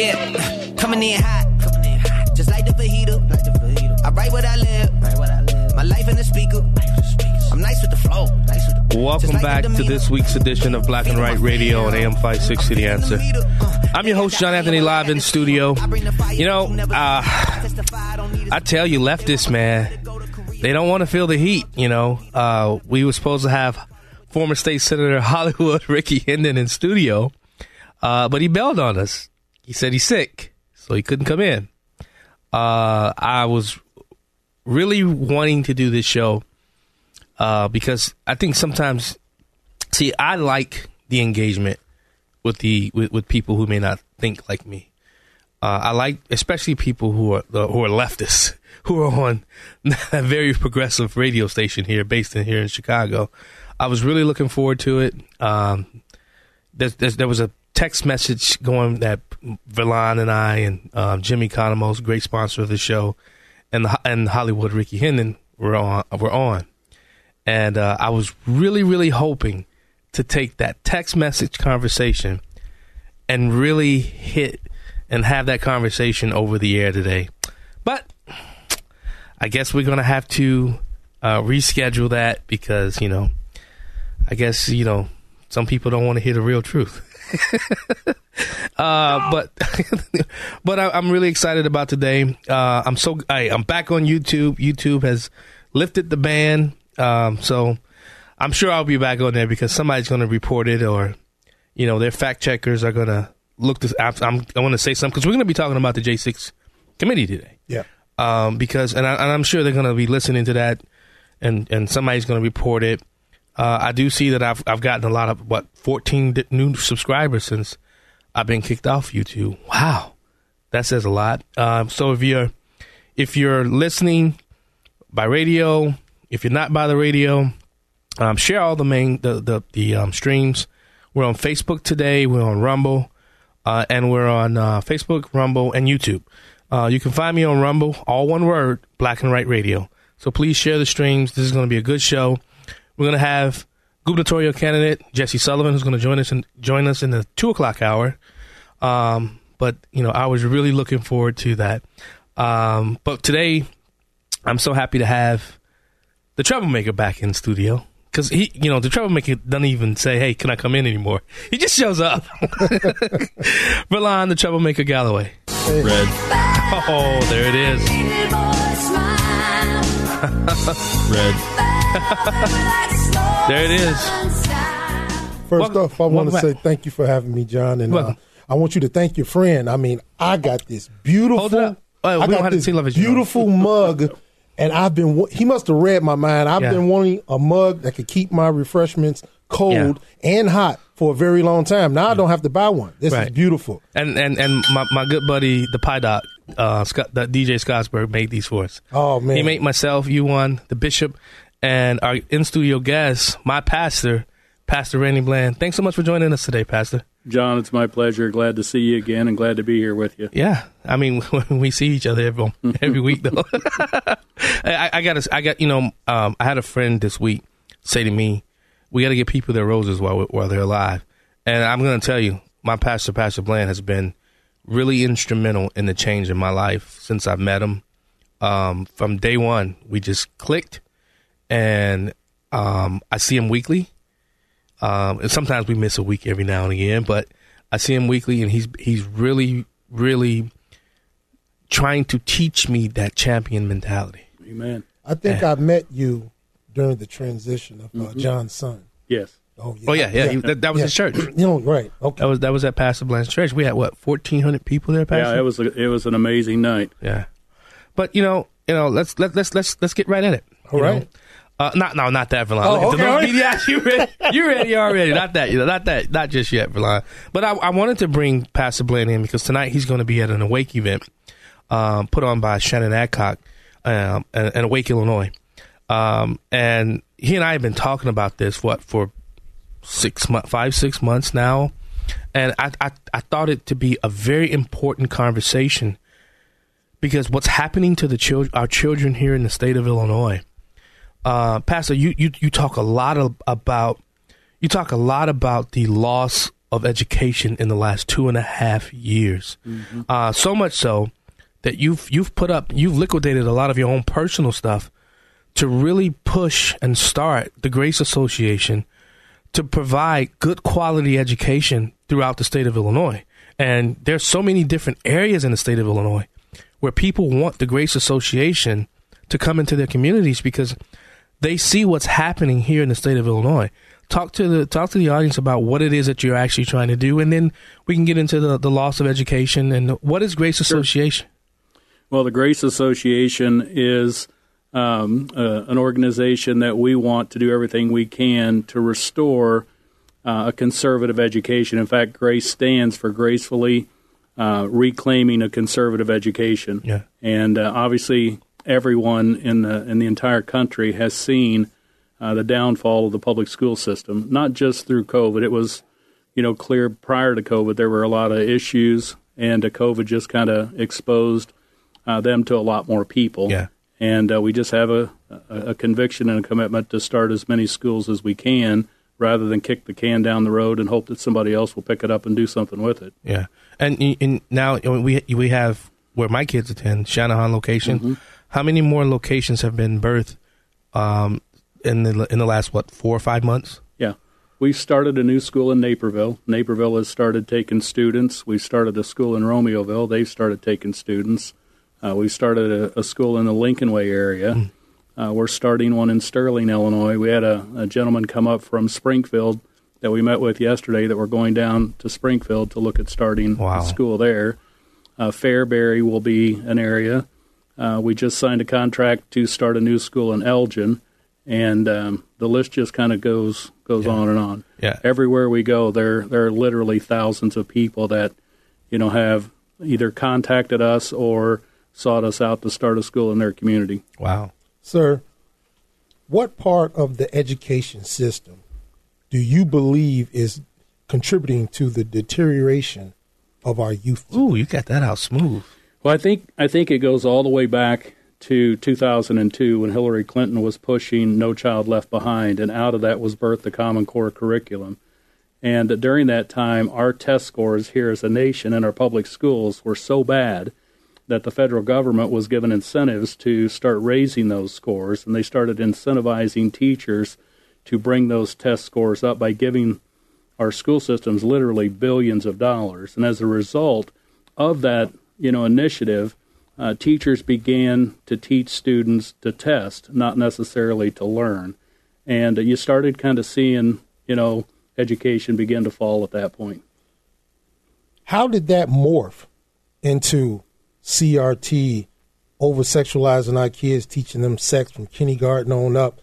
Yeah, coming in hot. Just like the fajita. I write what I live. My life in the speaker. I'm nice with the flow. Welcome like back to this week's edition of Black and Right Radio on AM 560 The Answer. I'm your host, John Anthony, live in studio. You know, uh, I tell you, leftists, man, they don't want to feel the heat. You know, uh, we were supposed to have former state senator Hollywood Ricky Hendon in studio, uh, but he bailed on us. He said he's sick, so he couldn't come in. Uh, I was really wanting to do this show uh, because I think sometimes, see, I like the engagement with the with, with people who may not think like me. Uh, I like, especially people who are who are leftists, who are on a very progressive radio station here, based in here in Chicago. I was really looking forward to it. Um, there was a text message going that Verlon and I and um, Jimmy Conomos, great sponsor of the show, and the, and Hollywood Ricky Hendon were on were on, and uh, I was really really hoping to take that text message conversation and really hit and have that conversation over the air today, but I guess we're gonna have to uh, reschedule that because you know, I guess you know some people don't want to hear the real truth. uh, but but I, I'm really excited about today. Uh, I'm so I, I'm back on YouTube. YouTube has lifted the ban, um, so I'm sure I'll be back on there because somebody's going to report it, or you know, their fact checkers are going to look this. I'm, I'm I want to say something because we're going to be talking about the J6 committee today Yeah. um, because and, I, and I'm sure they're going to be listening to that, and and somebody's going to report it. Uh, I do see that I've I've gotten a lot of what 14 di- new subscribers since I've been kicked off YouTube. Wow, that says a lot. Um, so if you're if you're listening by radio, if you're not by the radio, um, share all the main the the, the um, streams. We're on Facebook today. We're on Rumble, uh, and we're on uh, Facebook, Rumble, and YouTube. Uh, you can find me on Rumble, all one word, Black and Right Radio. So please share the streams. This is going to be a good show. We're going to have gubernatorial candidate Jesse Sullivan, who's going to join us in, join us in the two o'clock hour. Um, but you know, I was really looking forward to that. Um, but today, I'm so happy to have the troublemaker back in studio because he, you know, the troublemaker doesn't even say, "Hey, can I come in anymore?" He just shows up. Verlon, the troublemaker Galloway. Red. Oh, there it is. Red. There it is. First off, I want to say thank you for having me, John, and uh, I want you to thank your friend. I mean, I got this beautiful. Oh, I got this beautiful mug, and I've been. He must have read my mind. I've Yeah. been wanting a mug that could keep my refreshments cold and hot for a very long time. Now I don't have to buy one. This is beautiful. And and and my, my good buddy, the Pie Doc, uh, Scott, the DJ Scottsburg made these for us. Oh man, He made myself, you one, the bishop, and our in studio guest, my pastor, Pastor Randy Bland. Thanks so much for joining us today, Pastor. John, it's my pleasure. Glad to see you again and glad to be here with you. Yeah, I mean we see each other every every week though. I, I got I got you know um, I had a friend this week say to me, "We got to get people their roses while while they're alive," and I'm going to tell you, my pastor, Pastor Bland, has been really instrumental in the change in my life since I've met him. Um, from day one, we just clicked, and um, I see him weekly. Um, and sometimes we miss a week every now and again, but I see him weekly, and he's he's really really trying to teach me that champion mentality. Amen. I think I met you during the transition of uh, Mhm. John's son. Yes. Oh yeah. Oh yeah, yeah. he- that, that was yeah. his church. You know, right? Okay. That was that was at Pastor Bland's church. We had what fourteen hundred people there. Pastor? Yeah, it was a, it was an amazing night. Yeah, but you know, you know, let's let let's let's let's get right at it. All you right. know? Uh, not no, not that, Verlon. Oh, okay. you ready? You ready already? Not that, you know, not that, not just yet, Verlon. But I, I wanted to bring Pastor Bland in because tonight he's going to be at an Awake event um, put on by Shannon Adcock um, and, and Awake Illinois. Um, and he and I have been talking about this what for six months, five six months now, and I, I I thought it to be a very important conversation because what's happening to the children, our children here in the state of Illinois. Uh, Pastor, you, you you talk a lot of, about you talk a lot about the loss of education in the last two and a half years. Uh, so much so that you've you've put up you've liquidated a lot of your own personal stuff to really push and start the Grace Association to provide good quality education throughout the state of Illinois. And there's so many different areas in the state of Illinois where people want the Grace Association to come into their communities because they see what's happening here in the state of Illinois. Talk to the talk to the audience about what it is that you're actually trying to do, and then we can get into the, the loss of education and what is Grace Association. Well, the Grace Association is um, uh, an organization that we want to do everything we can to restore uh, a conservative education. In fact, Grace stands for gracefully uh, reclaiming a conservative education. Yeah. And uh, obviously, everyone in the in the entire country has seen uh, the downfall of the public school system. Not just through COVID; it was, you know, clear prior to COVID there were a lot of issues, and uh, COVID just kind of exposed uh, them to a lot more people. Yeah. And uh, we just have a, a, a conviction and a commitment to start as many schools as we can, rather than kick the can down the road and hope that somebody else will pick it up and do something with it. Yeah, and and now we we have where my kids attend Channahon location. Mm-hmm. How many more locations have been birthed um, in the in the last what four or five months? Yeah. We started a new school in Naperville. Naperville has started taking students. We started a school in Romeoville. They've started taking students. Uh, we started a, a school in the Lincoln Way area. Uh, we're starting one in Sterling, Illinois. We had a, a gentleman come up from Springfield that we met with yesterday that we're going down to Springfield to look at starting Wow. a school there. Uh, Fairbury will be an area. Uh, we just signed a contract to start a new school in Elgin, and um, the list just kind of goes goes on and on. Yeah. Everywhere we go, there there are literally thousands of people that you know have either contacted us or sought us out to start a school in their community. Wow. Sir, what part of the education system do you believe is contributing to the deterioration of our youth? Ooh, you got that out smooth. Well, I think I think it goes all the way back to 2002 when Hillary Clinton was pushing No Child Left Behind, and out of that was birthed the Common Core curriculum. And during that time, our test scores here as a nation in our public schools were so bad that the federal government was given incentives to start raising those scores, and they started incentivizing teachers to bring those test scores up by giving our school systems literally billions of dollars. And as a result of that, you know, initiative, uh, teachers began to teach students to test, not necessarily to learn. And uh, you started kind of seeing, you know, education begin to fall at that point. How did that morph into CRT, over sexualizing our kids, teaching them sex from kindergarten on up,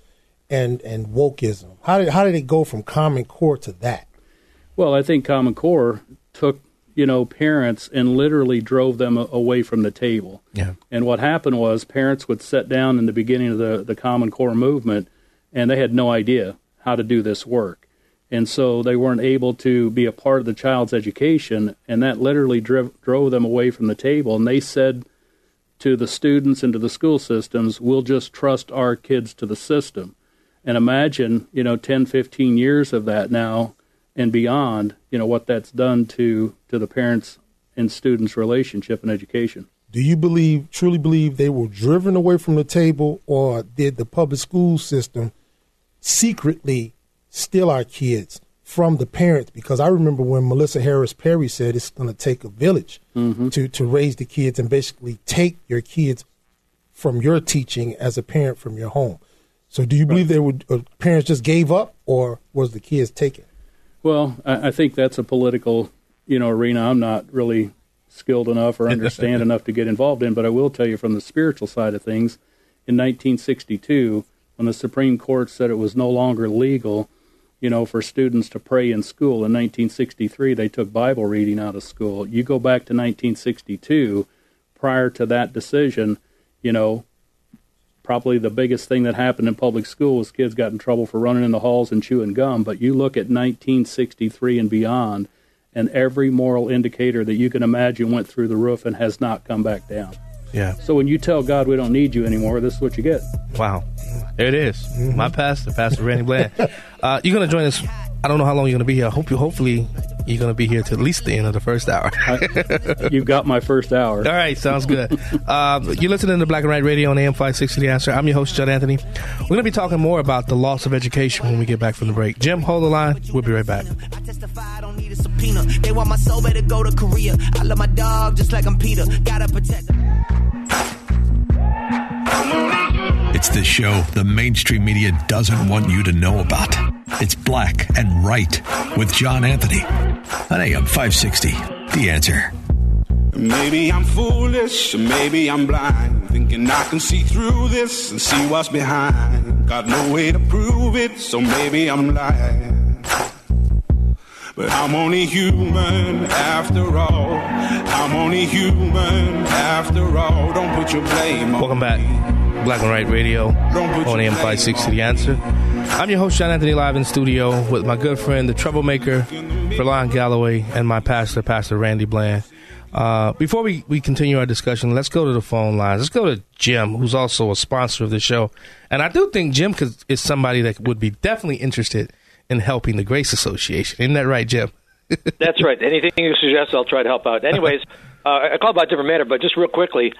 and and wokeism? How did how did it go from Common Core to that? Well, I think Common Core took, you know, parents and literally drove them away from the table. Yeah. And what happened was parents would sit down in the beginning of the, the Common Core movement and they had no idea how to do this work. And so they weren't able to be a part of the child's education, and that literally driv- drove them away from the table. And they said to the students and to the school systems, we'll just trust our kids to the system. And imagine, you know, 10, 15 years of that now and beyond, you know, what that's done to, to the parents and students' relationship and education. Do you believe, truly believe, they were driven away from the table, or did the public school system secretly steal our kids from the parents? Because I remember when Melissa Harris Perry said it's going to take a village Mm-hmm. to to raise the kids and basically take your kids from your teaching as a parent from your home. So, do you believe they would uh, parents just gave up, or was the kids taken? Well, I, I think that's a political, you know, arena. I'm not really skilled enough or understand enough to get involved in, but I will tell you from the spiritual side of things. In 1962, when the Supreme Court said it was no longer legal, you know, for students to pray in school, in 1963 they took Bible reading out of school. You go back to 1962, prior to that decision, you know, probably the biggest thing that happened in public school was kids got in trouble for running in the halls and chewing gum. But you look at 1963 and beyond, and every moral indicator that you can imagine went through the roof and has not come back down. Yeah. So when you tell God we don't need you anymore, this is what you get. Wow. There it is. My pastor, Pastor Randy Bland. Uh, you're going to join us. I don't know how long you're going to be here. I hope you, hopefully, you're going to be here to at least the end of the first hour. You've got my first hour. All right, sounds good. uh, you're listening to Black and Right Radio on AM 560 The Answer. I'm your host, John Anthony. We're going to be talking more about the loss of education when we get back from the break. Jim, hold the line. We'll be right back. I testify, I don't need a subpoena. They want my soul, better go to Korea. I love my dog just like I'm Peter. Gotta protect. It's the show the mainstream media doesn't want you to know about. It's Black and Right with John Anthony on AM 560. The answer. Maybe I'm foolish, maybe I'm blind, thinking I can see through this and see what's behind. Got no way to prove it, so maybe I'm lying. But I'm only human after all. I'm only human after all. Don't put your blame on me. Welcome back. Black and Right Radio on AM 560 The Answer. I'm your host, John Anthony, live in studio with my good friend, the troublemaker, Verlon Galloway, and my pastor, Pastor Randy Bland. Uh, before we, we continue our discussion, let's go to the phone lines. Let's go to Jim, who's also a sponsor of the show. And I do think Jim could, is somebody that would be definitely interested in helping the Grace Association. Isn't that right, Jim? That's right. Anything you suggest, I'll try to help out. Anyways, uh, I call about a different matter, but just real quickly,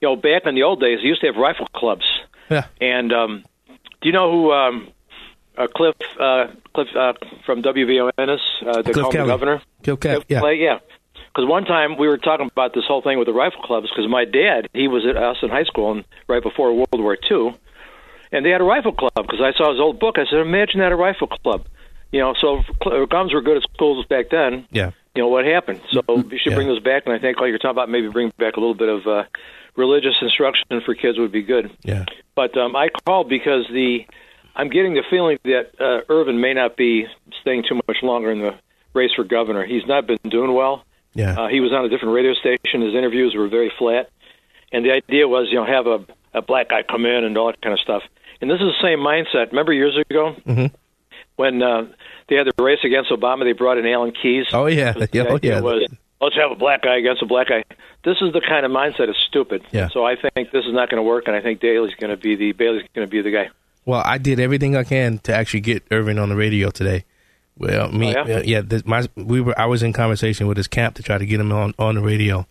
you know, back in the old days, they used to have rifle clubs. Yeah. And um, do you know who um, uh, Cliff uh, Cliff uh, from WVON is? Uh, they Cliff the governor. Cliff Kelly, yeah. Clay, yeah. Because one time we were talking about this whole thing with the rifle clubs. Because my dad, he was at us in high school, and right before World War II, and they had a rifle club. Because I saw his old book, I said, "Imagine that a rifle club." You know, so if guns were good at schools back then. Yeah. You know what happened? So you should Yeah. bring those back. And I think, like you're talking about, maybe bring back a little bit of uh, religious instruction for kids would be good. Yeah. But um, I called because the I'm getting the feeling that uh, Irvin may not be staying too much longer in the race for governor. He's not been doing well. Yeah. Uh, he was on a different radio station. His interviews were very flat, and the idea was, you know, have a a black guy come in and all that kind of stuff. And this is the same mindset. Remember years ago Mhm. when uh, they had the race against Obama? They brought in Alan Keyes. Oh, yeah. Yeah, oh, yeah. Was, Let's have a black guy against a black guy. This is the kind of mindset is stupid. Yeah. So I think this is not going to work, and I think Daley's going to be the Bailey's going to be the guy. Well, I did everything I can to actually get Irvin on the radio today. Well, me, Oh, yeah? uh, yeah, this, my, we were. I was in conversation with his camp to try to get him on on the radio.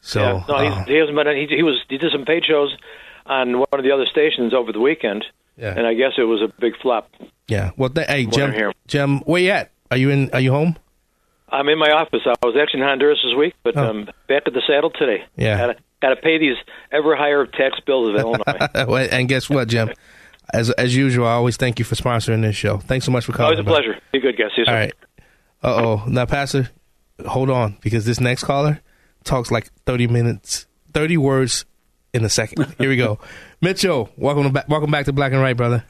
So, yeah. No, uh, he, he hasn't been. He, he was. He did some paid shows on one of the other stations over the weekend, yeah, and I guess it was a big flop. yeah. Well, th- hey, Jim, hear. Jim, where you at? Are you in? Are you home? I'm in my office. I was actually in Honduras this week, but Oh. um, back at the saddle today. Yeah. Got to pay these ever higher tax bills of Illinois. And guess what, Jim? As as usual, I always thank you for sponsoring this show. Thanks so much for calling. Always a man. pleasure. Be good, guys. See you soon. All right. Uh oh. Now, Pastor, hold on because this next caller talks like thirty minutes, thirty words in a second. Here we go. Mitchell, welcome to back. Welcome back to Black and Right, brother.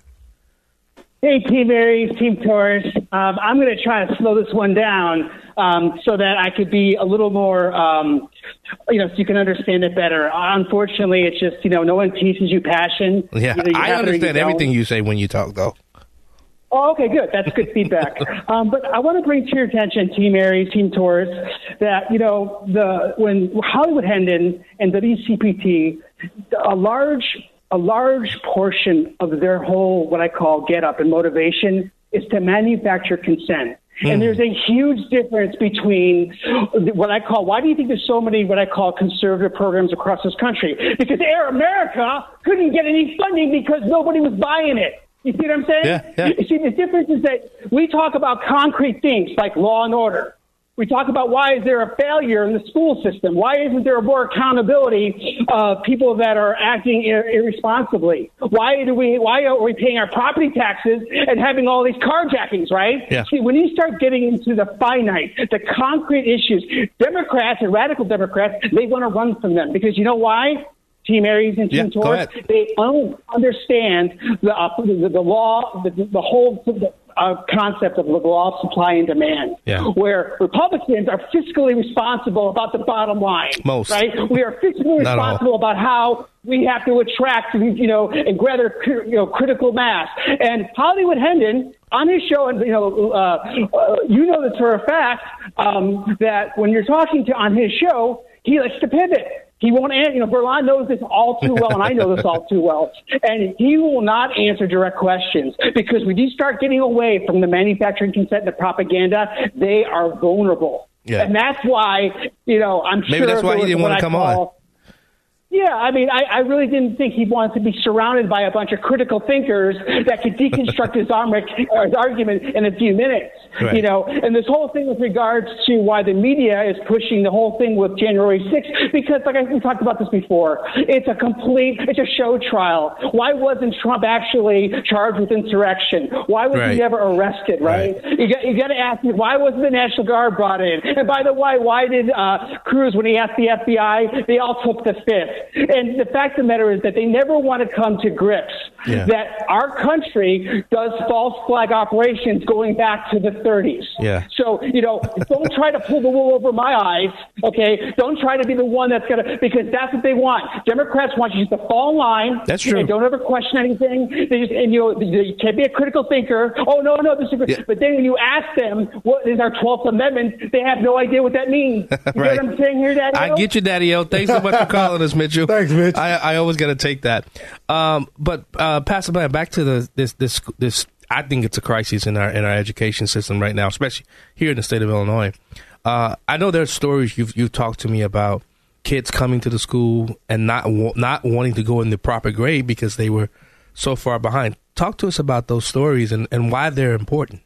Hey, Team Aries, Team Taurus. Um, I'm going to try to slow this one down um, so that I could be a little more, um, you know, so you can understand it better. Unfortunately, it's just, you know, no one teaches you passion. Yeah, you I have it or you understand don't. everything you say when you talk, though. Oh, okay, good. That's good feedback. Um, but I want to bring to your attention, Team Aries, Team Taurus, that you know the when Hollywood Hendon and WCPT, a large a large portion of their whole what I call get up and motivation is to manufacture consent. And hmm. there's a huge difference between what I call, why do you think there's so many what I call conservative programs across this country? Because Air America couldn't get any funding because nobody was buying it. You see what I'm saying? Yeah, yeah. You see, the difference is that we talk about concrete things like law and order. We talk about why is there a failure in the school system? Why isn't there more accountability of people that are acting ir- irresponsibly? Why do we? Why are we paying our property taxes and having all these carjackings? Right? Yeah. See, when you start getting into the finite, the concrete issues, Democrats and radical Democrats, they want to run from them because you know why? Team Aries and Team yeah, Taurus, they don't understand the, uh, the, the law, the, the whole uh, concept of the law of supply and demand, Yeah. where Republicans are fiscally responsible about the bottom line. Most. right? We are fiscally all. responsible about how we have to attract, you know, and gather, you know, critical mass. And Hollywood Hendon on his show, and you know, uh, uh, you know this for a fact um, that when you're talking to on his show, he likes to pivot. He won't answer. You know, Verlon knows this all too well, and I know this all too well. And he will not answer direct questions because when you start getting away from the manufacturing consent and the propaganda, they are vulnerable. Yeah. And that's why, you know, I'm Maybe sure that's why he didn't wanna I come on. Yeah, I mean, I, I really didn't think he wanted to be surrounded by a bunch of critical thinkers that could deconstruct his, arm- his argument in a few minutes. Right. You know, and this whole thing with regards to why the media is pushing the whole thing with January 6th, because like I, we talked about this before, it's a complete, it's a show trial. Why wasn't Trump actually charged with insurrection? Why was Right. he never arrested? Right? You got you got to ask me why wasn't the National Guard brought in? And by the way, why did uh, Cruz, when he asked the FBI, they all took the fifth? And the fact of the matter is that they never want to come to grips Yeah. that our country does false flag operations going back to the 30s. Yeah. So, you know, don't try to pull the wool over my eyes, okay? Don't try to be the one that's going to, because that's what they want. Democrats want you to fall in line. That's true. And don't ever question anything. They just, and you know, you can't be a critical thinker. Oh, no, no, this is, Yeah. but then when you ask them what is our 12th Amendment, they have no idea what that means. You Right. know what I'm saying here, Daddy? I get you, Daddy O. Thanks so much for calling us, Mitchell. Thanks, Mitch. I, I always got to take that. Um, but uh, Pastor Bland, back to the this this this. I think it's a crisis in our in our education system right now, especially here in the state of Illinois. Uh, I know there's stories you've you've talked to me about kids coming to the school and not wa- not wanting to go in the proper grade because they were so far behind. Talk to us about those stories and, and why they're important.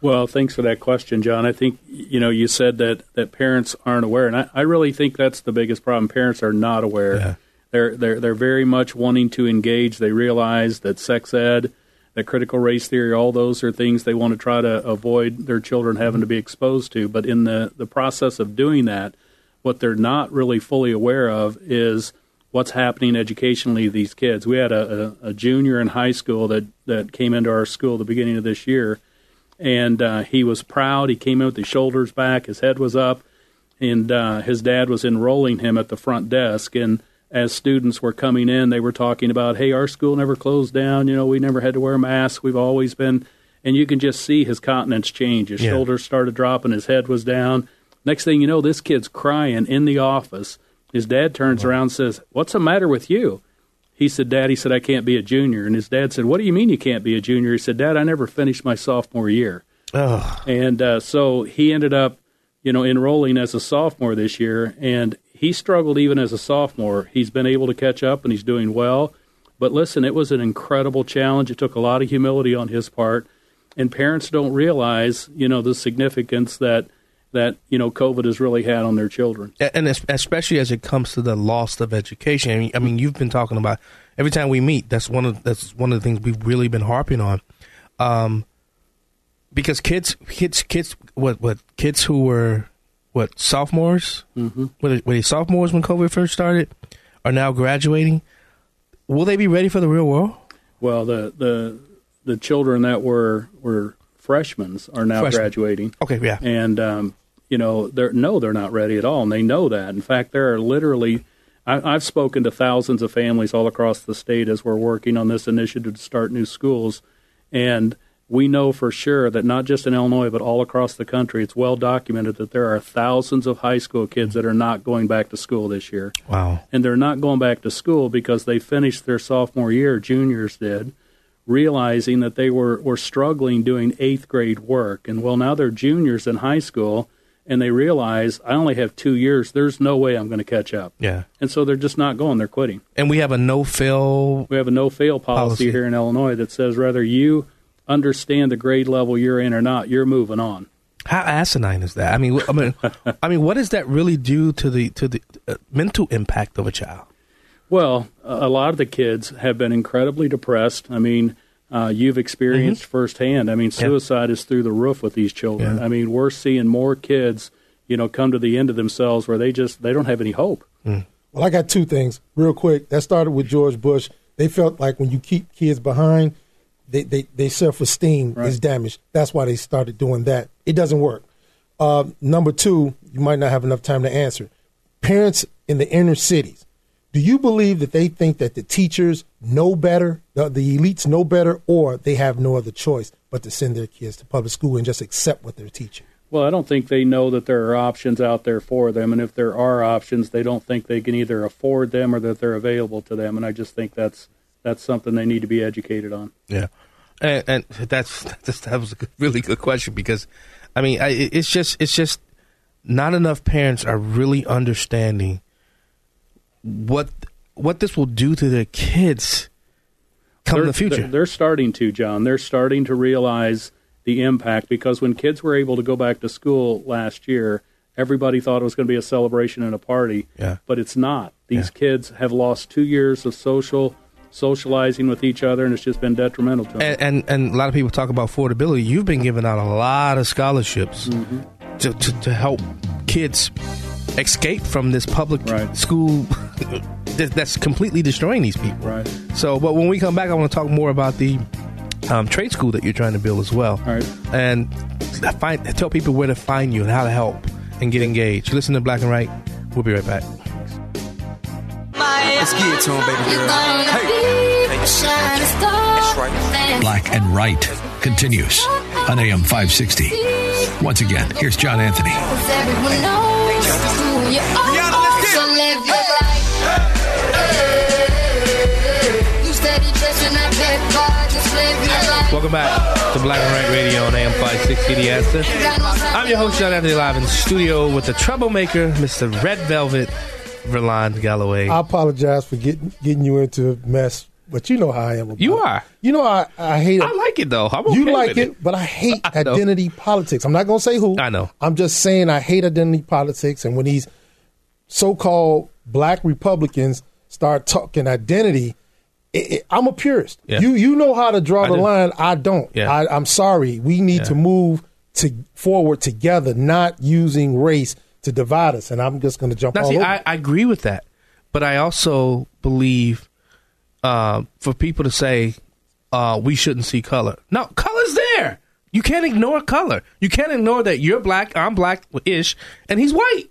Well, thanks for that question, John. I think you know you said that that parents aren't aware, and I, I really think that's the biggest problem. Parents are not aware. Yeah. They're they're they're very much wanting to engage. They realize that sex ed, that critical race theory, all those are things they want to try to avoid their children having to be exposed to. But in the the process of doing that, what they're not really fully aware of is what's happening educationally to these kids. We had a, a, a junior in high school that, that came into our school the beginning of this year, and uh, he was proud. He came in with his shoulders back, his head was up, and uh, his dad was enrolling him at the front desk. And as students were coming in, they were talking about, "Hey, our school never closed down. You know, we never had to wear masks. We've always been." And you can just see his countenance change. His Yeah. shoulders started dropping. His head was down. Next thing you know, this kid's crying in the office. His dad turns around and says, "What's the matter with you?" He said, Dad, he said, I can't be a junior. And his dad said, What do you mean you can't be a junior? He said, Dad, I never finished my sophomore year. Oh, And uh, so he ended up, you know, enrolling as a sophomore this year. And he struggled even as a sophomore. He's been able to catch up and he's doing well. But listen, it was an incredible challenge. It took a lot of humility on his part. And parents don't realize, you know, the significance that, that you know, COVID has really had on their children. and especially as it comes to the loss of education. I mean, I mean, you've been talking about every time we meet. That's one of that's one of the things we've really been harping on, um, because kids, kids, kids, what what kids who were what sophomores, mm-hmm. were, they, were they sophomores when COVID first started, are now graduating. Will they be ready for the real world? Well, the the the children that were were freshmen are now Freshmen. graduating, Okay, yeah, and um, you know they're no, they're not ready at all, and they know that. In fact, there are literally. I, I've spoken to thousands of families all across the state as we're working on this initiative to start new schools, and we know for sure that not just in Illinois but all across the country, it's well documented that there are thousands of high school kids that are not going back to school this year wow, and they're not going back to school because they finished their sophomore year, juniors did, realizing that they were, were struggling doing eighth grade work. And well, now they're juniors in high school and they realize I only have two years. There's no way I'm going to catch up. Yeah. And so they're just not going. They're quitting. And we have a no fail. We have a no fail policy, Policy. here in Illinois that says rather you understand the grade level you're in or not, you're moving on. How asinine is that? I mean, wh- I mean, I mean, what does that really do to the to the uh, mental impact of a child? Well, a a lot of the kids have been incredibly depressed. I mean, uh, you've experienced firsthand. I mean, Mm-hmm. Yeah. suicide is through the roof with these children. Yeah. I mean, we're seeing more kids, you know, come to the end of themselves where they just they don't have any hope. Well, I got two things real quick. That started with George Bush. They felt like when you keep kids behind, they, they, they self esteem is damaged. That's why they started doing that. It doesn't work. Uh, number two, you might not have enough time to answer. Parents in the inner cities, do you believe that they think that the teachers know better, the, the elites know better, or they have no other choice but to send their kids to public school and just accept what they're teaching? Well, I don't think they know that there are options out there for them, and if there are options, they don't think they can either afford them or that they're available to them. And I just think that's that's something they need to be educated on. Yeah, and, and that's, that's that was a good- really good question because, I mean, I, it's just it's just not enough parents are really understanding what what this will do to their kids come They're- the future. They're, they're starting to, John. They're starting to realize the impact because when kids were able to go back to school last year, everybody thought it was going to be a celebration and a party. Yeah. But it's not. These kids have lost two years of social socializing with each other, and it's just been detrimental to them. and, and and a lot of people talk about affordability. You've been giving out a lot of scholarships Mm-hmm. to, to to help kids escape from this public school that- that's completely destroying these people. Right. So, but when we come back, I want to talk more about the um, trade school that you're trying to build as well. All right. And find tell people where to find you and how to help and get engaged. Listen to Black and Right. We'll be right back. Let's get it to him, baby girl. Hey. That's right. Black and Right continues on AM 560. Once again, here's John Anthony. Welcome back to Black and Right Radio on AM 560 The Answer. I'm your host, John Anthony, live in the studio with the troublemaker, Mr. Red Velvet, Verlon Galloway. I apologize for getting getting you into a mess, but you know how I am. About You it. are. You know I I hate it. I like it though. I'm you like it, it. but I hate I identity politics. I'm not going to say who. I know. I'm just saying I hate identity politics, and when these so-called black Republicans start talking identity, it, it, I'm a purist. Yeah. You you know how to draw I the do. line. I don't. Yeah. I, I'm sorry. We need to move to forward together, not using race to divide us. And I'm just going to jump Now, all see, over. I, I agree with that, but I also believe uh, for people to say uh, we shouldn't see color. No, color's there. You can't ignore color. You can't ignore that you're black, I'm black-ish, and he's white.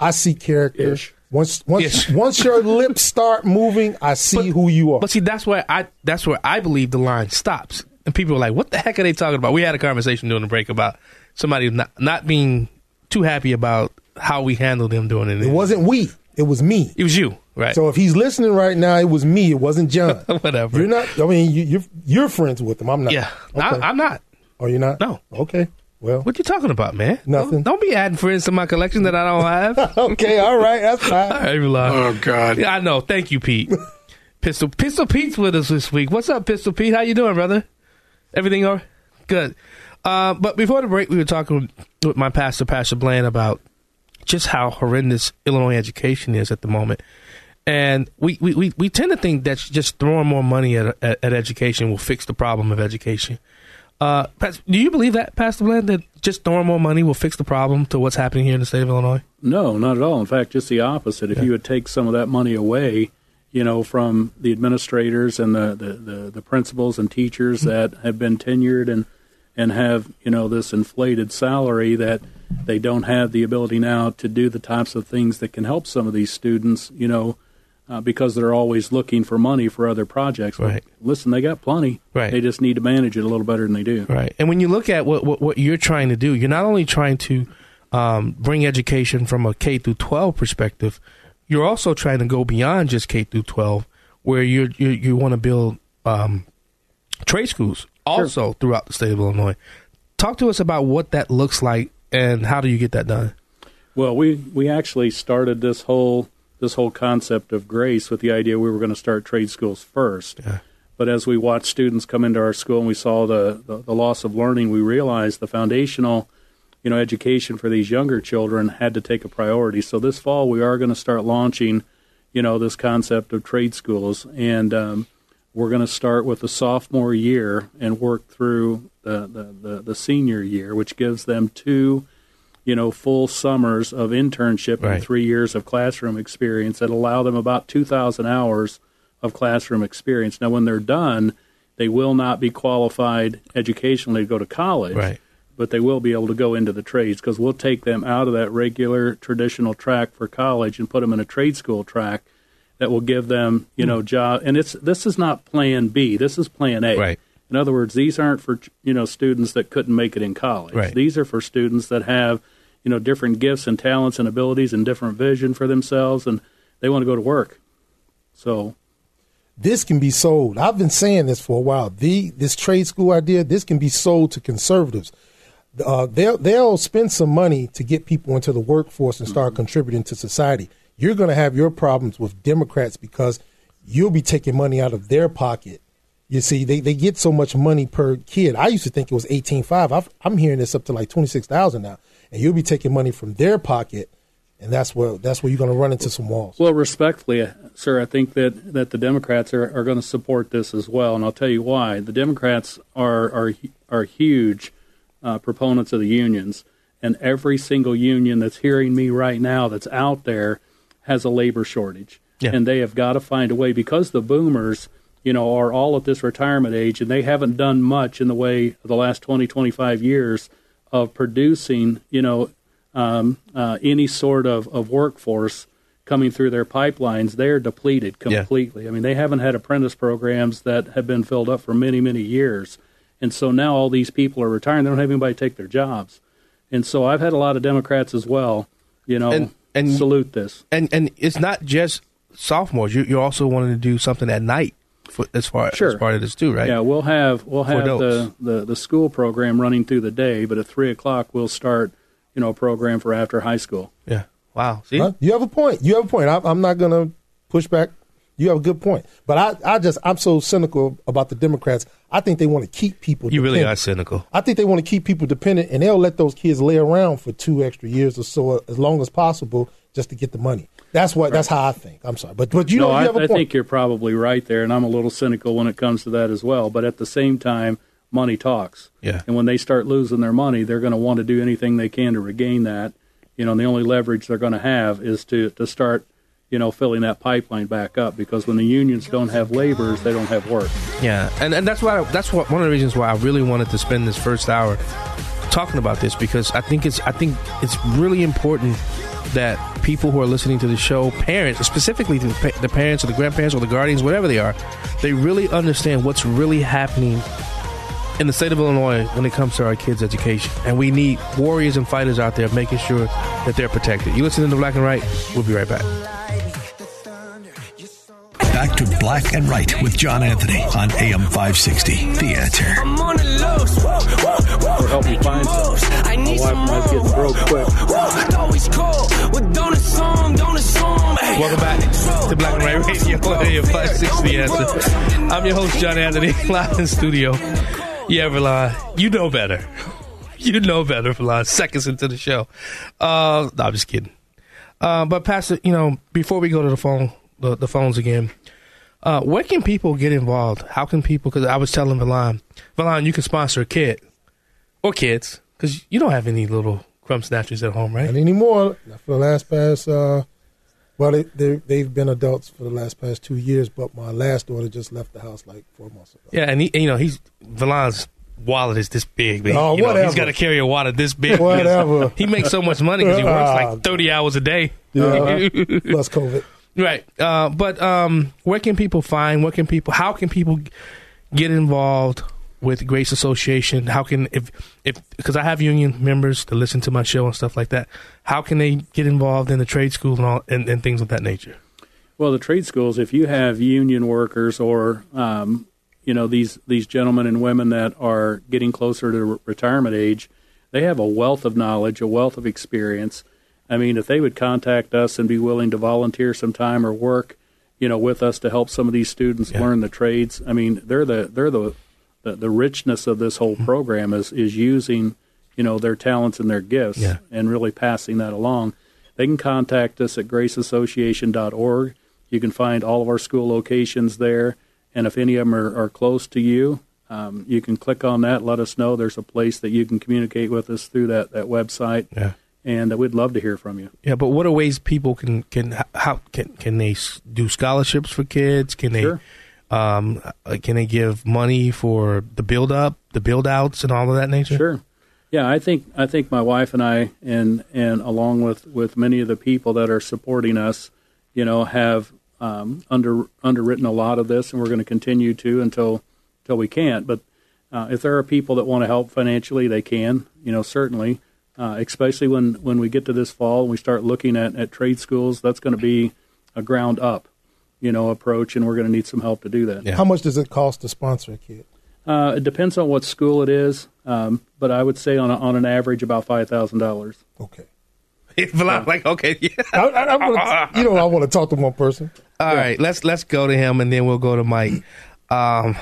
I see character. Once once Ish. once your lips start moving, I see who you are. But see, that's where I that's where I believe the line stops. And people are like, "What the heck are they talking about?" We had a conversation during the break about somebody not not being too happy about how we handled him doing it. It wasn't we. It was me. It was you, right? So if he's listening right now, it was me. It wasn't John. Whatever. You're not. I mean, you, you're you're friends with him. I'm not. Yeah, Okay. I, I'm not. Oh, you're not. No. Okay. Well, What you talking about, man? Nothing. Don't, don't be adding friends to my collection that I don't have. okay. All right. That's fine. All right, Milan. Oh, God. Yeah, I know. Thank you, Pete. Pistol Pistol Pete's with us this week. What's up, Pistol Pete? How you doing, brother? Everything all right? Good. Uh, but before the break, we were talking with my pastor, Pastor Bland, about just how horrendous Illinois education is at the moment. And we, we, we, we tend to think that just throwing more money at, at, at education will fix the problem of education. Uh, do you believe that, Pastor Bland, that just throwing more money will fix the problem to what's happening here in the state of Illinois? No, not at all. In fact, just the opposite. If you would take some of that money away, you know, from the administrators and the, the, the, the principals and teachers that have been tenured and and have you know this inflated salary that they don't have the ability now to do the types of things that can help some of these students, you know, uh, because they're always looking for money for other projects. But Right. listen, they got plenty. Right. They just need to manage it a little better than they do. Right. And when you look at what, what, what you're trying to do, you're not only trying to um, bring education from a K through 12 perspective, you're also trying to go beyond just K through 12, where you you you want to build um, trade schools also throughout the state of Illinois. Talk to us about what that looks like and how do you get that done? Well, we we actually started this whole this whole concept of grace with the idea we were going to start trade schools first. Yeah. But as we watched students come into our school and we saw the, the, the loss of learning, we realized the foundational, you know, education for these younger children had to take a priority. So this fall we are going to start launching, you know, this concept of trade schools, and um, we're going to start with the sophomore year and work through the, the, the, the senior year, which gives them two you know, full summers of internship Right. and three years of classroom experience that allow them about 2,000 hours of classroom experience. Now, when they're done, they will not be qualified educationally to go to college, Right. but they will be able to go into the trades because we'll take them out of that regular traditional track for college and put them in a trade school track that will give them, you know, hmm. job. And it's this is not Plan B. This is Plan A. Right. In other words, these aren't for you know students that couldn't make it in college. Right. These are for students that have you know different gifts and talents and abilities and different vision for themselves, and they want to go to work. So this can be sold. I've been saying this for a while. The this trade school idea, this can be sold to conservatives. Uh, they'll they'll spend some money to get people into the workforce and start contributing to society. You're going to have your problems with Democrats because you'll be taking money out of their pocket. You see, they, they get so much money per kid. I used to think it was eighteen five. I'm hearing this up to like twenty six thousand now, and you'll be taking money from their pocket, and that's where that's where you're going to run into some walls. Well, respectfully, uh, sir, I think that, that the Democrats are, are going to support this as well, and I'll tell you why. The Democrats are are are huge uh, proponents of the unions, and every single union that's hearing me right now that's out there has a labor shortage, Yeah. and they have got to find a way because the boomers, you know, are all at this retirement age, and they haven't done much in the way of the last 20, 25 years of producing, you know, um, uh, any sort of, of workforce coming through their pipelines, they're depleted Yeah. completely. I mean, they haven't had apprentice programs that have been filled up for many, many years. And so now all these people are retiring. They don't have anybody take their jobs. And so I've had a lot of Democrats as well, you know, And- and- salute this. And and it's not just sophomores. You you're also wanting to do something at night as far Sure. as part of this too, right? Yeah, we'll have we'll have the, the the school program running through the day, but at three o'clock we'll start, you know, a program for after high school. Yeah. Wow. See, Huh? You have a point. You have a point. I, I'm not going to push back. You have a good point. But I, I just, I'm so cynical about the Democrats. I think they want to keep people. you really are cynical. I think they want to keep people dependent, and they'll let those kids lay around for two extra years or so, as long as possible, just to get the money. That's what. That's how I think. I'm sorry, but but you no, know, you I, have a I point. think you're probably right there, and I'm a little cynical when it comes to that as well. But at the same time, money talks. Yeah. And when they start losing their money, they're going to want to do anything they can to regain that. You know, and the only leverage they're going to have is to to start, you know, filling that pipeline back up. Because when the unions don't have laborers, they don't have work. Yeah, and and that's why that's what one of the reasons why I really wanted to spend this first hour talking about this because I think it's I think it's really important that people who are listening to the show, parents, specifically the, parents or the grandparents or the guardians, whatever they are, they really understand what's really happening in the state of Illinois when it comes to our kids' education. And we need warriors and fighters out there making sure that they're protected. You listening to the Black and Right? We'll be right back. Back to Black and Right with John Anthony on AM 560. The answer. I'm on the loose. Whoa, whoa, whoa. Or help me find Moves. something. I need My some wife might get more. broke quick. Whoa, always cool. Well, don't assume, don't assume. Hey. Welcome back to Black and Right Radio on AM 560 The Answer. I'm your host, John Anthony, live in studio. Yeah, Verlon, you know better. You know better, Verlon, seconds into the show. Uh, no, I'm just kidding. Uh, but, Pastor, you know, before we go to the phone, the, the phones again, uh, where can people get involved? How can people, because I was telling Verlon, Verlon, you can sponsor a kid or kids, because you don't have any little crumb snatchers at home, right? Not anymore. Not for the last past. Uh, well, they, they they've been adults for the last past two years, but my last daughter just left the house like four months ago. Yeah, and he, and, you know, he's Verlon's wallet is this big, but Oh, you know, he's whatever. got to carry a wallet this big. Whatever. He makes so much money because he works Ah. like thirty hours a day. Yeah, plus COVID. Right. Uh, but um, where can people find? What can people? How can people get involved with Grace Association? How can if if because I have union members to listen to my show and stuff like that. How can they get involved in the trade school and all and, and things of that nature? Well, the trade schools, if you have union workers or um, you know these these gentlemen and women that are getting closer to re- retirement age, they have a wealth of knowledge, a wealth of experience. I mean, if they would contact us and be willing to volunteer some time or work, you know, with us to help some of these students learn the trades, I mean, they're the they're the the, the richness of this whole program is is using you know their talents and their gifts Yeah. and really passing that along. They can contact us at graceassociation.org. You can find all of our school locations there, and if any of them are, are close to you, um, you can click on that. Let us know there's a place that you can communicate with us through that that website. Yeah. And uh, we'd love to hear from you. Yeah, but what are ways people can can how can can they do scholarships for kids? Can they Sure. um uh, can they give money for the build up, the build outs, and all of that nature? Sure. Yeah, I think I think my wife and I and and along with with many of the people that are supporting us, you know, have um, under underwritten a lot of this, and we're going to continue to until until we can't. But uh, if there are people that want to help financially, they can. You know, certainly, uh, especially when when we get to this fall and we start looking at at trade schools, that's going to be a ground up, you know, approach, and we're going to need some help to do that. Yeah. How much does it cost to sponsor a kid? Uh, it depends on what school it is, um, but I would say on a, on an average about five thousand dollars. Okay. but like, okay, yeah. I, I, I wanna, you know, I want to talk to one person. All right, let's let's go to him, and then we'll go to Mike. Um,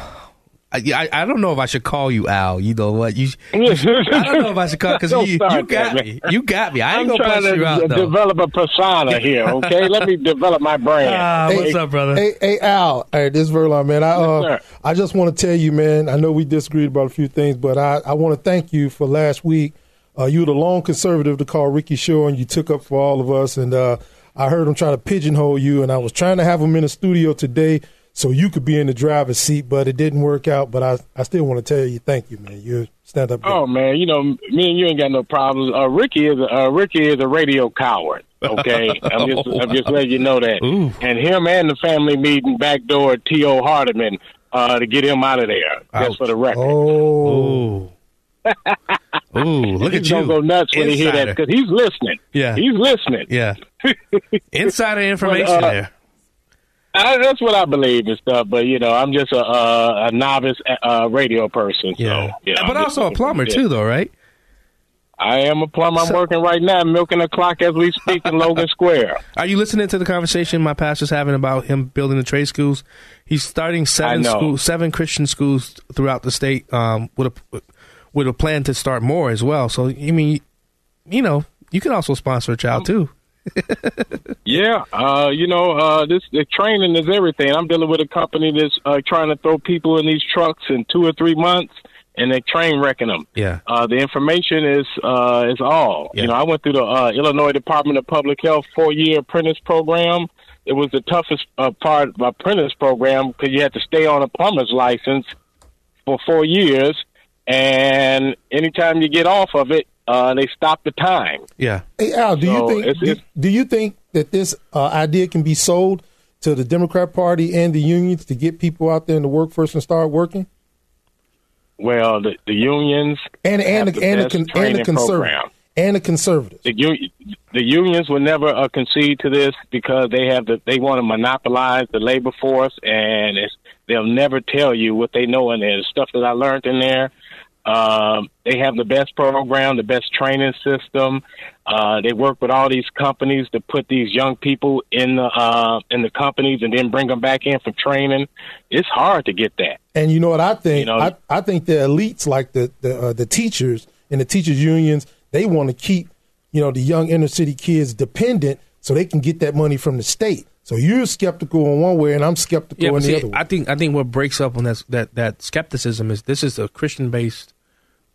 I, I I don't know if I should call you Al. You know what? You, you I don't know if I should call because you, you got that, me. You got me. I ain't I'm gonna trying to you out d- though. develop a persona here, okay? Let me develop my brand. Ah, what's up, brother? Hey, hey, Al. Hey, this is Verlon, man. I uh, Yes, I just want to tell you, man. I know we disagreed about a few things, but I, I want to thank you for last week. Uh, you were the lone conservative to call Ricky Shore, and you took up for all of us. And uh, I heard him try to pigeonhole you, and I was trying to have him in the studio today so you could be in the driver's seat, but it didn't work out. But I, I still want to tell you, thank you, man. You stand up. Oh man, you know me and you ain't got no problems. Uh, Ricky is a, uh, Ricky is a radio coward. Okay, I'm just I'm just letting you know that. And him and the family meeting backdoor Tio Hardiman uh, to get him out of there. Just for the record. Oh. Ooh, look he's at gonna go nuts when he hear that because he's listening. Yeah. he's listening. Yeah. Insider information But, uh, there. I, that's what I believe and stuff. But you know, I'm just a a, a novice uh, radio person. Yeah. So, you know, but I'm also a plumber too, though, right? I am a plumber. I'm working right now, milking the clock as we speak in Logan Square. Are you listening to the conversation my pastor's having about him building the trade schools? He's starting seven know. schools, seven Christian schools throughout the state, um, with a with a plan to start more as well. So, I mean, you know, you can also sponsor a child too. Yeah, uh, you know, uh, this the training is everything. I'm dealing with a company that's uh, trying to throw people in these trucks in two or three months, and they train wrecking them. Yeah. Uh, the information is uh, is all. You know, I went through the uh, Illinois Department of Public Health four year apprentice program. It was the toughest uh, part of apprentice program because you had to stay on a plumber's license for four years, and anytime you get off of it, uh, they stop the time. Yeah. Hey Al, do So you think it's- do, it's- do you think that this uh, idea can be sold to the Democrat Party and the unions to get people out there in the workforce and start working? Well, the, the unions And and have the, the and the, con- and the training conservative and the conservatives. The, u- the unions will never uh, concede to this because they have the they want to monopolize the labor force, and it's, they'll never tell you what they know in there. The stuff that I learned in there, um, they have the best program, the best training system. Uh, they work with all these companies to put these young people in the uh, in the companies and then bring them back in for training. It's hard to get that. And you know what I think? You know- I, I think the elites, like the the, uh, the teachers and the teachers unions, they want to keep you know the young inner city kids dependent so they can get that money from the state. So you're skeptical in one way, and I'm skeptical Yeah, in the see, other way. I think I think what breaks up on that that that skepticism is this is a Christian based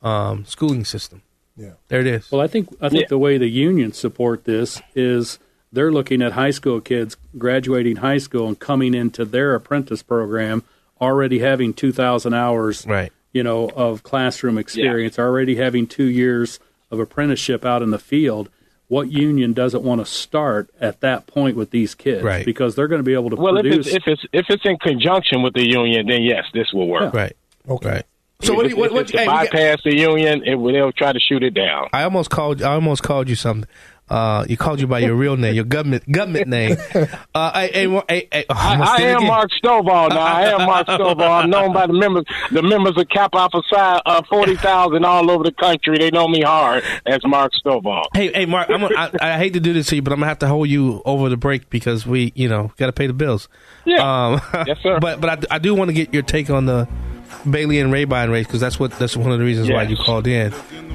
um, schooling system. Yeah, there it is. Well, I think I think the way the unions support this is they're looking at high school kids graduating high school and coming into their apprentice program already having 2000 hours right you know of classroom experience already having 2 years of apprenticeship out in the field what union doesn't want to start at that point with these kids Right. because they're going to be able to Well, if produce it's if it's if it's in conjunction with the union, then yes, this will work. Right. Okay. Right. So what? do you- what, what to hey, we got- bypass the union, and they'll try to shoot it down. I almost called. I almost called you something. Uh, you called you by your real name, your government government name. Uh, hey, oh, I'm I, I am again. Mark Stovall now. I am Mark Stovall. I'm known by the members, the members of Kappa Alpha Psi, uh, forty thousand all over the country. They know me hard as Mark Stovall. Hey, hey, Mark. I'm gonna, I, I hate to do this to you, but I'm gonna have to hold you over the break because we, you know, got to pay the bills. Yeah. Um, Yes, sir. But but I, I do want to get your take on the Bailey and Rabine race because that's what that's one of the reasons why you called in.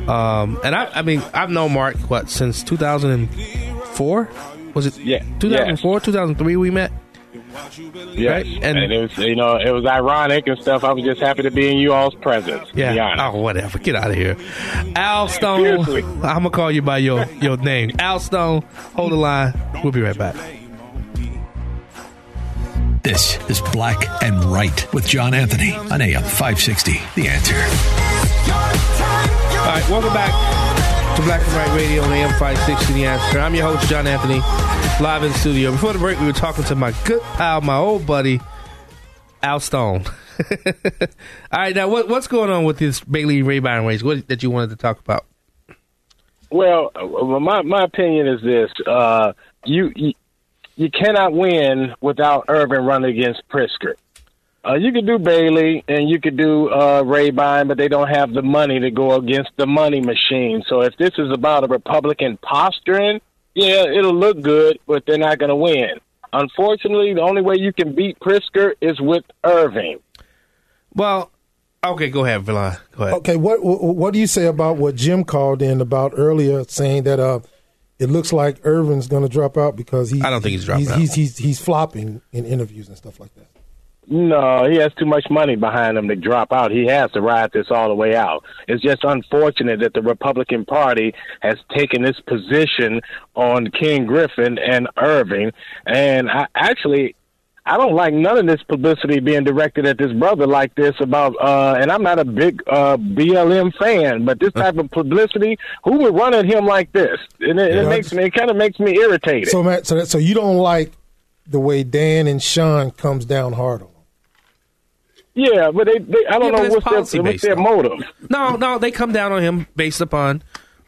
Um, and I, I mean, I've known Mark what since 2004. Was it? Yeah. 2004, 2003 we met. Yes. Right? And, And- it was, you know, it was ironic and stuff. I was just happy to be in you all's presence. Yeah. Oh, whatever. Get out of here. Al Stone. Seriously. I'm gonna call you by your your name. Al Stone. Hold the line. We'll be right back. This is Black and Right with John Anthony on AM 560. The answer. All right, welcome back to Black and Right Radio on AM 560 The Answer. I'm your host, John Anthony, live in the studio. Before the break, we were talking to my good pal, my old buddy, Al Stone. All right, now what, what's going on with this Bailey Rabine race? What that you wanted to talk about? Well, uh, my my opinion is this: uh, you, you you cannot win without Irvin running against Pritzker. Uh, you could do Bailey and you could do uh, Rabine, but they don't have the money to go against the money machine. So if this is about a Republican posturing, yeah, it'll look good, but they're not going to win. Unfortunately, the only way you can beat Pritzker is with Irvin. Well, okay, go ahead, Verlon. Go ahead. Okay, what, what what do you say about what Jim called in about earlier, saying that uh, it looks like Irvin's going to drop out because he I don't think he's dropping he's, out. He's, he's he's flopping in interviews and stuff like that. No, he has too much money behind him to drop out. He has to ride this all the way out. It's just unfortunate that the Republican Party has taken this position on Ken Griffin and Irvin. And I actually, I don't like none of this publicity being directed at this brother like this about, uh, and I'm not a big, uh, BLM fan, but this type of publicity, who would run at him like this? And it, it Yeah. makes me, it kind of makes me irritated. So Matt, so that, so you don't like the way Dan and Sean comes down hard on him. yeah, but they, they I don't Yeah, know it's what's their, what's their motive. No, no, they come down on him based upon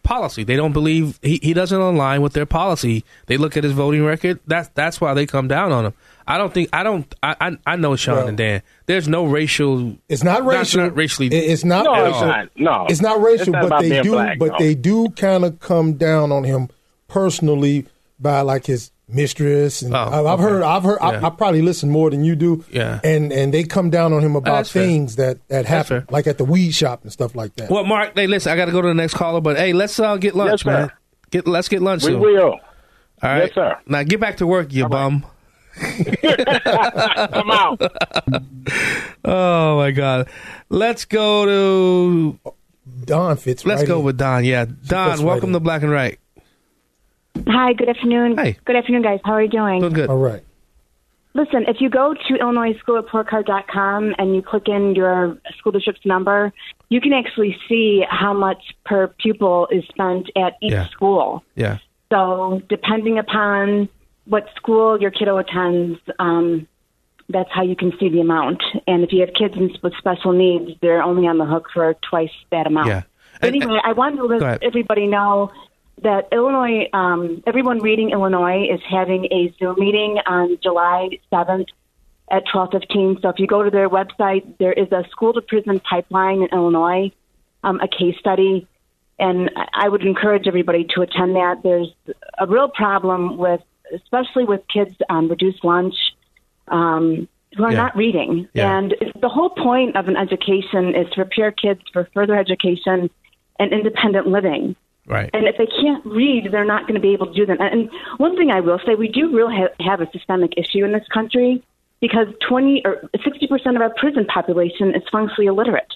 policy. They don't believe he, he doesn't align with their policy. They look at his voting record. That's that's why they come down on him. I don't think I don't I I, I know Sean Well- and Dan. There's no racial. It's not racial. not racially. It's not. No, racial. it's not. No, it's not racial. It's not but they do. black, but no. they do kind of come down on him personally by like his mistress. And Oh, I've okay. heard. I've heard. Yeah. I, I probably listen more than you do. Yeah. And and they come down on him about that's fair. things that that happen, like at the weed shop and stuff like that. Well, Mark, hey, listen, I got to go to the next caller, but hey, let's uh, get lunch, Yes, sir. man. Get let's get lunch We soon. will. All right, Yes, sir. Now get back to work, you bum. I'm out. Oh my God. Let's go to. Don fits. Let's right go in. with Don. Yeah, Don. welcome right to. Black and Right. Hi, good afternoon. Hey. Good afternoon, guys. How are you doing? Doing good. All right. Listen, if you go to IllinoisSchoolReportCard.com and you click in your school district's number, you can actually see how much per pupil is spent at each Yeah. school. Yeah. So, depending upon what school your kiddo attends, um, that's how you can see the amount. And if you have kids with special needs, they're only on the hook for twice that amount. Yeah. But anyway, I wanted to let everybody know that Illinois, um, everyone reading Illinois is having a Zoom meeting on July 7th at 12:15. So if you go to their website, there is a school to prison pipeline in Illinois, um, a case study, and I- would encourage everybody to attend that. There's a real problem with, especially with kids on reduced lunch. Um, who are Yeah. not reading. Yeah. And the whole point of an education is to prepare kids for further education and independent living. Right. And if they can't read, they're not going to be able to do them. And one thing I will say, we do really ha- have a systemic issue in this country because 20 or 60% of our prison population is functionally illiterate.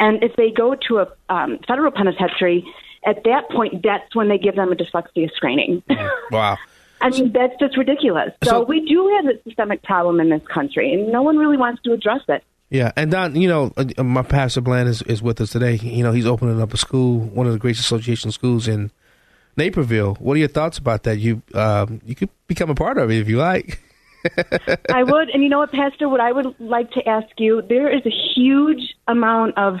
And if they go to a um, federal penitentiary, at that point, that's when they give them a dyslexia screening. Wow. I mean, that's just ridiculous. So, So- we do have a systemic problem in this country, and no one really wants to address it. Yeah, and Don, you know, uh, my pastor Bland is, is with us today. You know, he's opening up a school, one of the Grace Association schools in Naperville. What are your thoughts about that? You um, you could become a part of it if you like. I would, and you know what, Pastor, what I would like to ask you, there is a huge amount of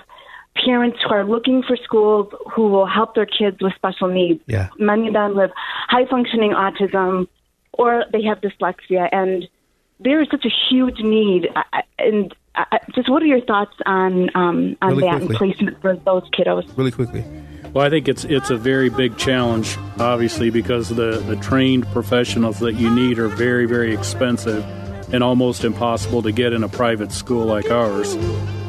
parents who are looking for schools who will help their kids with special needs. Yeah. Many of them have high functioning autism or they have dyslexia, and there is such a huge need. I- And I- I- just what are your thoughts on um, on Really that quickly. and placement for those kiddos? Really quickly. Well, I think it's it's a very big challenge, obviously, because the, the trained professionals that you need are very, very expensive and almost impossible to get in a private school like ours.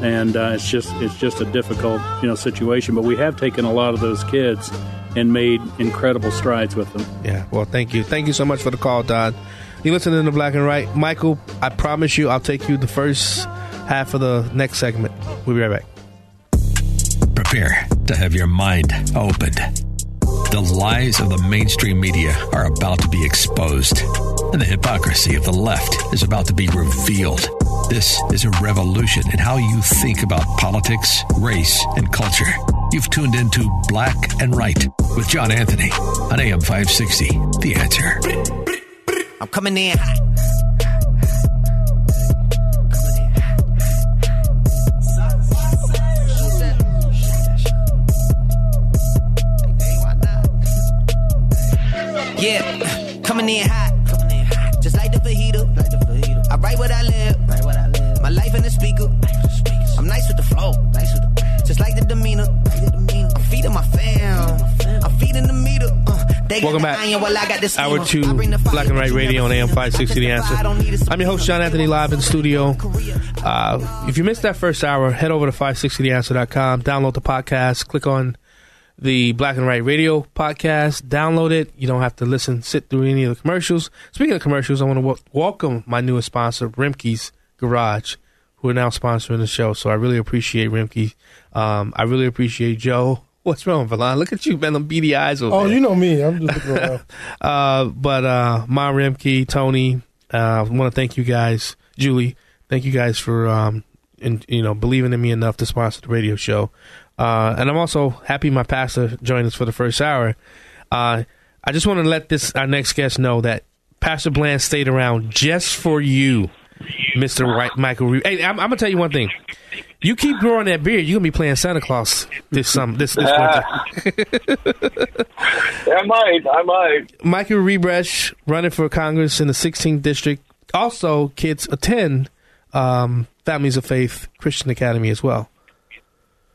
And uh, it's just it's just a difficult you know situation. But we have taken a lot of those kids and made incredible strides with them. Yeah. Well, thank you. Thank you so much for the call, Don. You listening to the Black and Right. Michael, I promise you I'll take you the first half of the next segment. We'll be right back. Prepare to have your mind opened. The lies of the mainstream media are about to be exposed, and the hypocrisy of the left is about to be revealed. This is a revolution in how you think about politics, race, and culture. You've tuned into Black and Right with John Anthony on AM 560. The answer. I'm coming in hot. Yeah, coming in hot. Just like the fajita. I write what I live. My life in the speaker. I'm nice with the flow. Just like the demeanor. I'm feeding my fam. I'm feeding the meter. Uh, Welcome back. iron while I got the Hour two, I bring the fire, Black and you Radio on AM 560 The Answer. I don't need a I'm your host, John Anthony, live in studio. Uh, if you missed that first hour, head over to 560theanswer.com, download the podcast, click on the Black and Right Radio podcast, download it. You don't have to listen, sit through any of the commercials. Speaking of commercials, I want to w- welcome my newest sponsor, Rimke's Garage, who are now sponsoring the show. So I really appreciate Rimke. Um, I really appreciate Joe. What's wrong, Verlon? Look at you, man. Them beady eyes over Oh, there. you know me. I'm just looking around. Uh, but uh, Ma Remke, Tony, uh, I want to thank you guys, Julie. Thank you guys for um, in, you know believing in me enough to sponsor the radio show. Uh, and I'm also happy my pastor joined us for the first hour. Uh, I just want to let this our next guest know that Pastor Bland stayed around just for you, Mister Right, Michael. Reed. Hey, I'm, I'm gonna tell you one thing. You keep growing that beard, you're gonna be playing Santa Claus this summer, this this winter. I might. I might. Michael Rebresh running for Congress in the 16th district. Also, kids attend um, Families of Faith Christian Academy as well.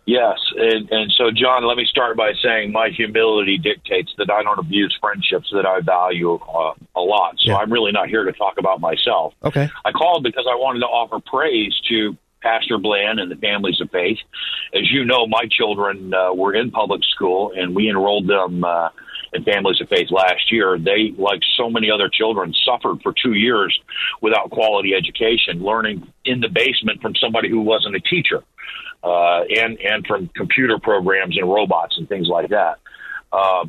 Yes, and, and so John, let me start by saying my humility dictates that I don't abuse friendships that I value uh, a lot. So I'm really not here to talk about myself. Okay. I called because I wanted to offer praise to Pastor Bland and the families of faith. As you know, my children uh, were in public school, and we enrolled them uh, in families of faith last year. They, like so many other children, suffered for two years without quality education, learning in the basement from somebody who wasn't a teacher, uh, and and from computer programs and robots and things like that. Uh,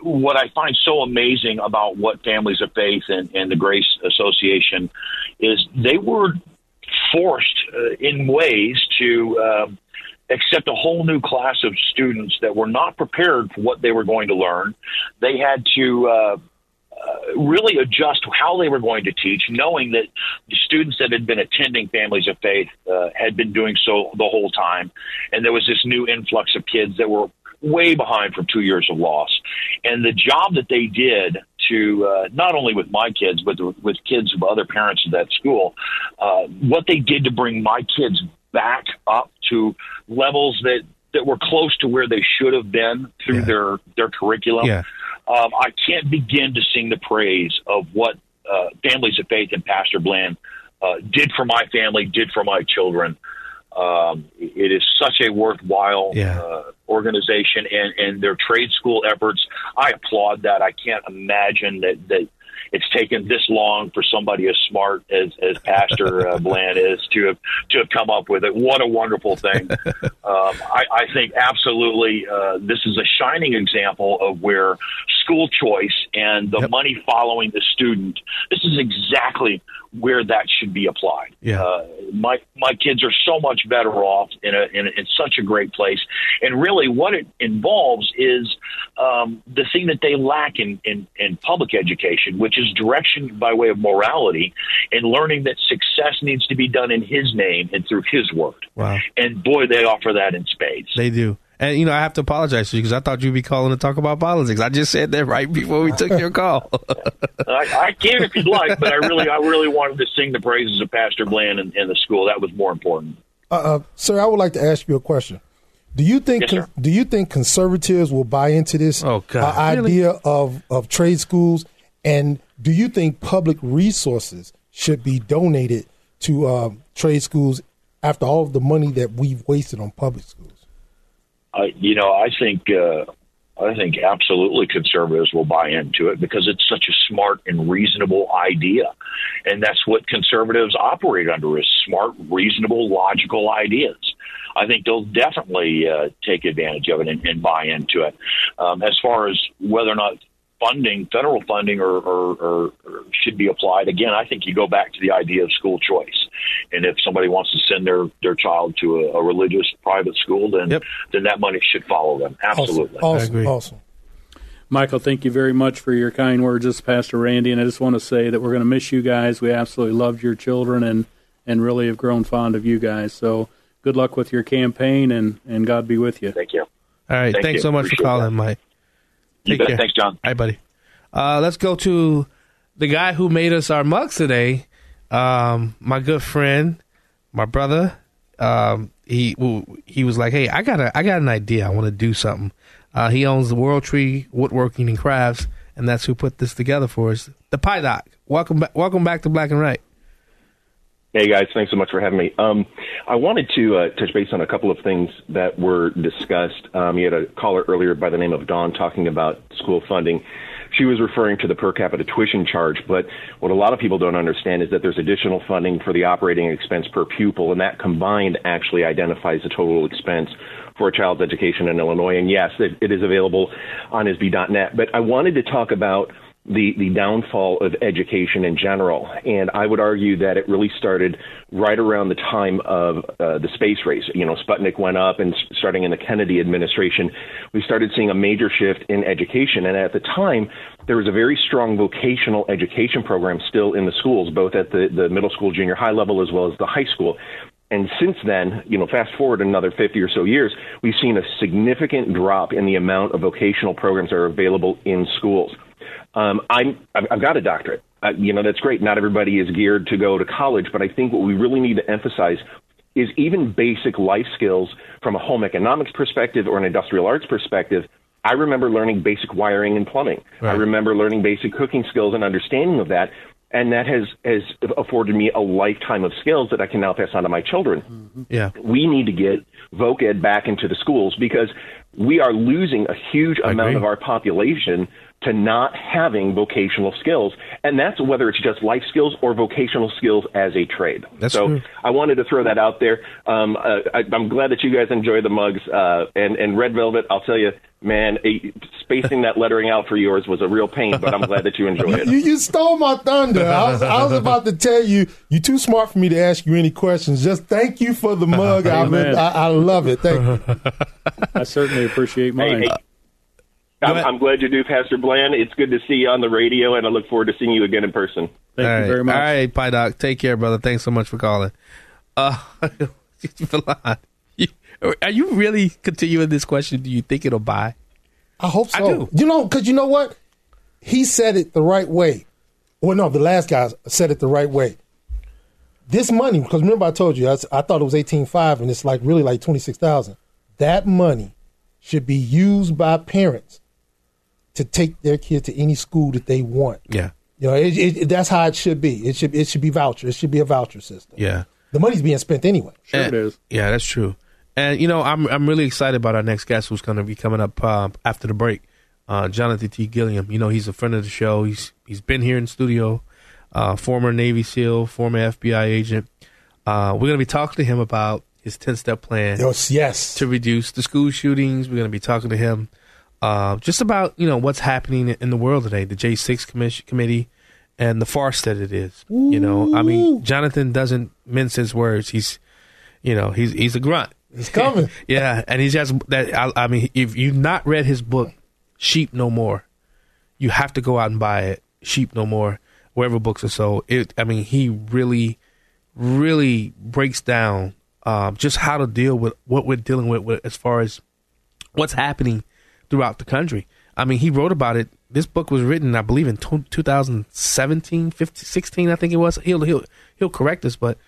what I find so amazing about what Families of Faith and, and the Grace Association is they were forced uh, in ways to uh, accept a whole new class of students that were not prepared for what they were going to learn. They had to uh, really adjust how they were going to teach, knowing that the students that had been attending Families of Faith uh, had been doing so the whole time, and there was this new influx of kids that were way behind from two years of loss. And the job that they did to uh, not only with my kids, but with kids of other parents at that school, uh, what they did to bring my kids back up to levels that that were close to where they should have been through their their curriculum. Yeah. Um, I can't begin to sing the praise of what uh, Families of Faith and Pastor Bland uh, did for my family, did for my children. Um, it is such a worthwhile Yeah. uh, organization, and, and their trade school efforts. I applaud that. I can't imagine that that it's taken this long for somebody as smart as as Pastor uh, Bland is to have to have come up with it. What a wonderful thing! um, I, I think absolutely uh, this is a shining example of where school choice and the money following the student. This is exactly where that should be applied. Yeah. Uh, my my kids are so much better off in a in, a, in such a great place, and really what it involves is um, the thing that they lack in, in, in public education, which is direction by way of morality and learning that success needs to be done in His name and through His word. Wow. And boy, they offer that in spades. They do. And, you know, I have to apologize to you because I thought you'd be calling to talk about politics. I just said that right before we took your call. I, I can if you'd like, but I really, I really wanted to sing the praises of Pastor Bland and, and the school. That was more important. Uh, uh, sir, I would like to ask you a question. Do you think Yes, sir. do you think conservatives will buy into this Oh, God. uh, Really? idea of, of trade schools? And do you think public resources should be donated to um, trade schools after all of the money that we've wasted on public schools? I, you know, I think uh, I think absolutely conservatives will buy into it because it's such a smart and reasonable idea, and that's what conservatives operate under: is smart, reasonable, logical ideas. I think they'll definitely uh, take advantage of it and, and buy into it. Um, as far as whether or not funding, federal funding, or, or, or, or should be applied, again, I think you go back to the idea of school choice. And if somebody wants to send their, their child to a, a religious private school, then then that money should follow them. Absolutely. Awesome. Awesome. Michael, thank you very much for your kind words. This is Pastor Randy, and I just want to say that we're going to miss you guys. We absolutely loved your children and, and really have grown fond of you guys. So good luck with your campaign, and, and God be with you. Thank you. All right. Thank thanks you. so much for calling, that. Mike. Take care. Thanks, John. All right, buddy. Uh, let's go to the guy who made us our mugs today. Um, my good friend, my brother. Um, he he was like, "Hey, I got a I got an idea. I want to do something." Uh, he owns the World Tree Woodworking and Crafts, and that's who put this together for us. The Pie Doc. Welcome back. Welcome back to Black and Right. Hey guys, thanks so much for having me. Um, I wanted to uh, touch base on a couple of things that were discussed. Um, you had a caller earlier by the name of Dawn talking about school funding. She was referring to the per capita tuition charge, but what a lot of people don't understand is that there's additional funding for the operating expense per pupil, and that combined actually identifies the total expense for a child's education in Illinois. And yes, it, it is available on ISB.net. But I wanted to talk about the, the downfall of education in general. And I would argue that it really started right around the time of uh, the space race. You know, Sputnik went up, and starting in the Kennedy administration, we started seeing a major shift in education. And at the time, there was a very strong vocational education program still in the schools, both at the, the middle school, junior high level, as well as the high school. And since then, you know, fast forward another 50 or so years, we've seen a significant drop in the amount of vocational programs that are available in schools. Um, I'm, I've, I've got a doctorate. Uh, you know, that's great. Not everybody is geared to go to college, but I think what we really need to emphasize is even basic life skills from a home economics perspective or an industrial arts perspective. I remember learning basic wiring and plumbing. I remember learning basic cooking skills and understanding of that. And that has, has afforded me a lifetime of skills that I can now pass on to my children Yeah. we need to get voc ed back into the schools because we are losing a huge amount of our population to not having vocational skills and that's whether it's just life skills or vocational skills as a trade That's so true. i wanted to throw that out there um, uh, I, i'm glad that you guys enjoy the mugs uh, and, and red velvet i'll tell you man eh, spacing that lettering out for yours was a real pain but i'm glad that you enjoy it You, you stole my thunder. I was, I was about to tell you, you're too smart for me to ask you any questions. Just thank you for the mug. I, I, I love it. Thank you. I certainly appreciate mine. Hey, I'm, I'm glad you do, Pastor Bland. It's good to see you on the radio, and I look forward to seeing you again in person. Thank you very much. All right, Pie Doc. Take care, brother. Thanks so much for calling. Uh, Verlon, you- are you really continuing this question? Do you think it'll buy? I hope so. I do. You know, because you know what? He said it the right way. Well, no, the last guy said it the right way. This money, because remember I told you, I thought it was eighteen five, and it's like really like twenty six thousand. That money should be used by parents to take their kid to any school that they want. Yeah. You know, it, it, that's how it should be. It should it should be voucher. It should be a voucher system. Yeah. The money's being spent anyway. Sure And- Yeah, that's true. And you know, I'm I'm really excited about our next guest who's going to be coming up uh, after the break. Uh, Jonathan T. Gilliam. You know, he's a friend of the show. He's he's been here in studio. Uh, former Navy SEAL, former FBI agent. Uh, we're going to be talking to him about his ten step plan. Yes, yes. To reduce the school shootings. We're going to be talking to him uh, just about you know what's happening in the world today. The J six commission committee and the farce that it is. You know, I mean, Jonathan doesn't mince his words. He's you know he's he's a grunt. He's coming. yeah, and he's just that. I, I mean, if you've not read his book, Sheep No More. You have to go out and buy it. Sheep No More, wherever books are sold. It, I mean, he really, really breaks down um, just how to deal with what we're dealing with, with as far as what's happening throughout the country. I mean, he wrote about it. This book was written, I believe, in t- 2017, 15, 16, I think it was. He'll he'll he'll correct us, but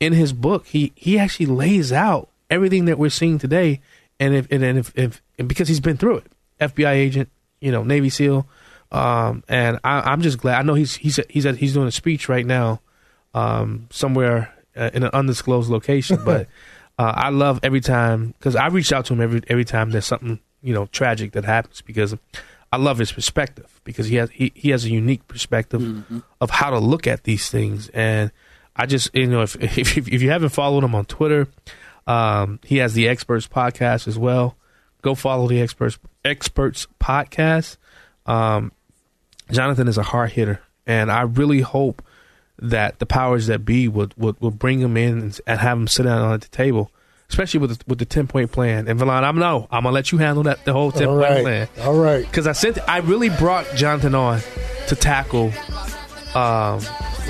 in his book, he he actually lays out everything that we're seeing today, and if and if, if and because he's been through it, FBI agent, you know, Navy SEAL, um, and I, am just glad. I know he's he's he's at, he's doing a speech right now, um, somewhere uh, in an undisclosed location, but. Uh, I love every time because I reach out to him every every time there's something you know tragic that happens because I love his perspective because he has he, he has a unique perspective Mm-hmm. of how to look at these things. And I just you know if if, if you haven't followed him on Twitter um, he has the experts podcast as well. Go follow the experts experts podcast. Um, Jonathan is a hard hitter and I really hope that the powers that be would would, would bring him in and, and have him sit down at the table especially with the, with the 10 point plan and Verlon I'm no I'm gonna let you handle that the whole 10 All point right. plan All right. because I sent I really brought Jonathan on to tackle um,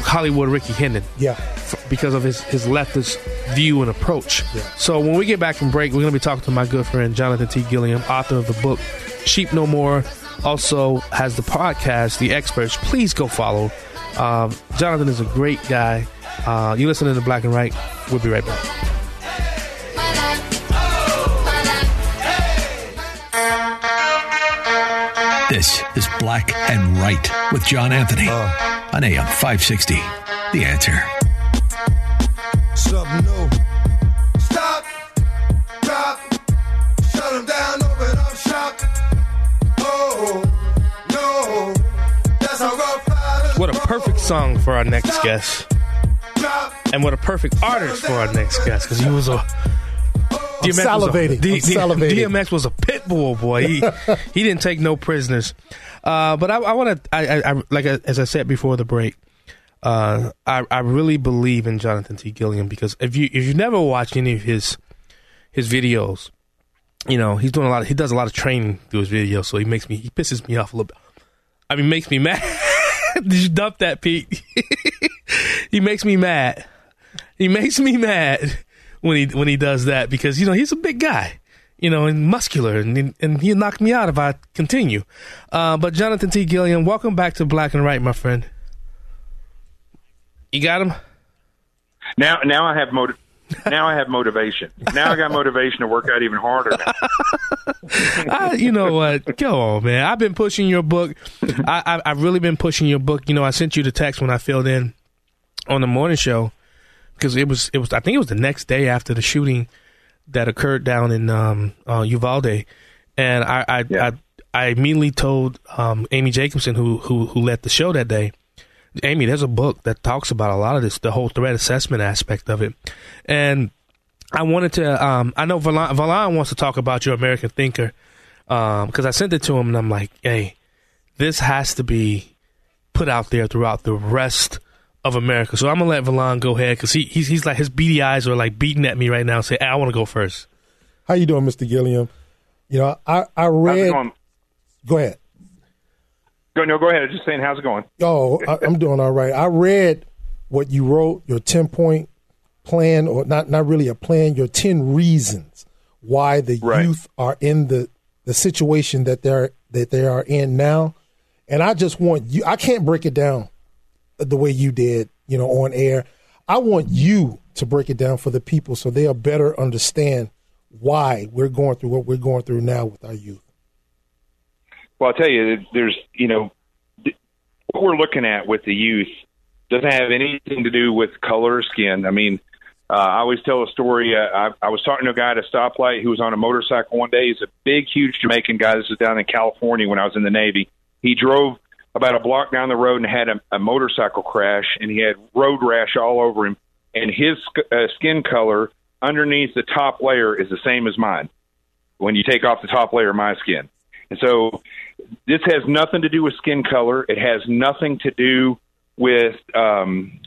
Hollywood Ricky Hendon. Yeah. f- because of his his leftist view and approach. So when we get back from break, we're going to be talking to my good friend Jonathan T. Gilliam, author of the book Sheep No More. Also has the podcast, The Experts. Please go follow. Um, Jonathan is a great guy. Uh, you listening to Black and Right? We'll be right back. This is Black and Right with John Anthony oh. on AM 560. The answer. Something new. Stop, drop, shut 'em down, open up shop. Oh, no, that's how rough What a perfect song for our next guest. And what a perfect artist for our next guest because he was a. I'm salivating. Was a, D- I'm salivating. DMX was a pit bull boy. He he didn't take no prisoners. Uh, but I, I want to, I, I, I, like I, as I said before the break, uh, I, I really believe in Jonathan T. Gilliam because if you if you never watched any of his his videos, you know he's doing a lot. Of, he does a lot of training through his videos, so he makes me he pisses me off a little bit. I mean, makes me mad. Did you dump that, Pete? he makes me mad. He makes me mad when he when he does that because you know he's a big guy, you know, and muscular, and and he'll knock me out if I continue. Uh, but Jonathan T. Gilliam, welcome back to Black and Right, my friend. You got him. Now, now I have motiv- Now I have motivation. Now I got motivation to work out even harder. Now. I, you know what? Go on, man. I've been pushing your book. I, I, I've really been pushing your book. You know, I sent you the text when I filled in on the morning show because it was it was I think it was the next day after the shooting that occurred down in um, uh, Uvalde, and I I, I I immediately told um, Amy Jacobson who who who led the show that day. Amy, there's a book that talks about a lot of this, the whole threat assessment aspect of it, and I wanted to. Um, I know Verlon, Verlon wants to talk about your American Thinker because I sent it to him, and I'm like, hey, this has to be put out there throughout the rest of America. So I'm gonna let Verlon go ahead because he, he's he's like his beady eyes are like beating at me right now. Say, hey, I want to go first. How you doing, Mr. Gilliam? You know, I I read. Go ahead. Go, no, go ahead. I'm just saying, how's it going? Oh, I, I'm doing all right. I read what you wrote, your ten point plan, or not not really a plan, your ten reasons why the youth are in the the situation that they're that they are in now. And I just want you. I can't break it down the way you did, you know, on air. I want you to break it down for the people so they'll better understand why we're going through what we're going through now with our youth. Well, I'll tell you, there's, you know, what we're looking at with the youth doesn't have anything to do with color or skin. I mean, uh, I always tell a story. Uh, I, I was talking to a guy at a stoplight who was on a motorcycle one day. He's a big, huge Jamaican guy. This was down in California when I was in the Navy. He drove about a block down the road and had a, a motorcycle crash, and he had road rash all over him. And his uh, skin color underneath the top layer is the same as mine. When you take off the top layer of my skin, and so this has nothing to do with skin color. It has nothing to do with um,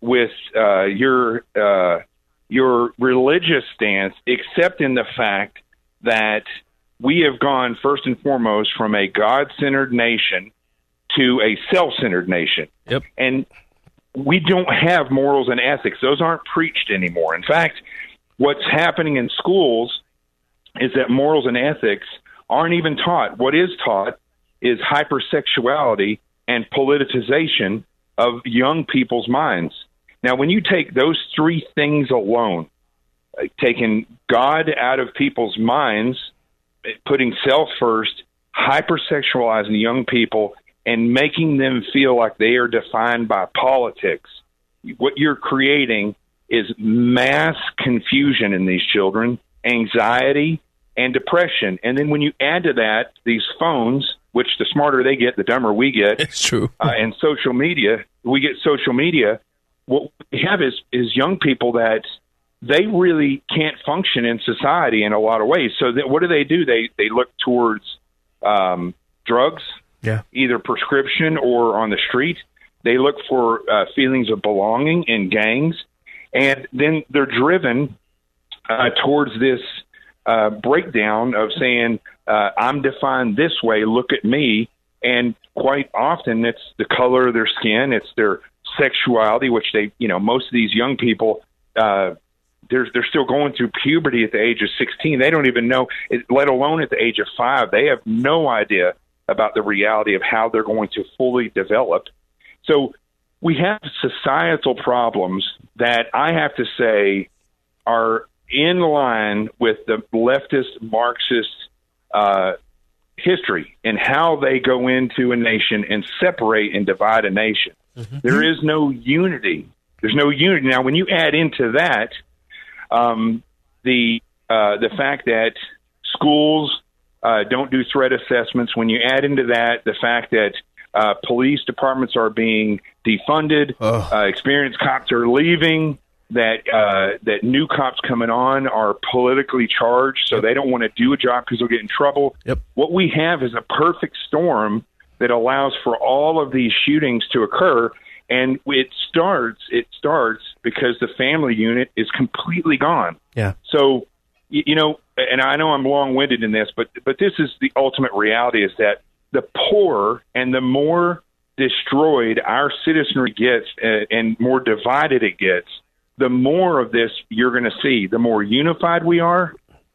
with uh, your uh, your religious stance, except in the fact that we have gone first and foremost from a God centered nation to a self centered nation. Yep. And we don't have morals and ethics. Those aren't preached anymore. In fact, what's happening in schools is that morals and ethics aren't even taught. What is taught is hypersexuality and politicization of young people's minds. Now, when you take those three things alone, like taking God out of people's minds, putting self first, hypersexualizing young people, and making them feel like they are defined by politics, what you're creating is mass confusion in these children, anxiety, and depression. And then when you add to that these phones, which the smarter they get, the dumber we get. It's true. Uh, and social media, we get social media. What we have is is young people that they really can't function in society in a lot of ways. So that, what do they do? They they look towards um, drugs, Yeah. either prescription or on the street. They look for uh, feelings of belonging in gangs, and then they're driven uh, towards this uh, breakdown of saying, uh, "I'm defined this way. Look at me." And quite often, it's the color of their skin, it's their sexuality, which they, you know, most of these young people. Uh, they're they're still going through puberty at the age of 16. They don't even know, let alone at the age of five. They have no idea about the reality of how they're going to fully develop. So we have societal problems that I have to say are in line with the leftist Marxist uh, history and how they go into a nation and separate and divide a nation. There is no unity. There's no unity. Now, when you add into that um, the uh, the fact that schools uh, don't do threat assessments, when you add into that the fact that uh, police departments are being defunded, uh, experienced cops are leaving, that uh, that new cops coming on are politically charged, so they don't want to do a job because they'll get in trouble. Yep. What we have is a perfect storm that allows for all of these shootings to occur, and it starts. It starts because the family unit is completely gone. Yeah. So, y- you know, and I know I'm long-winded in this, but but this is the ultimate reality: is that the poorer and the more destroyed our citizenry gets, uh, and more divided it gets, the more of this you're going to see. The more unified we are,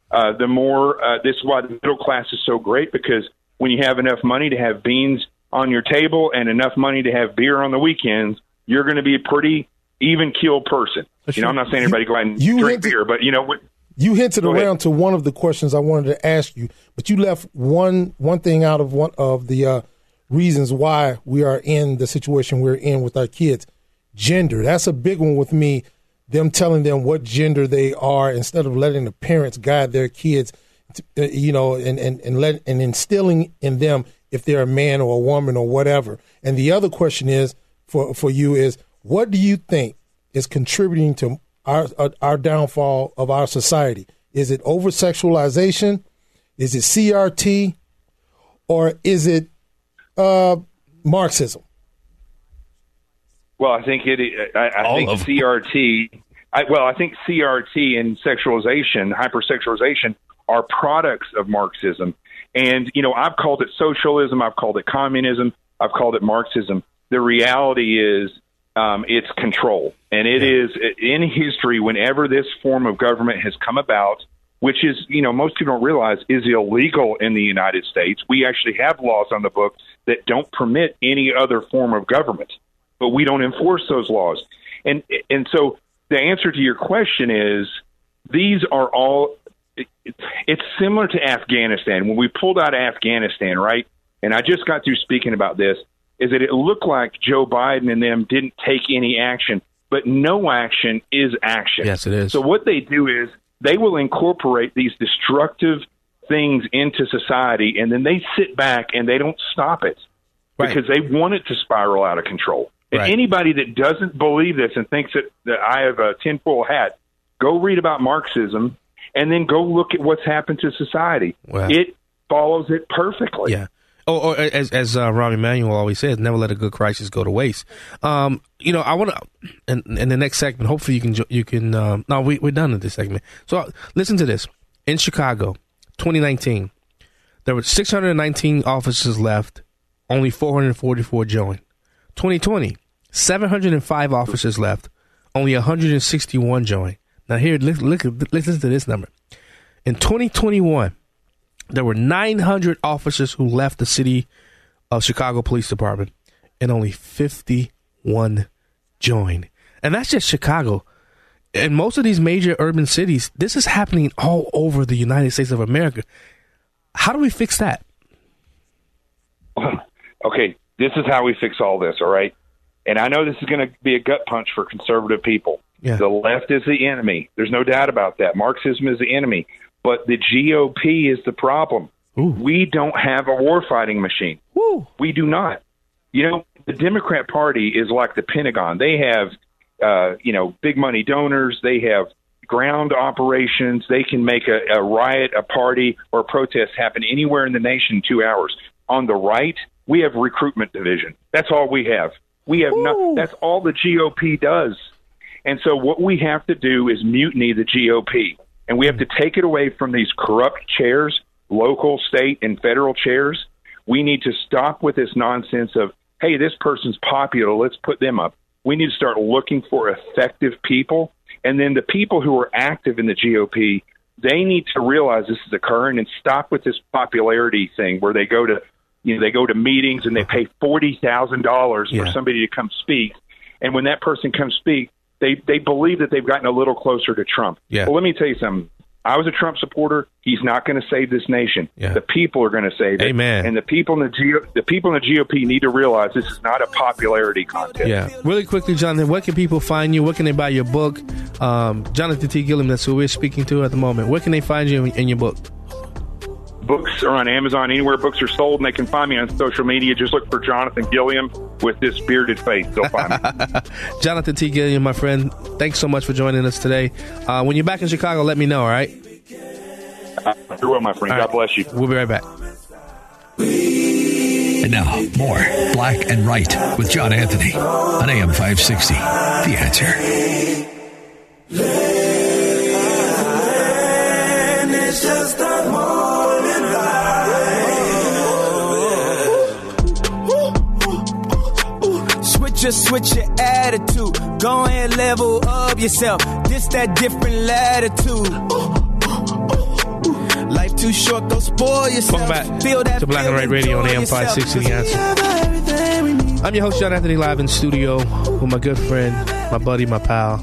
uh, the more. Uh, this is why the middle class is so great because when you have enough money to have beans on your table and enough money to have beer on the weekends, you're going to be a pretty even keel person. You know, I'm not saying everybody go out and You drink beer, but you know what? You hinted around to one of the questions I wanted to ask you, but you left one one thing out of one of the uh, reasons why we are in the situation we're in with our kids. Gender. That's a big one with me. Them telling them what gender they are instead of letting the parents guide their kids, to, uh, you know, and and and let and instilling in them if they're a man or a woman or whatever. And the other question is for for you is what do you think is contributing to our uh, our downfall of our society? Is it over sexualization? Is it CRT? Or is it uh, Marxism? Well, I think it. I, I think CRT. I, well, I think CRT and sexualization, hypersexualization, are products of Marxism. And you know, I've called it socialism. I've called it communism. I've called it Marxism. The reality is, um, it's control, and it is in history. Whenever this form of government has come about, which is, you know, most people don't realize is illegal in the United States. We actually have laws on the books that don't permit any other form of government, but we don't enforce those laws. And and so the answer to your question is these are all it, it's similar to Afghanistan. When we pulled out of Afghanistan, right? And I just got through speaking about this is that it looked like Joe Biden and them didn't take any action, but no action is action. Yes, it is. So what they do is they will incorporate these destructive things into society, and then they sit back and they don't stop it because they want it to spiral out of control. And Right. anybody that doesn't believe this and thinks that, that I have a tinfoil hat, go read about Marxism and then go look at what's happened to society. Wow. It follows it perfectly. Yeah. Oh, or as as uh, Rahm Emanuel always says, never let a good crisis go to waste. Um, you know, I want to, in, in the next segment, hopefully you can you can. Um, no, we we're done with this segment. So uh, listen to this. In Chicago, 2019, there were 619 officers left, only 444 joined. 2020, 705 officers left, only 161 joined. Now here, look, look, listen to this number. In 2021, there were 900 officers who left the city of Chicago Police Department, and only 51 joined. And that's just Chicago. In most of these major urban cities, this is happening all over the United States of America. How do we fix that? okay, this is how we fix all this, all right? And I know this is going to be a gut punch for conservative people. Yeah. The left is the enemy. There's no doubt about that. Marxism is the enemy. But the GOP is the problem. We don't have a warfighting machine. We do not. You know, the Democrat Party is like the Pentagon. They have, uh, you know, big money donors. They have ground operations. They can make a, a riot, a party, or a protest happen anywhere in the nation in two hours. On the right, we have recruitment division. That's all we have. We have no. That's all the GOP does. And so what we have to do is mutiny the GOP, and we have to take it away from these corrupt chairs, local, state, and federal chairs. We need to stop with this nonsense of, hey, this person's popular, let's put them up. We need to start looking for effective people, and then the people who are active in the GOP, they need to realize this is occurring and stop with this popularity thing where they go to, you know, they go to meetings and they pay forty thousand dollars for Yeah. somebody to come speak, and when that person comes speak, they they believe that they've gotten a little closer to Trump. Yeah. Well, let me tell you something. I was a Trump supporter. He's not going to save this nation. Yeah. The people are going to save it. Amen. And the people in the G- the people in the GOP need to realize this is not a popularity contest. Yeah. Really quickly, Jonathan, where can people find you? Where can they buy your book? Um, Jonathan T. Gilliam, that's who we're speaking to at the moment. Where can they find you in, in your book? Books are on Amazon anywhere books are sold, and they can find me on social media. Just look for Jonathan Gilliam with this bearded face. They'll find me. Jonathan T. Gilliam, my friend, thanks so much for joining us today. Uh, when you're back in Chicago, let me know, all right? You're well, my friend. God bless you. We'll be right back. And now, more Black and Right with John Anthony on AM 560. The answer. It's just Switch your, switch your attitude. Go ahead, level up yourself. This that different latitude. Life too short, go spoil yourself. Welcome back Feel that to Black and Right Radio on AM 560 The Answer. I'm your host, John Anthony, live in studio with my good friend, my buddy, my pal,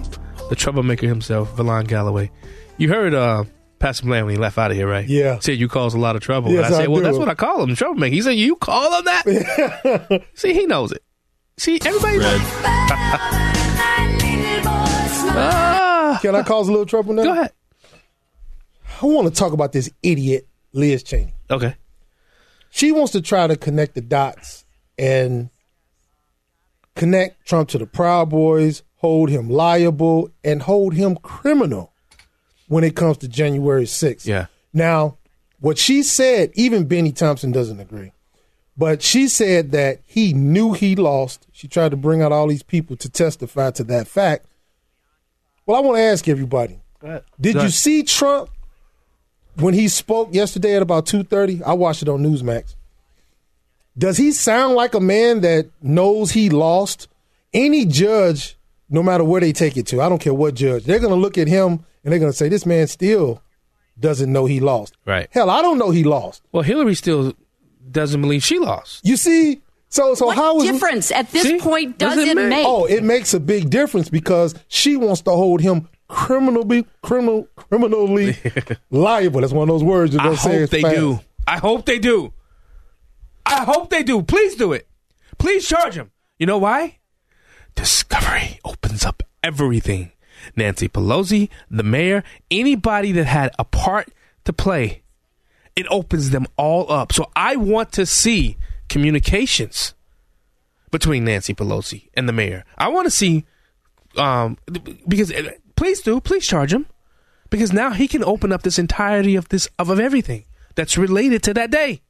the troublemaker himself, Verlon Galloway. You heard uh, Pastor Bland when he left out of here, right? Yeah. Said you cause a lot of trouble. Yes, and I said, I well, do. that's what I call him, troublemaker. He said, you call him that? See, he knows it. See, everybody knows Ah. Can I cause a little trouble now? Go ahead. I want to talk about this idiot, Liz Cheney. Okay. She wants to try to connect the dots and connect Trump to the Proud Boys, hold him liable, and hold him criminal when it comes to January 6th. Yeah. Now, what she said, even Bennie Thompson doesn't agree, but she said that he knew he lost. She tried to bring out all these people to testify to that fact. Well, I want to ask everybody: Did you see Trump when he spoke yesterday at about two thirty? I watched it on Newsmax. Does he sound like a man that knows he lost? Any judge, no matter where they take it to, I don't care what judge, they're going to look at him and they're going to say, "This man still doesn't know he lost." Right. Hell, I don't know he lost. Well, Hillary still doesn't believe she lost. You see, so so What how is difference at this See? point does it make? Oh, it makes a big difference because she wants to hold him criminally criminal criminally liable. That's one of those words you I don't say hope as they fast. do. I hope they do. I hope they do. Please do it. Please charge him. You know why? Discovery opens up everything. Nancy Pelosi, the mayor, anybody that had a part to play, it opens them all up. So I want to see communications between Nancy Pelosi and the mayor. I want to see, um, because please do, please charge him, because now he can open up this entirety of this of, of everything that's related to that day.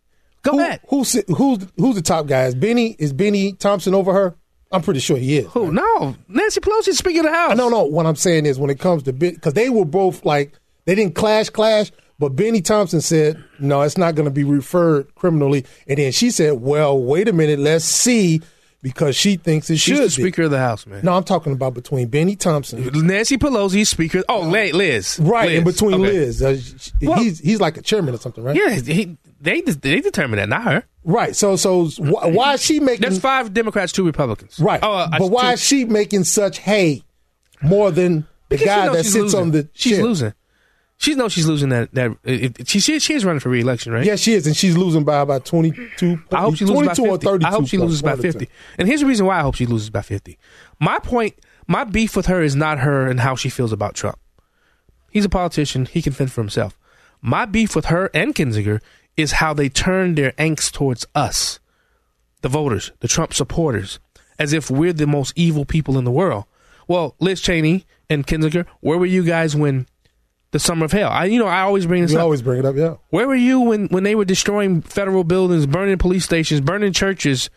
Go ahead. Who's who's who's the top guy? Is Benny is Bennie Thompson over her? I'm pretty sure he is. Who? No, Nancy Pelosi speaking of the House. No, no. What I'm saying is when it comes to because they were both like they didn't clash, clash, But Bennie Thompson said, no, it's not going to be referred criminally. And then she said, well, wait a minute, let's see, because she thinks it She's should the Speaker of the House, man. No, I'm talking about between Bennie Thompson. Nancy Pelosi, Speaker. Oh, Liz. Right, in between Okay. Liz. Uh, Well- he's, he's like a chairman or something, right? Yeah, he, they they determined that, not her. Right. So, so wh- why is she making. There's five Democrats, two Republicans. Right. Oh, uh, but why two- is she making such hay more than the Because guy that sits losing. on the She's chair? losing. She knows she's losing that. That uh, it- she, she she is running for re-election, right? Yeah, she is, and she's losing by about 22. I hope she loses by 22 or 50. I hope she loses by one of the 50. And here's the reason why I hope she loses by 50. My point, my beef with her is not her and how she feels about Trump. He's a politician. He can fend for himself. My beef with her and Kinzinger is how they turn their angst towards us, the voters, the Trump supporters, as if we're the most evil people in the world. Well, Liz Cheney and Kinzinger, where were you guys when the summer of hell? I, you know, I always bring this We up. always bring it up, yeah. Where were you when, when they were destroying federal buildings, burning police stations, burning churches,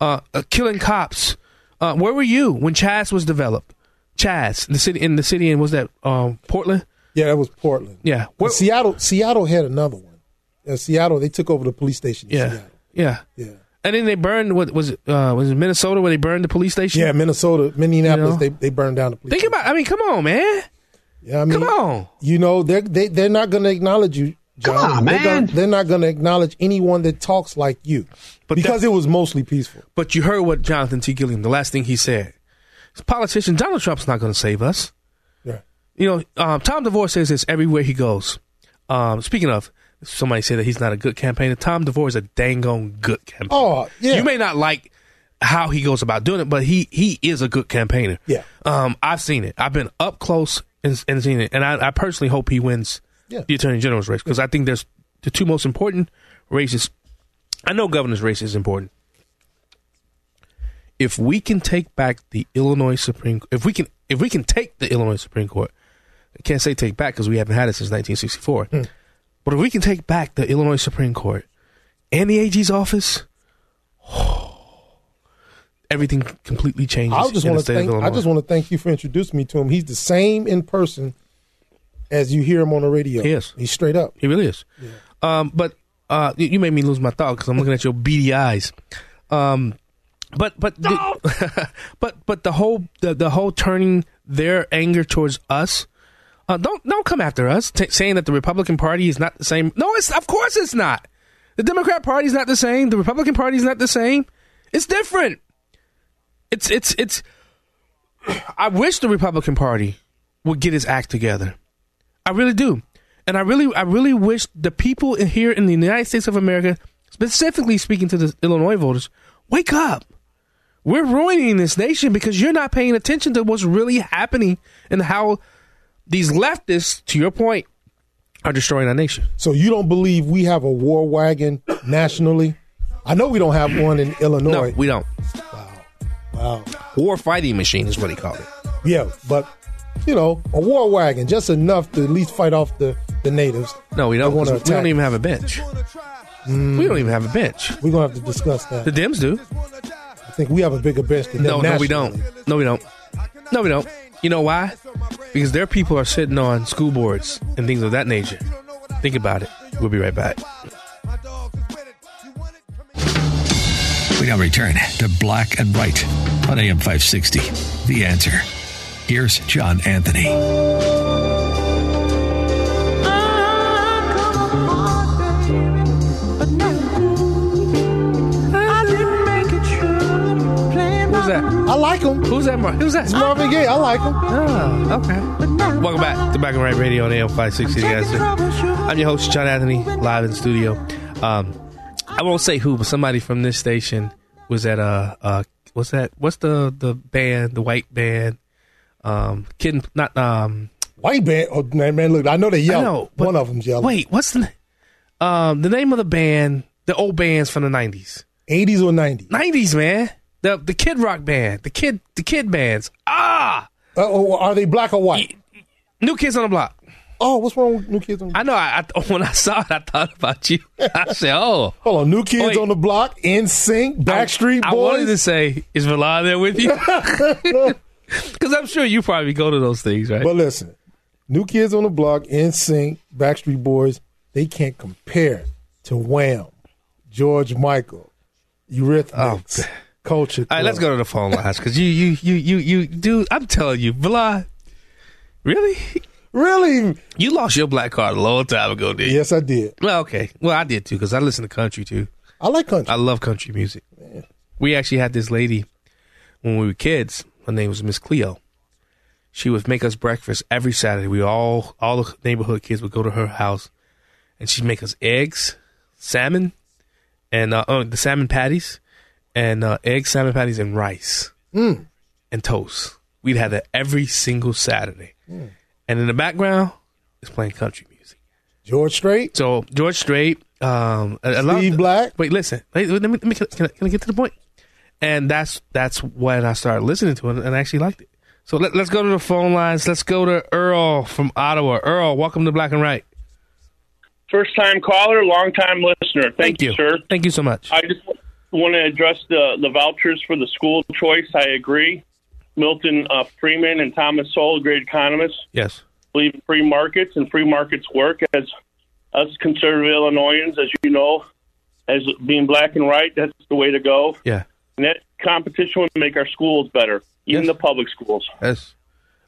uh, uh, killing cops? Uh, where were you when Chaz was developed? Chaz, the city in the city, and was that um, Portland? Yeah, that was Portland. Yeah, But Seattle, Seattle had another one. Uh, Seattle, they took over the police station. in yeah, Seattle. yeah, yeah. And then they burned. What was it? Uh, was it Minnesota where they burned the police station? Yeah, Minnesota, Minneapolis, You know? they they burned down the police. Think about. I mean, come on, man. Yeah, I mean, Come on. You know, they're they, they're not going to acknowledge you, John. Come on, They're, gonna, they're not going to acknowledge anyone that talks like you, but because it was mostly peaceful. But you heard what Jonathan T. Gilliam, the last thing he said. A politician, Donald Trump's not going to save us. Yeah. You know, um, Tom DeVore says this everywhere he goes. Um, speaking of, somebody said that he's not a good campaigner. Tom DeVore is a dang on good campaigner. Oh, yeah. You may not like how he goes about doing it, but he he is a good campaigner. Yeah. Um, I've seen it. I've been up close and, and seen it, and I, I personally hope he wins Yeah. the attorney general's race because I think there's the two most important races. I know governor's race is important. If we can take back the Illinois Supreme, if we can, if we can take the Illinois Supreme Court, I can't say take back because we haven't had it since 1964. Hmm. But if we can take back the Illinois Supreme Court and the AG's office, everything completely changes. I just want to thank. I just want to thank you for introducing me to him. He's the same in person as you hear him on the radio. He is. He's straight up. He really is. Um, but uh, you, you made me lose my thought because I'm looking at your beady eyes. Um, but but the, but but the whole the, the whole turning their anger towards us. Uh, don't don't come after us t- saying that the Republican Party is not the same. No, it's of course it's not. The Democrat Party is not the same. The Republican Party is not the same. It's different. It's it's it's. I wish the Republican Party would get its act together. I really do. And I really, I really wish the people in here in the United States of America, specifically speaking to the Illinois voters, wake up. We're ruining this nation because you're not paying attention to what's really happening and how these leftists, to your point, are destroying our nation. So you don't believe we have a war wagon nationally? I know we don't have one in Illinois. No, we don't. Wow. War fighting machine is what he called it. Yeah, but you know, a war wagon just enough to at least fight off the the natives. No, we don't. They wanna 'cause We don't even have a bench. Mm. We don't even have a bench. We're gonna have to discuss that. The Dems do. I think we have a bigger bench than No, them no, no, we don't. No, we don't. No, we don't. You know why? Because their people are sitting on school boards and things of that nature. Think about it. We'll be right back. Now return to Black and Right on AM 560. The answer. Here's John Anthony. Who's that? I like him. Who's that? Mar- Who's that? It's Marvin Gaye. I like him. Oh, okay. Welcome back to Black and Right Radio on AM 560. The answer. I'm your host, John Anthony, live in studio. Um, I won't say who, but somebody from this station was at uh, uh what's that? What's the the band? The white band? Um, kid, not um. White band. Oh man, man, look, I know they yell. Know, One of them's yelling. Wait, what's the um the name of the band? The old bands from the nineties, eighties or nineties? Nineties, man. The the Kid Rock band, the kid the kid bands. Ah, Uh, oh, are they black or white? New Kids on the Block. Oh, what's wrong with New Kids on the Block? I know. I, I when I saw it, I thought about you. I said, "Oh, Hold on, New Kids Wait. on the Block, NSYNC, Backstreet Boys. I wanted to say, is Villan there with you? Because I'm sure you probably go to those things, right? But listen, New Kids on the Block, NSYNC, Backstreet Boys, they can't compare to Wham, George Michael, Eurythmics, oh, Culture. All right, let's go to the phone lines because you, you, you, you, you, dude. I'm telling you, Vlad. Really? Really? You lost your black card a long time ago, did you? Yes, I did. Well, okay. Well, I did too because I listen to country too. I like country. I love country music. We actually had this lady when we were kids. Her name was Miss Cleo. She would make us breakfast every Saturday. We all, all the neighborhood kids would go to her house, and she'd make us eggs, salmon, and uh, oh, the salmon patties, and uh, eggs, salmon patties, and rice Mm. and toast. We'd have that every single Saturday. Mm. And in the background, is playing country music. George Strait. So George Strait, um, a, a lot Steve of, Black. Wait, listen. Wait, let me, let me can, I, can I get to the point? And that's that's when I started listening to it and I actually liked it. So let, let's go to the phone lines. Let's go to Earl from Ottawa. Earl, welcome to Black and Right. First time caller, long time listener. Thank, you. sir. Thank you so much. I just want to address the, the vouchers for the school choice. I agree. Milton uh, Friedman and Thomas Sowell, great economists, Yes. believe in free markets and free markets work. As us conservative Illinoisans, as you know, as being black and white, that's the way to go. Yeah. And that competition would make our schools better, even the public schools. Yes,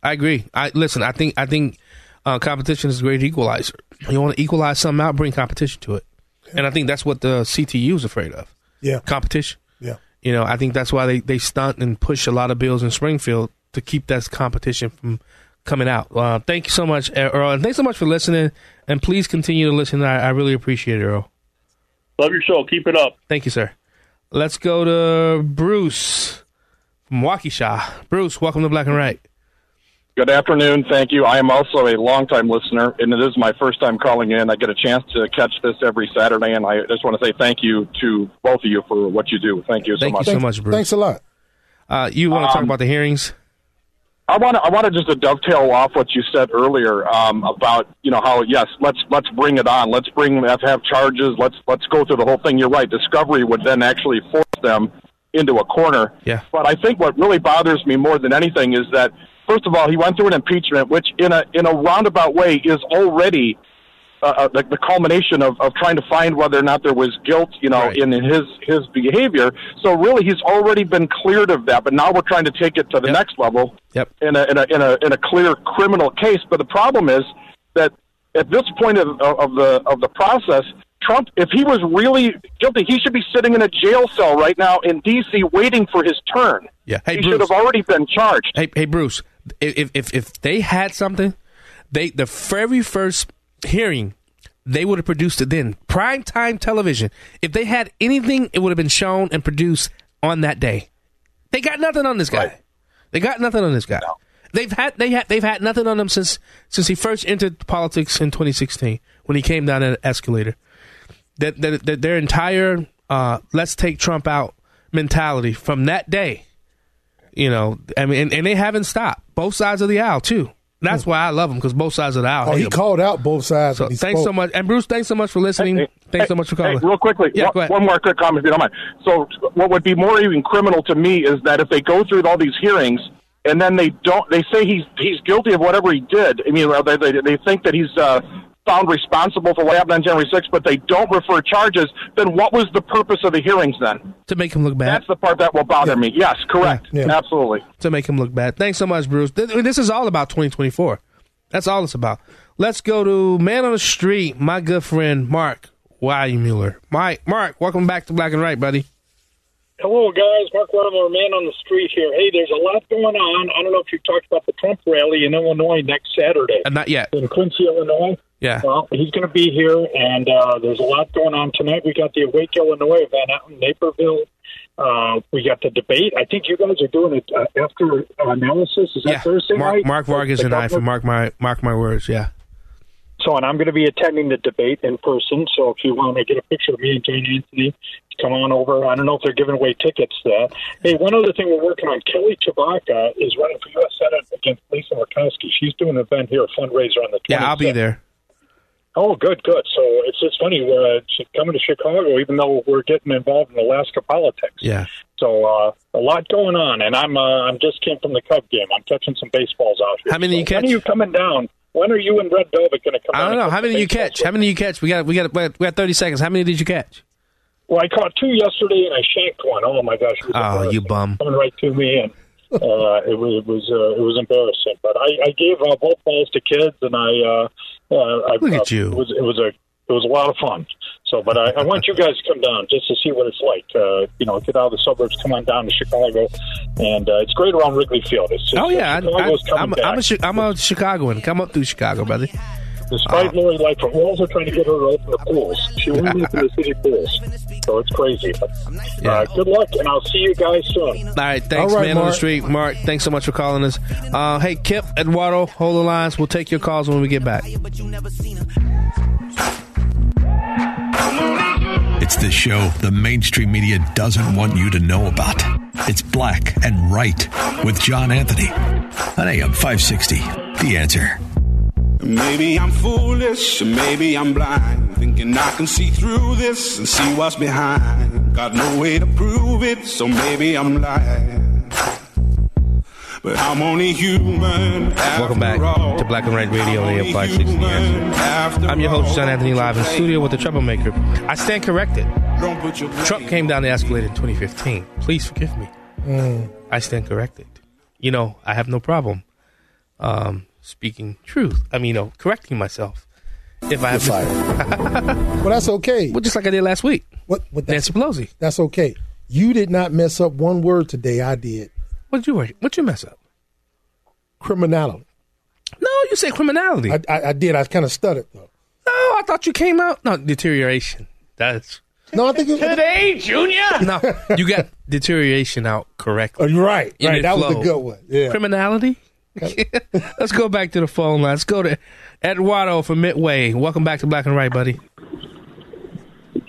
I agree. I listen. I think I think uh, competition is a great equalizer. You want to equalize something out, bring competition to it, and I think that's what the CTU is afraid of. Yeah, competition. You know, I think that's why they they stunt and push a lot of bills in Springfield to keep that competition from coming out. Uh, thank you so much, Earl, and thanks so much for listening. And please continue to listen. I, I really appreciate it, Earl. Love your show. Keep it up. Thank you, sir. Let's go to Bruce from Waukesha. Bruce, welcome to Black and Right. Good afternoon. Thank you. I am also a longtime listener, and it is my first time calling in. I get a chance to catch this every Saturday, and I just want to say thank you to both of you for what you do. Thank you so Thank much. you so much, Bruce. Thanks a lot. Uh, you want to talk Um, about the hearings? I want to I want to just to dovetail off what you said earlier um, about you know how yes let's let's bring it on let's bring let's have charges let's let's go through the whole thing. You're right. Discovery would then actually force them into a corner. Yeah. But I think what really bothers me more than anything is that first of all he went through an impeachment, which in a in a roundabout way is already uh, uh, the, the culmination of, of trying to find whether or not there was guilt, you know, in his his behavior. So really, he's already been cleared of that. But now we're trying to take it to the next level Yep. in a in a in a in a clear criminal case. But the problem is that at this point of, of the of the process, Trump, if he was really guilty, he should be sitting in a jail cell right now in D.C. waiting for his turn. Yeah. Hey, he Bruce. should have already been charged. Hey, hey, Bruce. If if if they had something, they the very first hearing, they would have produced it then. Prime time television. If they had anything, it would have been shown and produced on that day. They got nothing on this guy. They got nothing on this guy. They've had they had they've had nothing on him since since he first entered politics in 2016 when he came down an escalator. That that, that their entire uh, let's take Trump out mentality from that day. You know, I mean, and, and they haven't stopped. Both sides of the aisle too. That's why I love him because both sides of the aisle. Oh, he him. called out both sides. So thanks spoke. so much, and Bruce, thanks so much for listening. thanks so much for calling. Hey, real quickly, Yeah, one, one more quick comment, if you don't mind. So, what would be more even criminal to me is that if they go through all these hearings and then they don't, they say he's he's guilty of whatever he did. I mean, they they, they think that he's uh, found responsible for what happened on January 6th, but they don't refer charges. Then what was the purpose of the hearings then? To make him look bad. That's the part that will bother me. Yes, correct, absolutely. to make him look bad. Thanks so much, Bruce. Th- This is all about 2024. That's all it's about. Let's go to man on the street, my good friend Mark Mueller. Mike, Mark, welcome back to Black and Right, buddy. Hello, guys. Mark Lattimore, man on the street here. Hey, there's a lot going on. I don't know if you've talked about the Trump rally in Illinois next Saturday. Uh, not yet. In Quincy, Illinois. Yeah. Well, he's going to be here, and uh, there's a lot going on tonight. We got the Awake Illinois event out in Naperville. Uh, we got the debate. I think you guys are doing it uh, after analysis. Is that Yeah, Thursday Mark, night? Mark Vargas and I for Mark My Mark My Words. Yeah. So, and I'm going to be attending the debate in person. So, if you want to get a picture of me and Jane Anthony, come on over. I don't know if they're giving away tickets to that. Hey, one other thing we're working on Kelly Tshibaka is running for U.S. Senate against Lisa Murkowski. She's doing an event here, a fundraiser on the 27th. Yeah, I'll be there. Oh, good, good. So it's it's funny. Uh, she's coming to Chicago, even though we're getting involved in Alaska politics. Yeah. So uh, a lot going on, and I'm uh, I'm just came from the Cub game. I'm catching some baseballs out here. How many so you catch? When are you coming down? when are you and Red Velvet going to come? I don't know. How many you catch? How many you catch? We got we got we got, we got 30 seconds. How many did you catch? Well, I caught two yesterday, and I shanked one. Oh my gosh! Oh, you bum. Coming right to me, and uh, it was it was uh, it was embarrassing. But I, I gave uh, both balls to kids, and I uh, uh, I, Look at uh, you. It was it was a it was a lot of fun. So, but I, I want you guys to come down just to see what it's like. Uh, you know, get out of the suburbs, come on down to Chicago, and uh, it's great around Wrigley Field. It's, just, Oh yeah, I, I. I'm a I'm a Chicagoan. Come up through Chicago, brother. Despite Lori Lightfoot, we're also trying to get her to open the pools. She won't open the city pools, so it's crazy. But uh, good luck, and I'll see you guys soon. All right, thanks, All right, man on the street. Mark, thanks so much for calling us. Uh, hey, Kip, Eduardo, hold the lines. We'll take your calls when we get back. It's the show the mainstream media doesn't want you to know about. It's Black and Right with John Anthony on AM 560. The answer. Maybe I'm foolish, maybe I'm blind, thinking I can see through this and see what's behind. Got no way to prove it, so maybe I'm lying. But I'm only human. Welcome back to Black and Right Radio on AM 560. I'm your host, John Anthony, live in studio with the troublemaker. I stand corrected. Trump came down the escalator in 2015. Please forgive me. Mm. I stand corrected. You know, I have no problem um, speaking truth. I mean, you know, correcting myself. If I have fire. well, that's okay. Well, just like I did last week. What? what that's, Nancy Pelosi. That's okay. You did not mess up one word today. I did. What'd you What'd you mess up? Criminality. No, you say criminality. I, I, I did. I kind of stuttered though. No, I thought you came out. No, deterioration. That's No, I think it, today, Junior. no, you got deterioration out correctly. Oh, you're right. In Right. its That was a good one. Yeah. Criminality. Let's go back to the phone line. Let's go to Eduardo from Midway. Welcome back to Black and Right, buddy.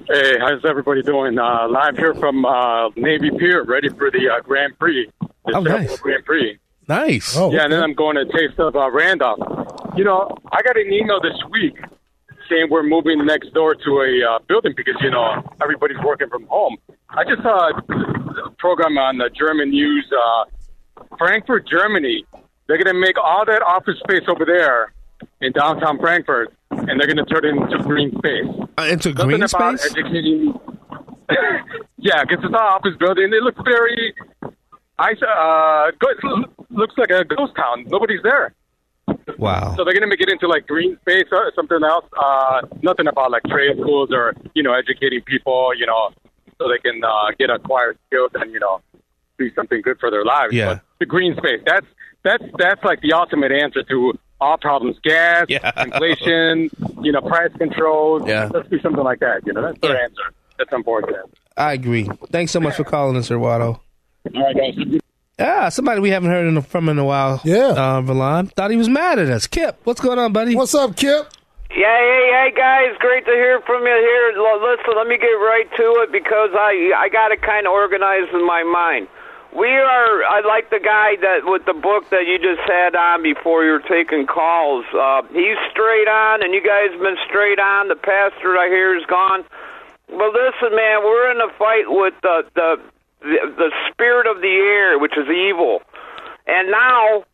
Hey, how's everybody doing? Uh, live here from uh, Navy Pier, ready for the uh, Grand Prix. The Oh, nice. Grand Prix. Nice. Oh, yeah, and then I'm going to Taste of uh, Randolph. You know, I got an email this week saying we're moving next door to a uh, building because, you know, everybody's working from home. I just saw a program on the German news, uh, Frankfurt, Germany. They're going to make all that office space over there in downtown Frankfurt, and they're going to turn it into green space. Uh, into Something green about space? educating. yeah, because it's an office building. It looks very. I uh, looks like a ghost town. Nobody's there. Wow. So they're gonna make it into like green space or something else. Uh, nothing about like trade schools or you know educating people. You know, so they can uh, get acquired skills and you know do something good for their lives. Yeah. But the green space. That's that's that's like the ultimate answer to all problems. Gas, inflation, you know, price controls. Yeah. Let's do something like that. You know, that's their answer. That's unfortunate. I agree. Thanks so much for calling us, Eduardo. All right, guys. Yeah, somebody we haven't heard in a, from in a while. Yeah. Uh, Verlon. Thought he was mad at us. Kip, what's going on, buddy? What's up, Kip? Yeah, hey, hey, guys, great to hear from you here. Listen, let me get right to it because I I got it kind of organized in my mind. We are. I like the guy that with the book that you just had on before you were taking calls. Uh, he's straight on, and you guys been straight on. The pastor I hear is gone. Well, listen, man, we're in a fight with the the the, the spirit of the air, which is evil, and now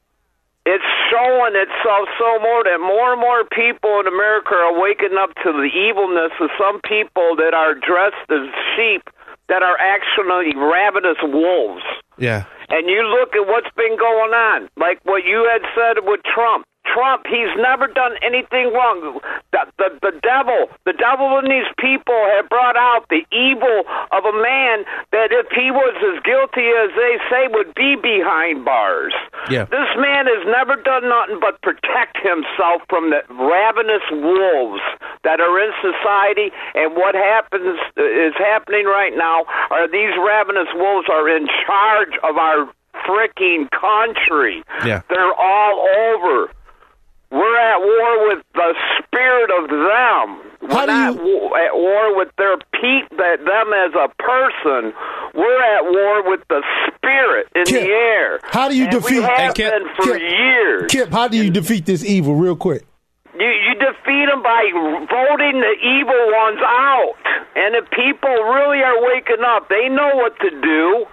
it's showing itself so more that more and more people in America are waking up to the evilness of some people that are dressed as sheep that are actually ravenous wolves. Yeah. And you look at what's been going on, like what you had said with Trump. Trump, he's never done anything wrong. The, the, the devil, the devil in these people have brought out the evil of a man that if he was as guilty as they say would be behind bars. Yeah. This man has never done nothing but protect himself from the ravenous wolves that are in society. And what happens uh, is happening right now are these ravenous wolves are in charge of our freaking country. Yeah. They're all over. We're at war with the spirit of them. We're not wa- at war with their peep, that them as a person. We're at war with the spirit in the air. How do you And defeat? We have Kip, been for Kip, years. Kip, how do you defeat this evil, real quick? You, you defeat them by voting the evil ones out. And if people really are waking up, they know what to do.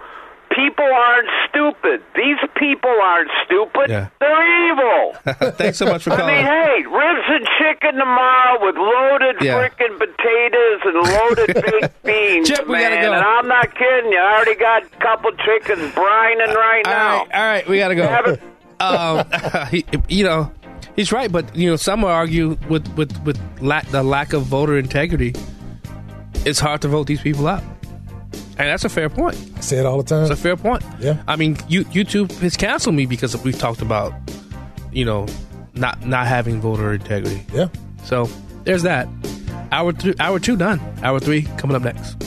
People aren't stupid. These people aren't stupid. Yeah. They're evil. Thanks so much for I mean, hey, ribs and chicken tomorrow with loaded Yeah. frickin' potatoes and loaded baked beans, Chip, we man. gotta go. And I'm not kidding you. I already got a couple chickens brining right now. All right, we gotta go. um, you know, he's right, but you know, some will argue with with with lack the lack of voter integrity. It's hard to vote these people out, and that's a fair point. I say it all the time. It's a fair point. Yeah. I mean, you, YouTube has canceled me because we've talked about, you know, not not having voter integrity. Yeah. So there's that. Hour three, hour two done. Hour three coming up next.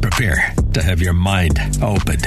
Prepare to have your mind opened.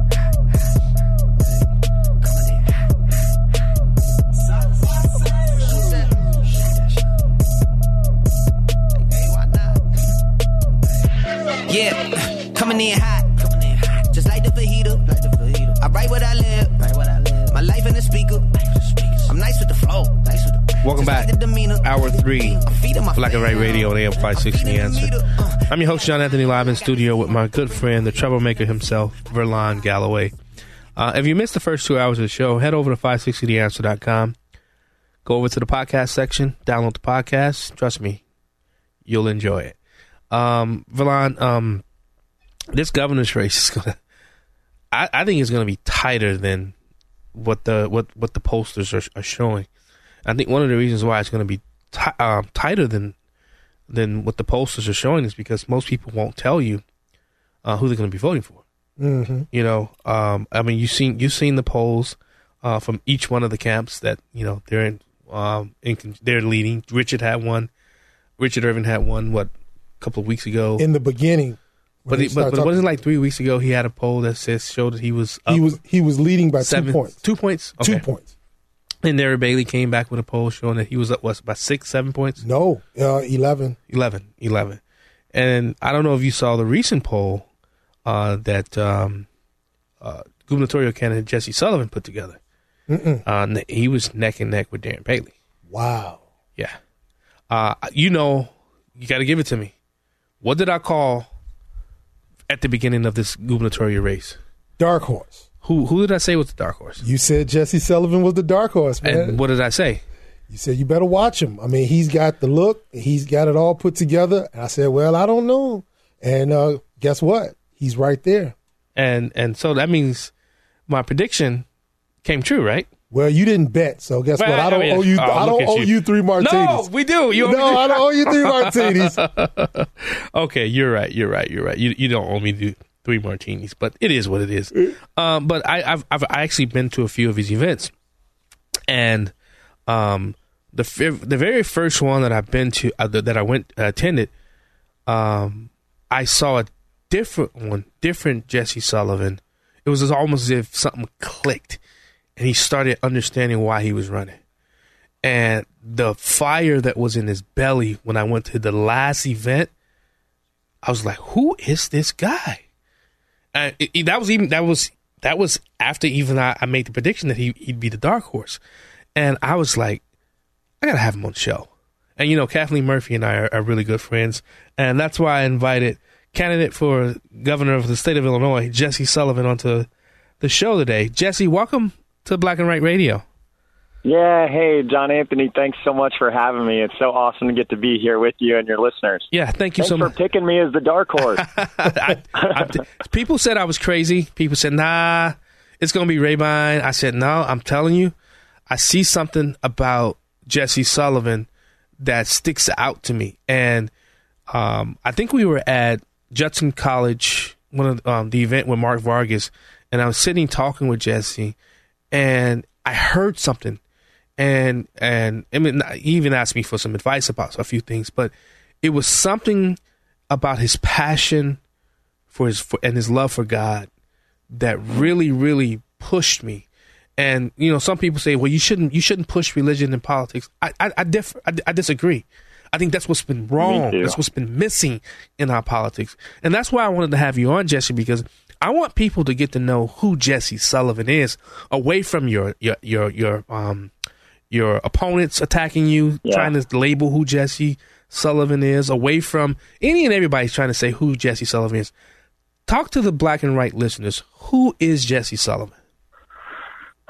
Yeah, coming in hot. Just like the fajita. I write what I live. My life in the speaker. I'm nice with the flow. Welcome back. Hour three. Black and Right Radio on AM 560 The Answer. I'm your host, John Anthony, live in studio with my good friend, the troublemaker himself, Verlon Galloway. Uh, if you missed the first two hours of the show, head over to 560theanswer.com. Go over to the podcast section, download the podcast. Trust me, you'll enjoy it. Um, Verlon, um, this governor's race is gonna. I, I think it's gonna be tighter than what the what what the posters are, are showing. I think one of the reasons why it's going to be ti um, tighter than than what the posters are showing is because most people won't tell you uh, who they're going to be voting for. Mm-hmm. You know, um, I mean, you've seen you've seen the polls uh, from each one of the camps that you know they're in. Um, in they're leading. Richard had one. Richard Irvin had one. What couple of weeks ago. In the beginning, but he, but, but talking- wasn't like three weeks ago he had a poll that says showed that he was up he was he was leading by seven two points. Two points. Two points. And Darren Bailey came back with a poll showing that he was up, what, about six, seven points? No, uh, 11. 11. 11. And I don't know if you saw the recent poll uh, that um, uh, gubernatorial candidate Jesse Sullivan put together. Uh, he was neck and neck with Darren Bailey. Wow. Yeah. Uh, you know, you got to give it to me. What did I call at the beginning of this gubernatorial race? Dark horse. Who who did I say was the dark horse? You said Jesse Sullivan was the dark horse, man. And what did I say? You said you better watch him. I mean, he's got the look, he's got it all put together. And I said, well, I don't know. And uh, guess what? He's right there. And and so that means my prediction came true, right? Well, you didn't bet, so guess what? Well, I don't mean, owe you. oh, I don't owe you. three martinis. No, we do. You no, I don't owe you three martinis. okay, you're right. You're right. You're right. You you don't owe me three martinis, but it is what it is. Um, but I, I've I've actually been to a few of his events, and um, the the very first one that I've been to uh, that I went uh, attended, um, I saw a different one, different Jesse Sullivan. It was almost as if something clicked, and he started understanding why he was running and the fire that was in his belly when I went to the last event, I was like, "Who is this guy?" And it, it- that was even that was that was after even I, I made the prediction that he, he'd be the dark horse, and I was like, "I gotta have him on the show." And you know, Kathleen Murphy and I are, are really good friends, and that's why I invited candidate for governor of the state of Illinois, Jesse Sullivan, onto the show today. Jesse, welcome to Black and Right Radio. Yeah, hey, John Anthony, thanks so much for having me. It's so awesome to get to be here with you and your listeners. Yeah, thank you thanks so for much. picking me as the dark horse. People said I was crazy. People said, nah, it's going to be Rabine. I said, no, I'm telling you, I see something about Jesse Sullivan that sticks out to me. And um, I think we were at Judson College, one of um, the event with Mark Vargas, and I was sitting talking with Jesse, and I heard something, and and I mean, he even asked me for some advice about a few things, but it was something about his passion for his for, and his love for God that really really pushed me. And you know, some people say, "Well, you shouldn't you shouldn't push religion in politics." I I, I differ. I, I disagree. I think that's what's been wrong. That's what's been missing in our politics. And that's why I wanted to have you on, Jesse, because I want people to get to know who Jesse Sullivan is away from your your your your um your opponents attacking you, Yeah. trying to label who Jesse Sullivan is, away from any and everybody's trying to say who Jesse Sullivan is. Talk to the black and white listeners. Who is Jesse Sullivan?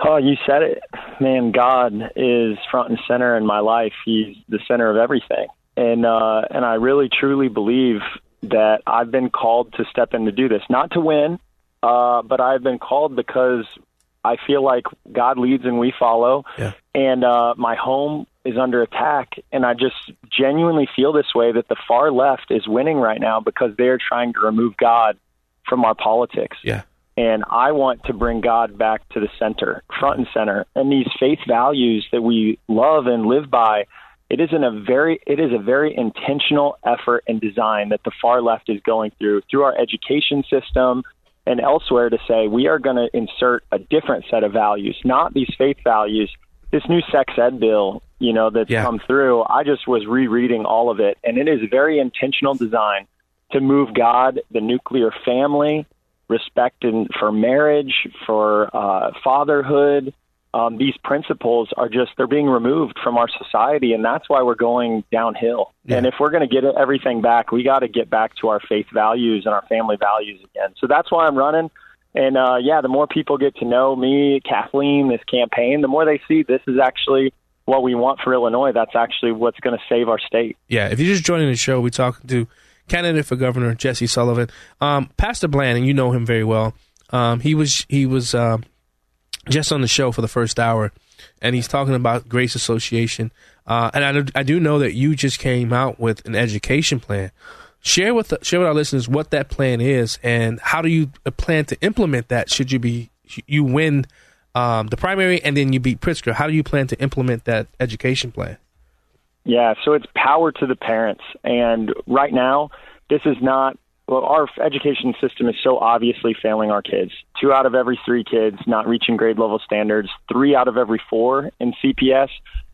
Oh, you said it, man. God is front and center in my life. He's the center of everything, and uh, and I really truly believe that I've been called to step in to do this, not to win, uh, but I've been called because I feel like God leads and we follow, and uh, my home is under attack, and I just genuinely feel this way that the far left is winning right now because they're trying to remove God from our politics. Yeah. And I want to bring God back to the center, front and center. And these faith values that we love and live by, it is in a very it is a very intentional effort and design that the far left is going through through our education system and elsewhere to say we are going to insert a different set of values, not these faith values. This new sex ed bill, you know, that's come through, I just was rereading all of it, and it is very intentional design to move God, the nuclear family, respect in, for marriage, for uh, fatherhood. Um, these principles are just they're being removed from our society, and that's why we're going downhill. And if we're going to get everything back, we got to get back to our faith values and our family values again. So that's why I'm running. And uh, yeah, the more people get to know me, Kathleen, this campaign, the more they see this is actually what we want for Illinois. That's actually what's going to save our state. Yeah, if you're just joining the show, we're talking to candidate for governor Jesse Sullivan, um, Pastor Bland, and you know him very well. Um, he was he was um, just on the show for the first hour, and he's talking about Grace Association. Uh, and I, do- I do know that you just came out with an education plan. Share with the, share with our listeners what that plan is, and how do you plan to implement that? Should you be you win um, the primary and then you beat Pritzker? How do you plan to implement that education plan? Yeah, so it's power to the parents. And right now, this is not, well, our education system is so obviously failing our kids. Two out of every three kids not reaching grade level standards, three out of every four in CPS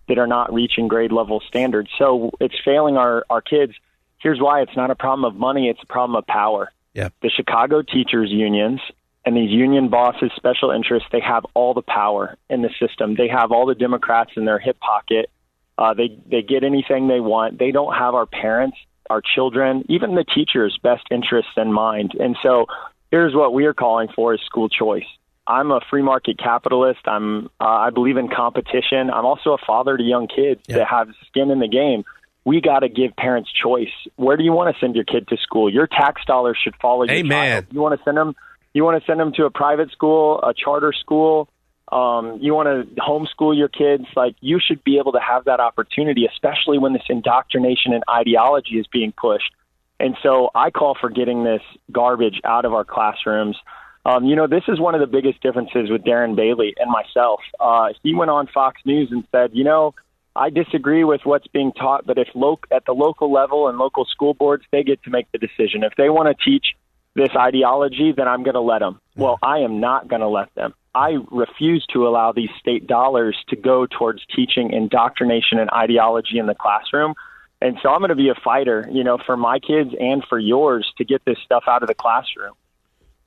that are not reaching grade level standards. So it's failing our, our kids. Here's why it's not a problem of money, it's a problem of power. Yeah. The Chicago teachers unions and these union bosses, special interests, they have all the power in the system. They have all the Democrats in their hip pocket. Uh, they they get anything they want. They don't have our parents, our children, even the teachers' best interests in mind. And so, here's what we are calling for: is school choice. I'm a free market capitalist. I'm uh, I believe in competition. I'm also a father to young kids that have skin in the game. We got to give parents choice. Where do you want to send your kid to school? Your tax dollars should follow your Amen. child. You want to send them. You want to send them to a private school, a charter school. Um, you want to homeschool your kids. Like you should be able to have that opportunity, especially when this indoctrination and ideology is being pushed. And so I call for getting this garbage out of our classrooms. Um, you know, this is one of the biggest differences with Darren Bailey and myself. Uh, he went on Fox News and said, you know, I disagree with what's being taught, but if lo- at the local level and local school boards, they get to make the decision. If they want to teach this ideology, then I'm going to let them. Well, I am not going to let them. I refuse to allow these state dollars to go towards teaching indoctrination and ideology in the classroom. And so I'm going to be a fighter, you know, for my kids and for yours to get this stuff out of the classroom.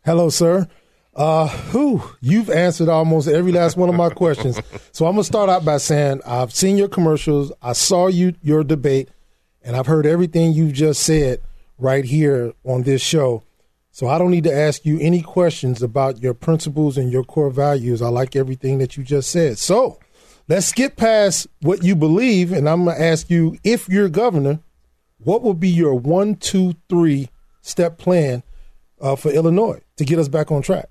Hello, sir. Uh, who you've answered almost every last one of my questions. So I'm gonna start out by saying I've seen your commercials, I saw you your debate, and I've heard everything you've just said right here on this show. So I don't need to ask you any questions about your principles and your core values. I like everything that you just said. So let's skip past what you believe, and I'm gonna ask you if you're governor, what would be your one, two, three step plan uh, for Illinois to get us back on track?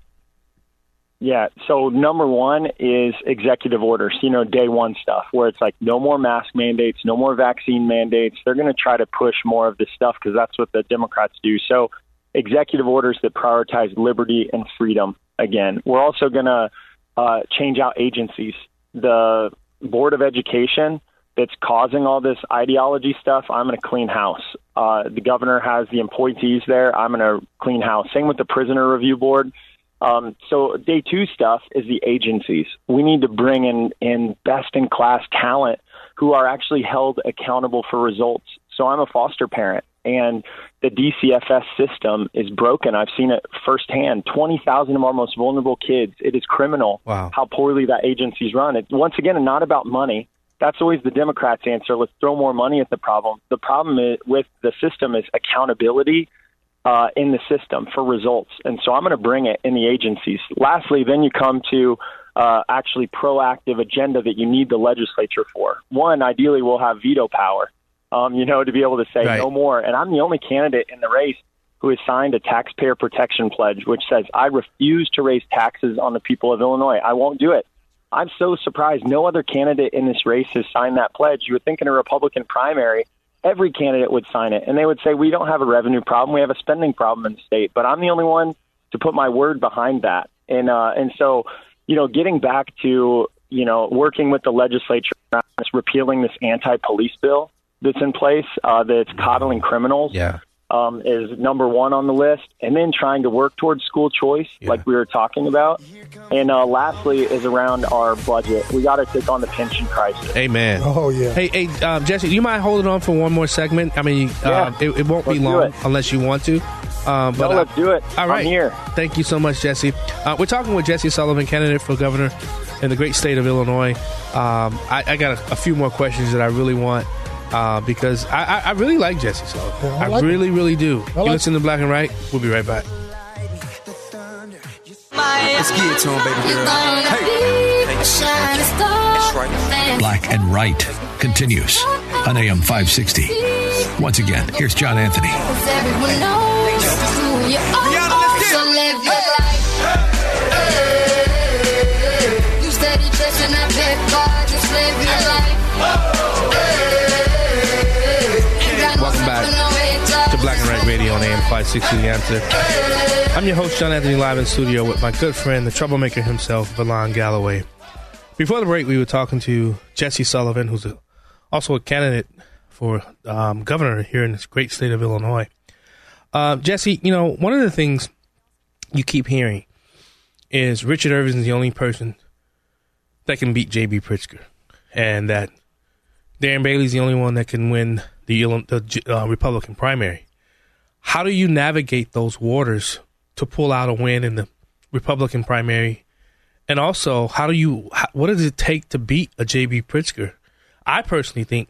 Yeah. So number one is executive orders, you know, day one stuff where it's like no more mask mandates, no more vaccine mandates. They're going to try to push more of this stuff because that's what the Democrats do. So executive orders that prioritize liberty and freedom again. We're also going to uh, change out agencies. The Board of Education that's causing all this ideology stuff, I'm going to clean house. Uh, the governor has the appointees there. I'm going to clean house. Same with the Prisoner Review Board. Um, so day two stuff is the agencies. We need to bring in, in best in class talent who are actually held accountable for results. So I'm a foster parent, and the DCFS system is broken. I've seen it firsthand. 20,000 of our most vulnerable kids. It is criminal wow. how poorly that agency's run. It's once again not about money. That's always the Democrats' answer. Let's throw more money at the problem. The problem is, with the system is accountability uh, in the system for results. And so I'm going to bring it in the agencies. Lastly, then you come to uh, actually proactive agenda that you need the legislature for. One, ideally, we'll have veto power, um, you know, to be able to say Right. no more. And I'm the only candidate in the race who has signed a taxpayer protection pledge, which says I refuse to raise taxes on the people of Illinois. I won't do it. I'm so surprised no other candidate in this race has signed that pledge. You would think in a Republican primary, every candidate would sign it, and they would say we don't have a revenue problem, we have a spending problem in the state. But I'm the only one to put my word behind that, and uh, and so you know, getting back to you know working with the legislature, repealing this anti-police bill that's in place uh, that's coddling criminals. Yeah. Um, is number one on the list, and then trying to work towards school choice, like we were talking about, and uh, lastly is around our budget. We got to take on the pension crisis. Amen. Oh yeah. Hey, hey, um, Jesse, do you mind holding on for one more segment? I mean, um, it, it won't be Let's do long unless you want to. Um, but No, let's do it. All I'm right. here. Thank you so much, Jesse. Uh, we're talking with Jesse Sullivan, candidate for governor in the great state of Illinois. Um, I, I got a, a few more questions that I really want uh, because I, I, I really like Jesse Sullivan. I I, like really, really do. you like listen to Black and Right. We'll be right back. Let's get it to him, baby girl. Hey. Black and Right continues on AM 560. Once again, here's John Anthony. 560 The Answer. I'm your host, John Anthony, live in studio with my good friend, the troublemaker himself, Verlon Galloway. Before the break, we were talking to Jesse Sullivan, who's a, also a candidate for um, governor here in this great state of Illinois. Uh, Jesse, you know, one of the things you keep hearing is Richard Irvin's the only person that can beat J.B. Pritzker, and that Darren Bailey's the only one that can win the, the uh, Republican primary. How do you navigate those waters to pull out a win in the Republican primary? And also, how do you? What does it take to beat a J.B. Pritzker? I personally think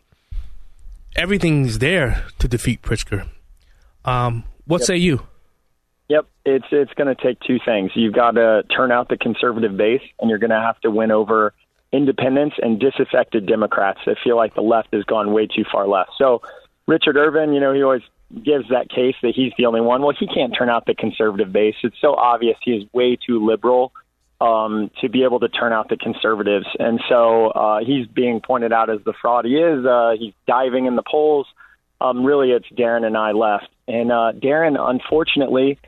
everything's there to defeat Pritzker. Um, what Yep. say you? Yep, it's it's going to take two things. You've got to turn out the conservative base, and you're going to have to win over independents and disaffected Democrats that feel like the left has gone way too far left. So, Richard Irvin, you know, he always gives that case that he's the only one. Well, he can't turn out the conservative base. It's so obvious he is way too liberal um, to be able to turn out the conservatives, and so uh, he's being pointed out as the fraud he is. Uh, he's diving in the polls. Um, really, it's Darren and I left, and uh, Darren, unfortunately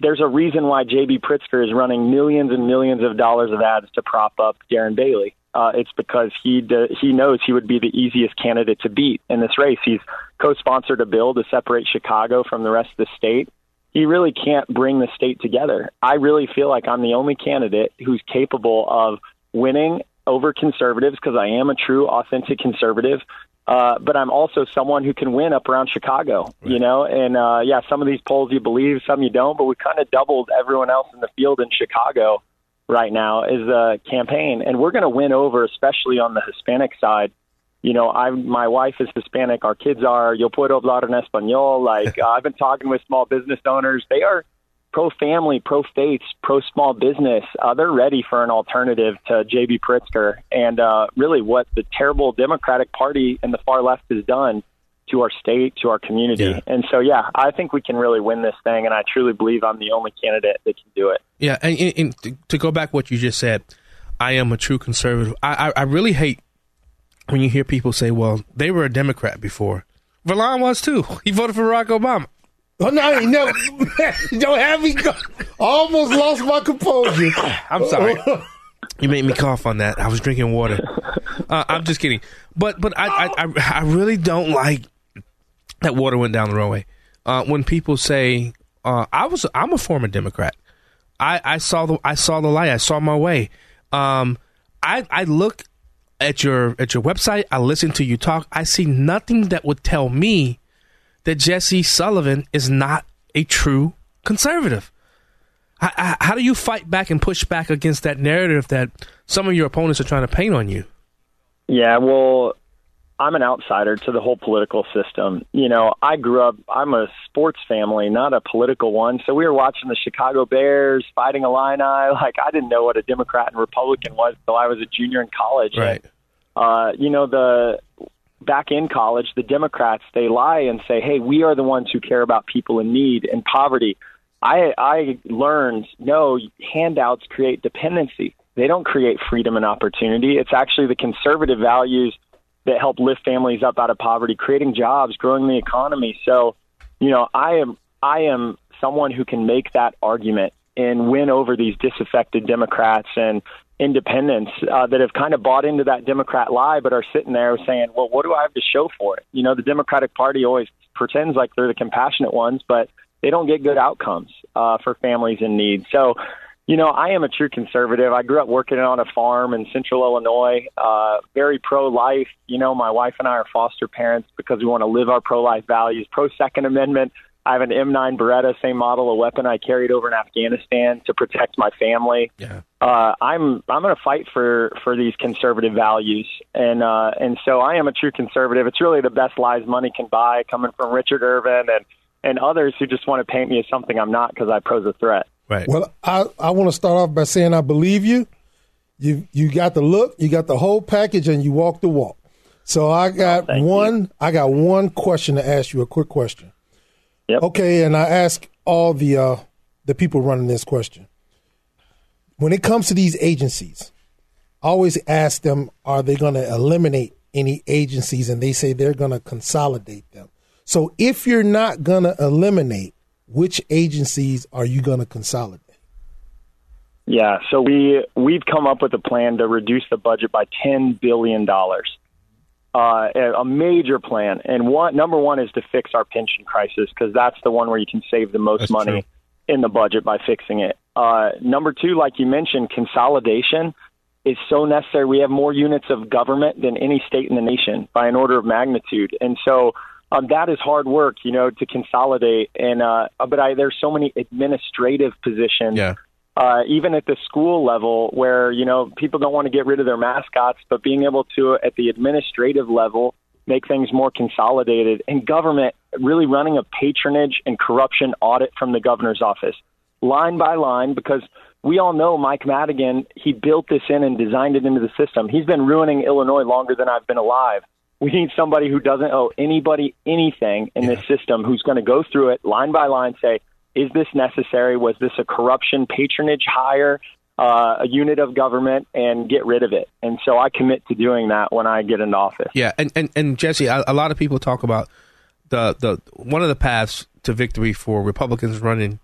there's a reason why JB Pritzker is running millions and millions of dollars of ads to prop up Darren Bailey. Uh, it's because he d- he knows he would be the easiest candidate to beat in this race. He's co-sponsored a bill to separate Chicago from the rest of the state. He really can't bring the state together. I really feel like I'm the only candidate who's capable of winning over conservatives because I am a true, authentic conservative. Uh, but I'm also someone who can win up around Chicago, you know. And uh, yeah, some of these polls you believe, some you don't. But we kind of doubled everyone else in the field in Chicago right now is a campaign, and we're going to win over, especially on the Hispanic side. You know, I my wife is Hispanic, our kids are. Yo puedo hablar en español. Like uh, I've been talking with small business owners, they are pro family, pro faith, pro small business. Uh, they're ready for an alternative to JB Pritzker. And uh, really, what the terrible Democratic Party and the far left has done to our state, to our community. And so, yeah, I think we can really win this thing. And I truly believe I'm the only candidate that can do it. Yeah, and, and, and to- to go back what you just said, I am a true conservative. I, I, I really hate when you hear people say, "Well, they were a Democrat before." Verlon was too. He voted for Barack Obama. Oh no, I ain't never. Don't have me go. Almost lost my composure. I'm sorry. You made me cough on that. I was drinking water. Uh, I'm just kidding. But but I, I I I really don't like that water went down the wrong way. Uh, when people say uh, I was I'm a former Democrat. I, I saw the I saw the light. I saw my way. Um, I I look at your at your website. I listen to you talk. I see nothing that would tell me that Jesse Sullivan is not a true conservative. How, how- how do you fight back and push back against that narrative that some of your opponents are trying to paint on you? Yeah, well, I'm an outsider to the whole political system. You know, I grew up, I'm a sports family, not a political one. So we were watching the Chicago Bears fighting Illini. Like, I didn't know what a Democrat and Republican was until I was a junior in college. Right. Uh, you know, the back in college, the Democrats, they lie and say, hey, we are the ones who care about people in need and poverty. I, I learned no handouts create dependency. They don't create freedom and opportunity. It's actually the conservative values that help lift families up out of poverty, creating jobs, growing the economy. So, you know, I am I am someone who can make that argument and win over these disaffected Democrats and independents uh, that have kind of bought into that Democrat lie, but are sitting there saying, "Well, what do I have to show for it?" You know, the Democratic Party always pretends like they're the compassionate ones, but they don't get good outcomes uh, for families in need. So, you know, I am a true conservative. I grew up working on a farm in central Illinois, uh, very pro life. You know, my wife and I are foster parents because we want to live our pro life values, pro Second Amendment. I have an M9 Beretta, same model, a weapon I carried over in Afghanistan to protect my family. Yeah. Uh, I'm I'm going to fight for for these conservative values, and uh, and so I am a true conservative. It's really the best lies money can buy, coming from Richard Irvin and and others who just want to paint me as something I'm not because I pose a threat. Right. Well, I, I want to start off by saying I believe you. You you got the look, you got the whole package, and you walk the walk. So I got one. I got one question to ask you. A quick question. Yep. Okay, and I ask all the uh, the people running this question. When it comes to these agencies, I always ask them: Are they going to eliminate any agencies? And they say they're going to consolidate them. So if you're not going to eliminate, which agencies are you going to consolidate? Yeah, so we we've come up with a plan to reduce the budget by ten billion dollars. Uh, a major plan, and one number one is to fix our pension crisis because that's the one where you can save the most That's money true. in the budget by fixing it. Uh, number two, like you mentioned, consolidation is so necessary. We have more units of government than any state in the nation by an order of magnitude, and so um, that is hard work, you know, to consolidate. And uh, but I, there's so many administrative positions Yeah. uh, even at the school level where you know people don't want to get rid of their mascots, but being able to at the administrative level make things more consolidated and government really running a patronage and corruption audit from the governor's office line by line because we all know Mike Madigan he built this in and designed it into the system. He's been ruining Illinois longer than I've been alive. We need somebody who doesn't owe anybody anything in this system who's going to go through it line by line say is this necessary? Was this a corruption patronage hire, uh, a unit of government, and get rid of it? And so I commit to doing that when I get into office. Yeah, and and, and Jesse, a, a lot of people talk about the the one of the paths to victory for Republicans running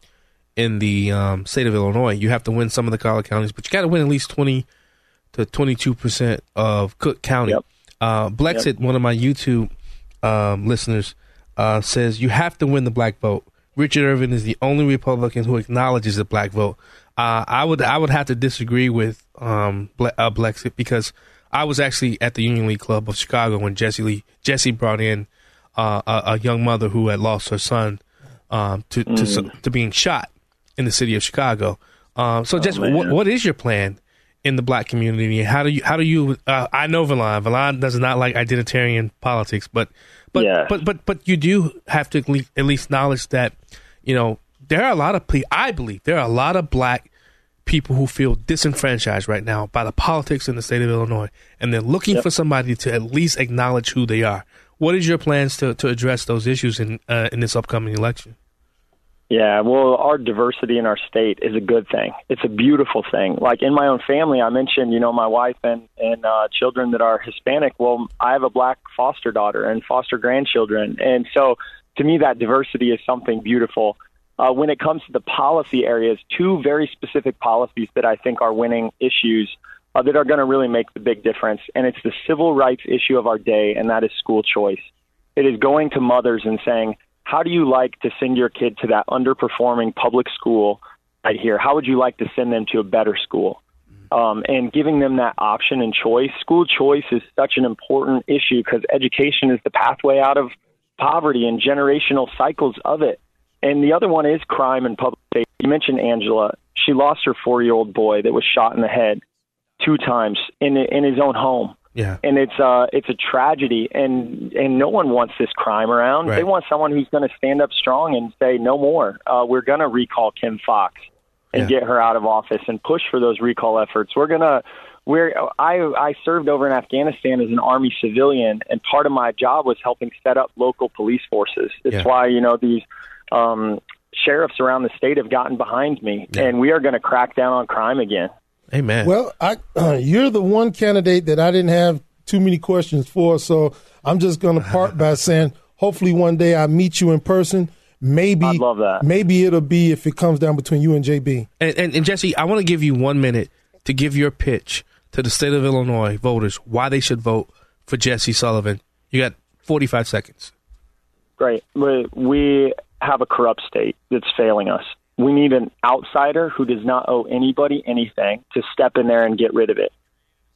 in the um, state of Illinois. You have to win some of the college counties, but you got to win at least twenty to twenty two percent of Cook County. Uh, Blexit, one of my YouTube um, listeners, uh, says you have to win the black vote. Richard Irvin is the only Republican who acknowledges the black vote. Uh, I would I would have to disagree with um, Ble- uh, Blexit because I was actually at the Union League Club of Chicago when Jesse Lee Jesse brought in uh, a, a young mother who had lost her son um, to to, Mm. to being shot in the city of Chicago. Um, so, Oh, Jesse, man. what, what is your plan in the black community? How do you how do you? Uh, I know Verlon. Verlon does not like identitarian politics, but but Yes. but but but you do have to at least, at least acknowledge that you know there are a lot of pe- I believe there are a lot of black people who feel disenfranchised right now by the politics in the state of Illinois, and they're looking for somebody to at least acknowledge who they are. What is your plans to, to address those issues in uh, in this upcoming election? Yeah, well, our diversity in our state is a good thing. It's a beautiful thing. Like in my own family, I mentioned, you know, my wife and and uh, children that are Hispanic. Well, I have a black foster daughter and foster grandchildren, and so to me, that diversity is something beautiful. Uh, when it comes to the policy areas, two very specific policies that I think are winning issues uh, that are going to really make the big difference, and it's the civil rights issue of our day, and that is school choice. It is going to mothers and saying, how do you like to send your kid to that underperforming public school right here? How would you like to send them to a better school? um, and giving them that option and choice. School choice is such an important issue because education is the pathway out of poverty and generational cycles of it. And the other one is crime and public safety. You mentioned Angela. She lost her four-year-old boy that was shot in the head two times in in his own home Yeah. and it's uh it's a tragedy. And and no one wants this crime around. Right. they want someone who's going to stand up strong and say no more. Uh we're going to recall Kim Foxx and get her out of office and push for those recall efforts. We're going to we're i i served over in afghanistan as an army civilian and part of my job was helping set up local police forces. It's Yeah. why you know these um sheriffs around the state have gotten behind me and we are going to crack down on crime again Amen. Well, I, uh, you're the one candidate that I didn't have too many questions for, so I'm just going to part by saying, hopefully one day I meet you in person. Maybe I'd love that. Maybe it'll be if it comes down between you and JB. And, and, and Jesse, I want to give you one minute to give your pitch to the state of Illinois voters why they should vote for Jesse Sullivan. You got 45 seconds. Great. We, we have a corrupt state that's failing us. We need an outsider who does not owe anybody anything to step in there and get rid of it.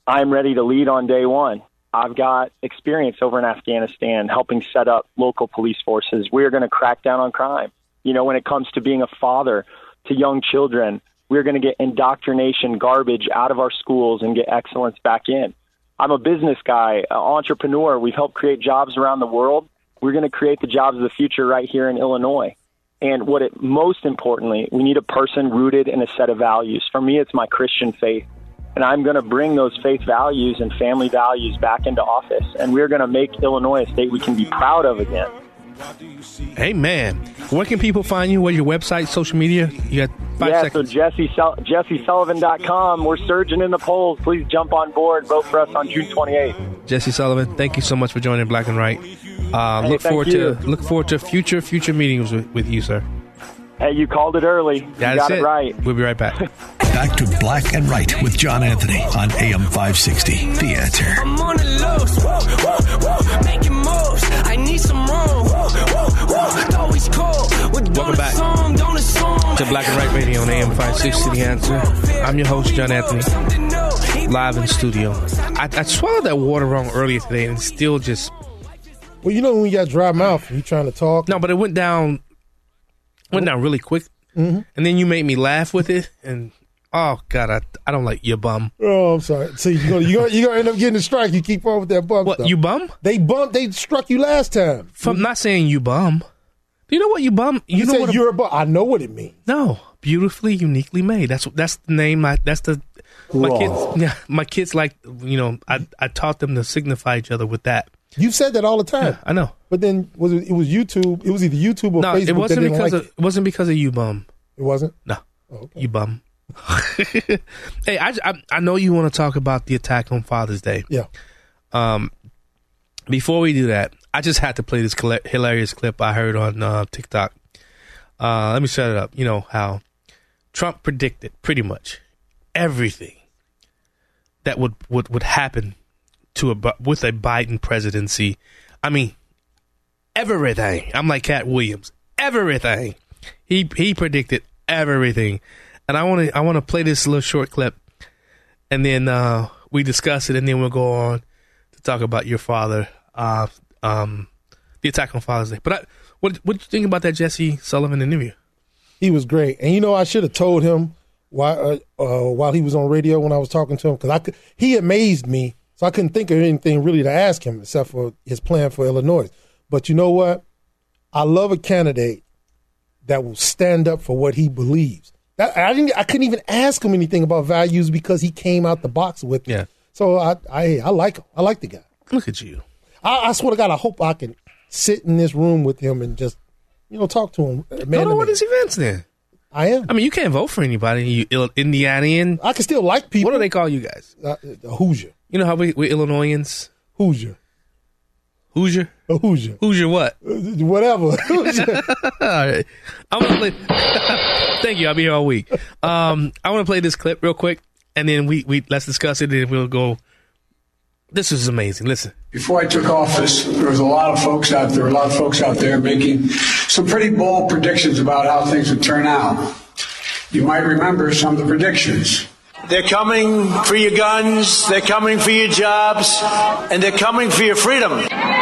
I'm ready to lead on day one. I've got experience over in Afghanistan helping set up local police forces. We're going to crack down on crime. You know, when it comes to being a father to young children, we're going to get indoctrination garbage out of our schools and get excellence back in. I'm a business guy, an entrepreneur. We've helped create jobs around the world. We're going to create the jobs of the future right here in Illinois. And what it most importantly, we need a person rooted in a set of values. For me, it's my Christian faith. And I'm going to bring those faith values and family values back into office. And we're going to make Illinois a state we can be proud of again. Amen. Where can people find you? What's your website, social media? You got five yeah, seconds. Yeah, so Jesse JesseSullivan.com. We're surging in the polls. Please jump on board. Vote for us on June 28th. Jesse Sullivan, thank you so much for joining Black and Right. Uh, Hey, look forward you. to look forward to future future meetings with, with you, sir. Hey, you called it early. That's got it right. We'll be right back. Back to Black and Right with John Anthony on AM 560. The answer. I'm on the loose, whoa, whoa, whoa, making moves. I need some room. Whoa, whoa, whoa, thought we cool. Welcome back. a assume. to Black and Right Radio on AM 560 The Answer. I'm your host, John Anthony, live in studio. I, I swallowed that water wrong earlier today and still just. Well, you know when you got dry mouth, you trying to talk. No, but it went down, went down really quick. Mhm. And then you made me laugh with it. And oh, God, I, I don't like your bum. Oh, I'm sorry. So you're gonna, you're gonna, you're gonna end up getting a strike. You keep on with that bum. What, stuff. you bum? They bumped. They struck you last time. I'm not saying you bum. Do you know what you bum? You, know said what you're a bum. I know what it means. No, beautifully, uniquely made. That's that's the name. I, that's the my kids. Yeah, my kids like you know. I I taught them to signify each other with that. You said that all the time. I know. But then was it, it was YouTube? It was either YouTube or No, Facebook. it wasn't because like of it wasn't because of you, bum. It wasn't. No, you bum. hey, I, I I know you want to talk about the attack on Father's Day. Yeah. Um, before we do that, I just had to play this cl- hilarious clip I heard on uh, TikTok. Uh, let me set it up. You know how Trump predicted pretty much everything that would would, would happen to a with a Biden presidency. I mean, everything. I'm like Katt Williams. Everything. He he predicted everything, and I want to I want to play this little short clip, and then uh, we discuss it, and then we'll go on to talk about your father, uh, um, the attack on Father's Day. But I, what what did you think about that Jesse Sullivan interview? He was great, and you know I should have told him while uh, uh, while he was on radio when I was talking to him because I could, he amazed me, so I couldn't think of anything really to ask him except for his plan for Illinois. But you know what? I love a candidate that will stand up for what he believes. That, I didn't. I couldn't even ask him anything about values because he came out the box with. it. Yeah. So I I, I like him. I like the guy. Look at you. I, I swear to God, I hope I can sit in this room with him and just you know talk to him. uh, Man Go to to one of these events then. I am. I mean, you can't vote for anybody. You Indianian. I can still like people. What do they call you guys? Uh, a Hoosier. You know how we we Illinoisans. Hoosier. Hoosier. A Hoosier. Hoosier what? Uh, Whatever. Hoosier. all right. I'm gonna play. Thank you. I'll be here all week. Um, I want to play this clip real quick, and then we we let's discuss it, and we'll go. This is amazing. Listen. Before I took office, there was a lot of folks out there, a lot of folks out there making some pretty bold predictions about how things would turn out. You might remember some of the predictions. They're coming for your guns, they're coming for your jobs, and they're coming for your freedom.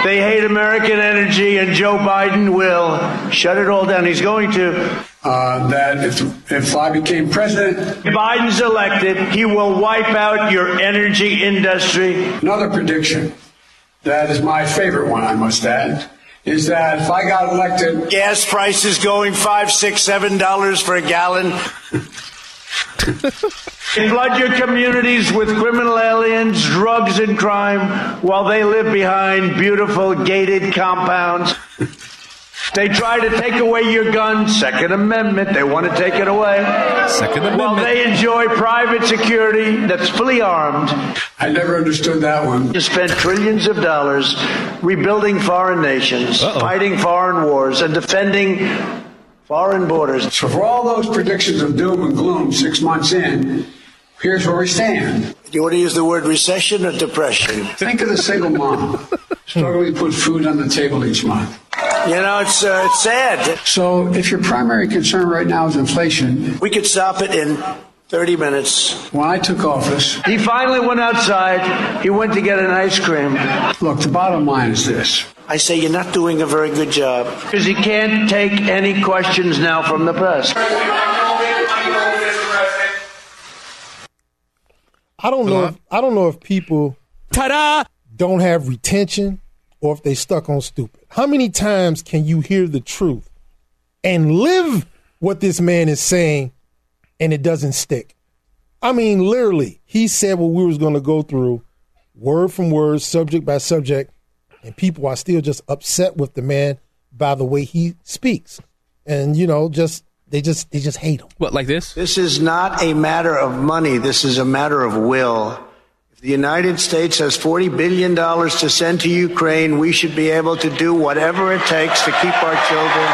They hate American energy, and Joe Biden will shut it all down. He's going to. Uh, that if, if I became president, Biden's elected, he will wipe out your energy industry. Another prediction that is my favorite one, I must add, is that if I got elected, Gas prices going five, six, seven dollars for a gallon. They flood your communities with criminal aliens, drugs, and crime while they live behind beautiful gated compounds. They try to take away your gun, Second Amendment. They want to take it away. Second Amendment. While they enjoy private security that's fully armed. I never understood that one. To spend trillions of dollars rebuilding foreign nations, fighting foreign wars, and defending foreign borders. So for all those predictions of doom and gloom six months in, here's where we stand. Do you want to use the word recession or depression? Think of the single mom struggling to put food on the table each month. You know, it's uh, it's sad. So if your primary concern right now is inflation, We could stop it in 30 minutes. when I took office, He finally went outside. He went to get an ice cream. look, the bottom line is this. I say you're not doing a very good job because he can't take any questions now from the press. I don't know. If, I don't know if people ta-da don't have retention or if they stuck on stupid. How many times can you hear the truth and live what this man is saying and it doesn't stick? I mean, literally, he said what we was going to go through, word from word, subject by subject, and people are still just upset with the man by the way he speaks, and you know, just they just they just hate him. What like this? This is not a matter of money. This is a matter of will. If the United States has $40 billion to send to Ukraine, we should be able to do whatever it takes to keep our children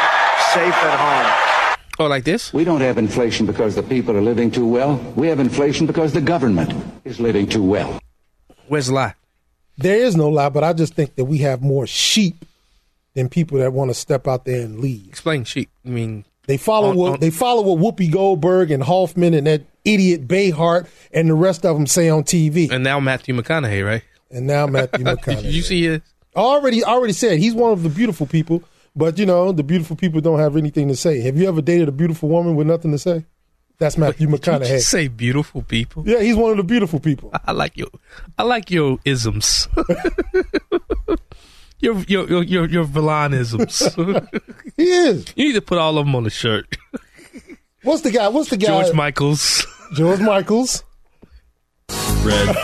safe at home. Oh, like this? We don't have inflation because the people are living too well. We have inflation because the government is living too well. Where's the lie? There is no lie, but I just think that we have more sheep than people that want to step out there and lead. Explain sheep. I mean, They follow On- what on- they follow what Whoopi Goldberg and Hoffman and that idiot Behar and the rest of them say on TV. and now Matthew McConaughey, right? And now Matthew McConaughey. you see his? Already already said he's one of the beautiful people, but you know the beautiful people don't have anything to say. Have you ever dated a beautiful woman with nothing to say? That's Matthew Did you McConaughey. say beautiful people? Yeah, he's one of the beautiful people. I like your, I like your isms. your your your your, your Verlonisms. he is. You need to put all of them on the shirt. What's the guy? What's the guy? George Michaels. George Michaels. Red.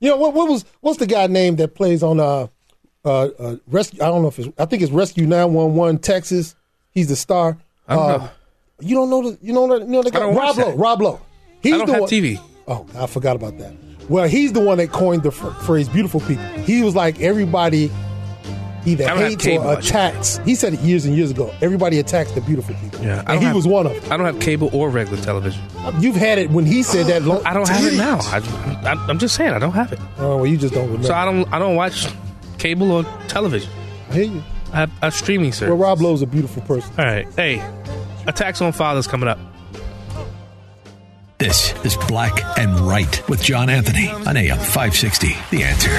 You know what? What was what's the guy name that plays on uh uh, uh rescue? I don't know if it's. I think it's Rescue Nine One One Texas. He's the star. I don't Uh, know. You don't know the you know the, you know the guy Rob Lowe. Rob Lowe. He's I don't the have one, TV. Oh, I forgot about that. Well, he's the one that coined the phrase "beautiful people." He was like everybody either hates or attacks. He said it years and years ago. Everybody attacks the beautiful people. Yeah, and he have- was one of them. I don't have cable or regular television. You've had it when he said that. Long, I don't have it now. I, I'm just saying I don't have it. Oh, well, you just don't remember. So I don't I don't watch cable or television. I hear you. I have a streaming service. Well, Rob Lowe's a beautiful person. All right. Hey, attacks on fathers coming up. This is Black and Right with John Anthony on AM 560. The answer.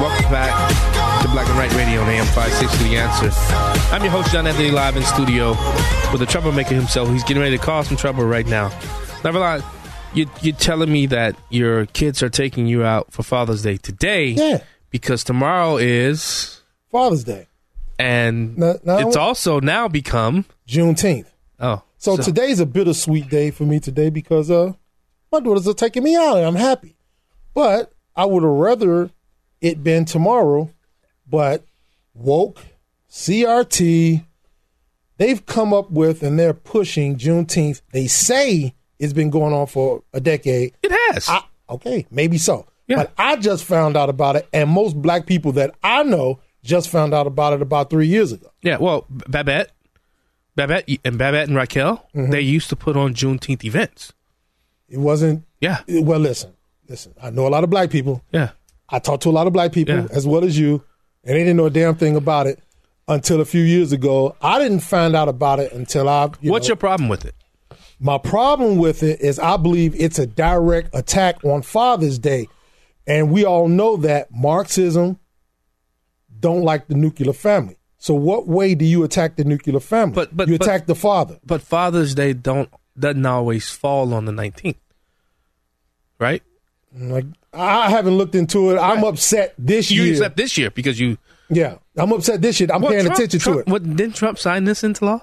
Welcome back to Black and Right Radio on AM 560 The Answer. I'm your host, John Anthony, live in studio with the troublemaker himself. He's getting ready to cause some trouble right now. Never Valad, you, you're telling me that your kids are taking you out for Father's Day today. Yeah. Because tomorrow is. Father's Day. And No- no, it's also now become. Juneteenth. Oh. So, today's a bittersweet day for me today because uh my daughters are taking me out and I'm happy. But I would have rather it been tomorrow, but woke, CRT, they've come up with and they're pushing Juneteenth. They say it's been going on for a decade. It has. I, okay, maybe so. But I just found out about it, and most black people that I know just found out about it about three years ago. Yeah, well, Babette, Babette, and Babette and Raquel, Mm-hmm. they used to put on Juneteenth events. It wasn't. Yeah. Well, listen, listen. I know a lot of black people. Yeah. I talked to a lot of black people Yeah. as well as you, and they didn't know a damn thing about it. until a few years ago. I didn't find out about it until I. You What's know, your problem with it? My problem with it is I believe it's a direct attack on Father's Day. And we all know that Marxism don't like the nuclear family. So what way do you attack the nuclear family? But but you but- attack the father. But Father's Day don't doesn't always fall on the nineteenth, right? Like I haven't looked into it. I'm upset this year. You year. accept this year because you. yeah, I'm upset this year. I'm Well, paying Trump- attention Trump- to it. What, didn't Trump sign this into law?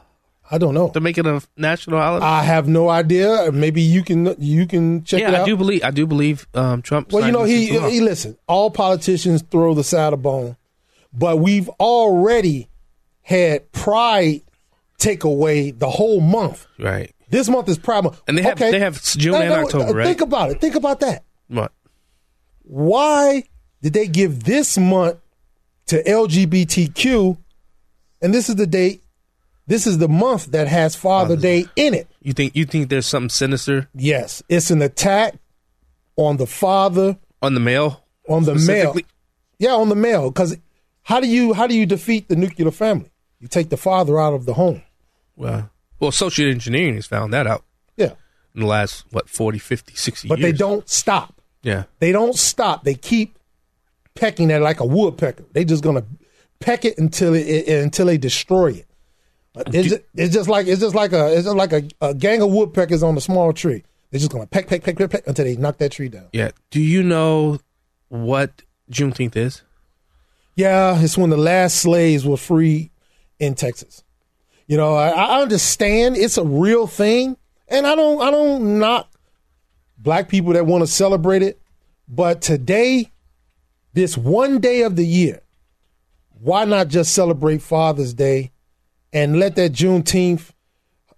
I don't know to make it a national holiday. I have no idea. Maybe you can you can check it out. I do believe I do believe um, Trump. Well, you know, this he, he listen. All politicians throw the side of bone, but we've already had Pride take away the whole month. right. This month is Pride Month, And they have- Okay. they have June No, and October, right? Think about it. Think about that. What? Why did they give this month to LGBTQ? And this is the date. This is the month that has Father Day in it. You think you think there's something sinister Yes, it's an attack on the father, on the male? on the male. Yeah, on the male. Because how do you how do you defeat the nuclear family? You take the father out of the home. Well, well, social engineering has found that out Yeah, in the last what 40, 50, 60 but years. they don't stop. Yeah. They don't stop. They keep pecking at it like a woodpecker. They just gonna peck it until it, it- until they destroy it. Uh, but It's just, it's just like it's just like a it's just like a, a gang of woodpeckers on a small tree. They're just gonna peck peck peck peck peck until they knock that tree down. Yeah. Do you know what Juneteenth is? Yeah, it's when the last slaves were free in Texas. You know, I, I understand it's a real thing, and I don't I don't knock black people that want to celebrate it. But today, this one day of the year, why not just celebrate Father's Day and let that Juneteenth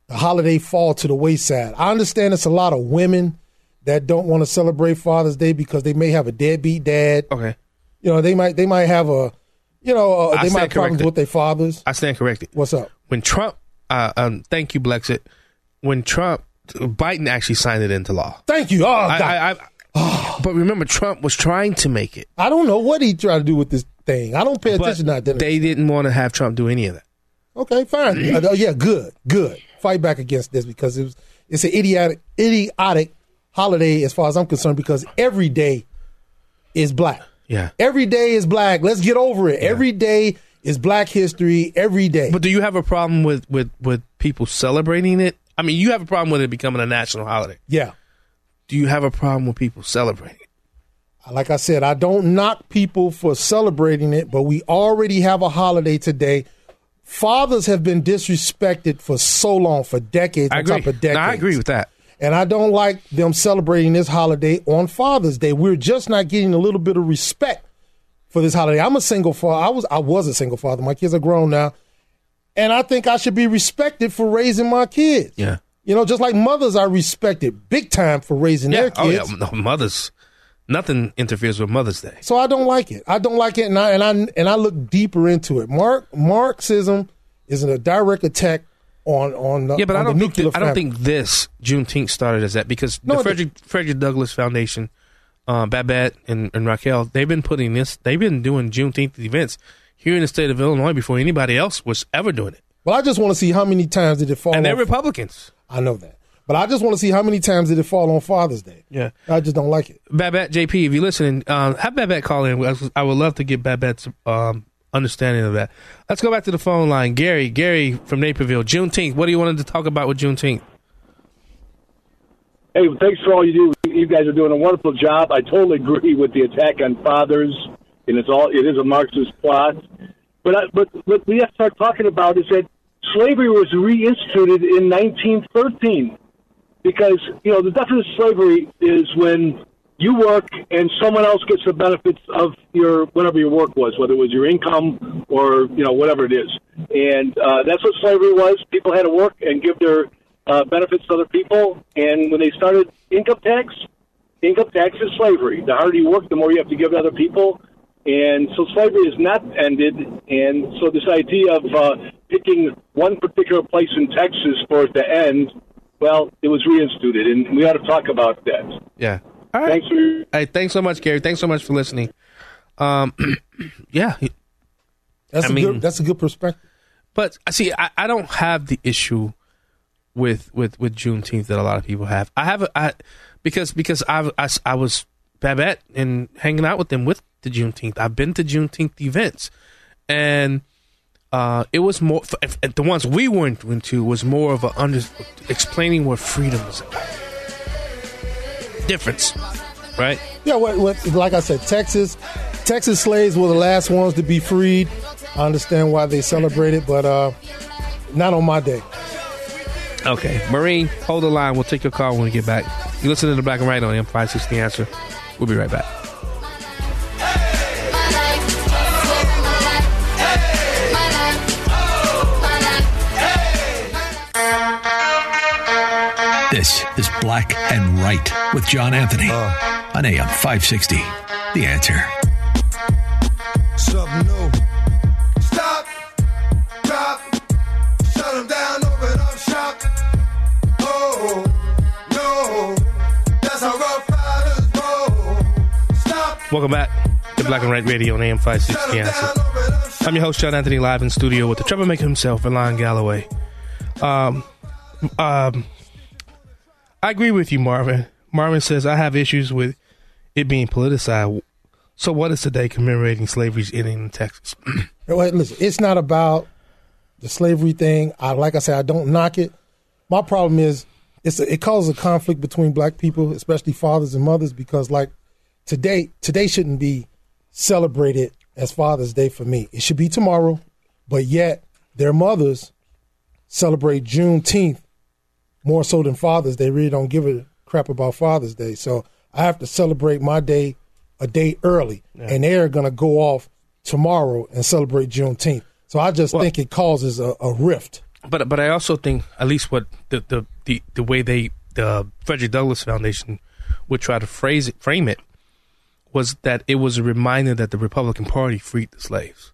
holiday fall to the wayside? I understand it's a lot of women that don't want to celebrate Father's Day because they may have a deadbeat dad. Okay. You know, they might they might have a you know, uh, they might have problems with their fathers. I stand corrected. What's up? When Trump, uh, um, thank you, Blexit. When Trump, Biden actually signed it into law. Thank you. Oh, I, God. I, I, but remember, Trump was trying to make it. I don't know what he tried to do with this thing. I don't pay attention to that. they didn't want to have Trump do any of that. Okay, fine. Uh, yeah, good, good. Fight back against this because it was, it's an idiotic, idiotic holiday as far as I'm concerned because every day is black. Yeah. Every day is black. Let's get over it. Every day is Black History. Every day. But do you have a problem with, with, with people celebrating it? I mean, you have a problem with it becoming a national holiday. yeah, Do you have a problem with people celebrating it? like I said, I don't knock people for celebrating it, but we already have a holiday today. Fathers have been disrespected for so long, for decades I on agree. top of decades. No, I agree with that. And I don't like them celebrating this holiday on Father's Day. We're just not getting a little bit of respect for this holiday. I'm a single father. I was I was a single father. My kids are grown now. And I think I should be respected for raising my kids. Yeah. You know, just like mothers are respected big time for raising Yeah. their Oh, kids. yeah. No, mothers, nothing interferes with Mother's Day. So I don't like it. I don't like it, and I and I and I look deeper into it. Mark Marxism is a direct attack on on the, Yeah, but I don't think that, I don't think this Juneteenth started as that because No, the Frederick Frederick Douglass Foundation, uh, Babette and, and Raquel, they've been putting this. They've been doing Juneteenth events here in the state of Illinois before anybody else was ever doing it, Well, I just want to see how many times did it fall. and they're on, Republicans. I know that, but I just want to see how many times did it fall on Father's Day. Yeah. I just don't like it. Babette, JP, if you're listening, uh, have Babette call in. I I would love to get Babette's um, understanding of that. Let's go back to the phone line. Gary, Gary from Naperville, Juneteenth. What do you wanted to talk about with Juneteenth? Hey, thanks for all you do. You guys are doing a wonderful job. I totally agree with the attack on fathers, and it's all it is a Marxist plot. But I, but what we have to start talking about is that slavery was reinstituted in 1913 because you know the definition of slavery is when you work and someone else gets the benefits of your whatever your work was, whether it was your income or you know whatever it is, and uh, that's what slavery was. People had to work and give their uh, benefits to other people, and when they started income tax, income tax is slavery. The harder you work, the more you have to give to other people. And so slavery is not ended. And so this idea of uh, picking one particular place in Texas for it to end, well, it was reinstituted, and we ought to talk about that. Yeah. All right. Thanks for Hey, thanks so much, Gary. Thanks so much for listening. Um, yeah, That's I a mean, good. That's a good perspective. But I see, I, I don't have the issue with with with Juneteenth that a lot of people have. I have a- I because because I I, I was Babette and hanging out with them with the Juneteenth. I've been to Juneteenth events, and uh, it was more the ones we went into was more of a under explaining what freedom is. Difference, right? Yeah, what, what, like I said, Texas, Texas slaves were the last ones to be freed. I understand why they celebrated but uh, not on my day. Okay, Marine, hold the line. We'll take your call when we get back. You listen to the Black and Right on M560 Answer. We'll be right back. This is Black and Right with John Anthony on AM 560. The answer. Something new. Stop, drop, shut 'em down, open up shop. Oh, no, that's how rough riders roll. Stop, Welcome back to Black and Right Radio on AM 560 Answer. I'm your host, John Anthony, live in studio with the troublemaker himself, Verlon Galloway. Um, um, I agree with you, Marvin. Marvin says, I have issues with it being politicized. So, what is today commemorating slavery's ending in Texas? Wait, listen, it's not about the slavery thing. I like I said, I don't knock it. My problem is it's it causes a conflict between black people, especially fathers and mothers, because like today, today shouldn't be celebrated as Father's Day for me. It should be tomorrow, but yet their mothers celebrate Juneteenth more so than Father's Day. Really don't give a crap about Father's Day. So I have to celebrate my day a day early, and they're going to go off tomorrow and celebrate Juneteenth. So I just think it causes a, a rift. But but I also think at least what the the the, the way they the Frederick Douglass Foundation would try to phrase it frame it was that it was a reminder that the Republican Party freed the slaves.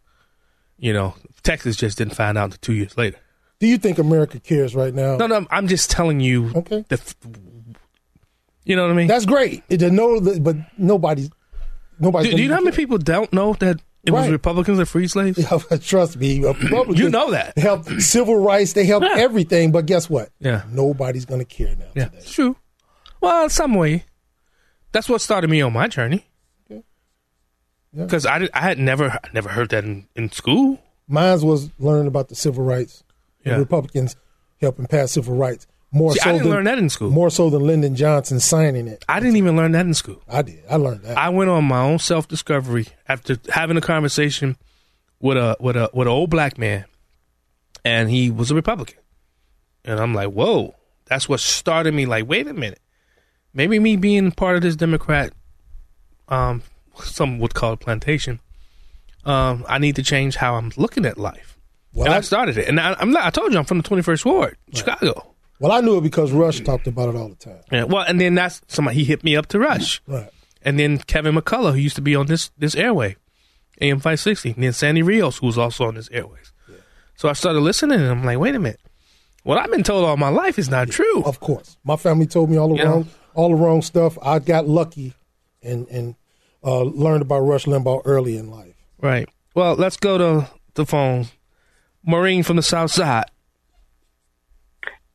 You know, Texas just didn't find out until two years later. Do you think America cares right now? No, no, I'm just telling you. Okay. The, you know what I mean? That's great. It, know but nobody's nobody's. Do, do you know how many people don't know that it was Republicans that freed slaves? Trust me, Republicans. You know that. They help civil rights. They help everything. But guess what? Yeah. Nobody's going to care now. Yeah, it's true. Well, some way, that's what started me on my journey. Because I, I had never never heard that in, in school. Mine was learning about the civil rights. Yeah. Republicans helping pass civil rights. More See, so I didn't than, learn that in school. More so than Lyndon Johnson signing it. I didn't even learn that in school. I did. I learned that. I went on my own self discovery after having a conversation with a with a with an old black man, and he was a Republican, and I'm like, whoa, that's what started me. Like, wait a minute, maybe me being part of this Democrat, um, some would call it plantation. Um, I need to change how I'm looking at life, Well, and I, I- started it. And I, I'm not. I told you I'm from the 21st Ward, Chicago. Well, I knew it because Rush talked about it all the time. Yeah, well, and then that's somebody he hit me up to Rush. Right. And then Kevin McCullough, who used to be on this this airway, AM five sixty. And then Sandy Rios, who was also on this airways. So I started listening, and I'm like, wait a minute, what I've been told all my life is not true. Of course, my family told me all the You know? wrong, all the wrong stuff. I got lucky and and uh, learned about Rush Limbaugh early in life. Right. Well, let's go to the phone. Maureen from the South Side.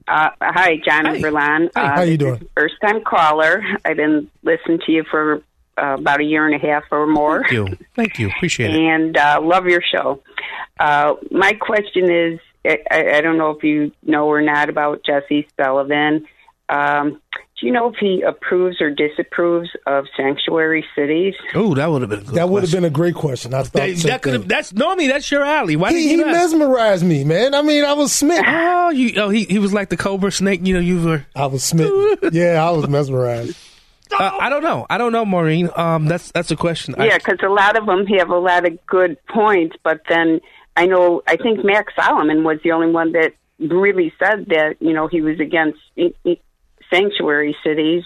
Uh, hi, John and. Hi, uh, how you doing? First time caller. I've been listening to you for uh, about a year and a half or more. Thank you. Thank you. Appreciate it. and uh, love your show. Uh, my question is I, I don't know if you know or not about Jesse Sullivan. Um, do you know if he approves or disapproves of sanctuary cities? Oh, that would have been a good That would have been a great question. I thought That, that could have. That's normally that's your alley. Why he, he mesmerized me, man. I mean, I was smitten. Oh, you. Oh, he he was like the cobra snake. You know, you were. I was smitten. yeah, I was mesmerized. Uh, I don't know. I don't know, Maureen. Um, that's that's a question. Yeah, because a lot of them have a lot of good points, but then I know I think Max Solomon was the only one that really said that you know he was against i- i- sanctuary cities.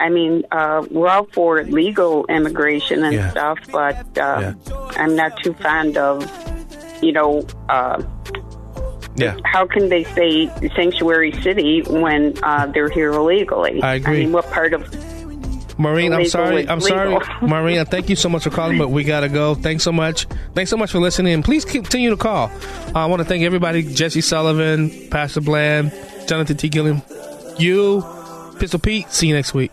I mean, uh, we're all for legal immigration and Yeah. stuff, but uh, I'm not too fond of you know. Uh, yeah. how can they say sanctuary city when uh, they're here illegally? I agree. I mean, what part of Maureen, I'm sorry. I'm sorry. Maureen. Thank you so much for calling, but we gotta go. Thanks so much. Thanks so much for listening. Please continue to call. Uh, I want to thank everybody: Jesse Sullivan, Pastor Bland, Jonathan T. Gilliam, you, Pistol Pete. See you next week.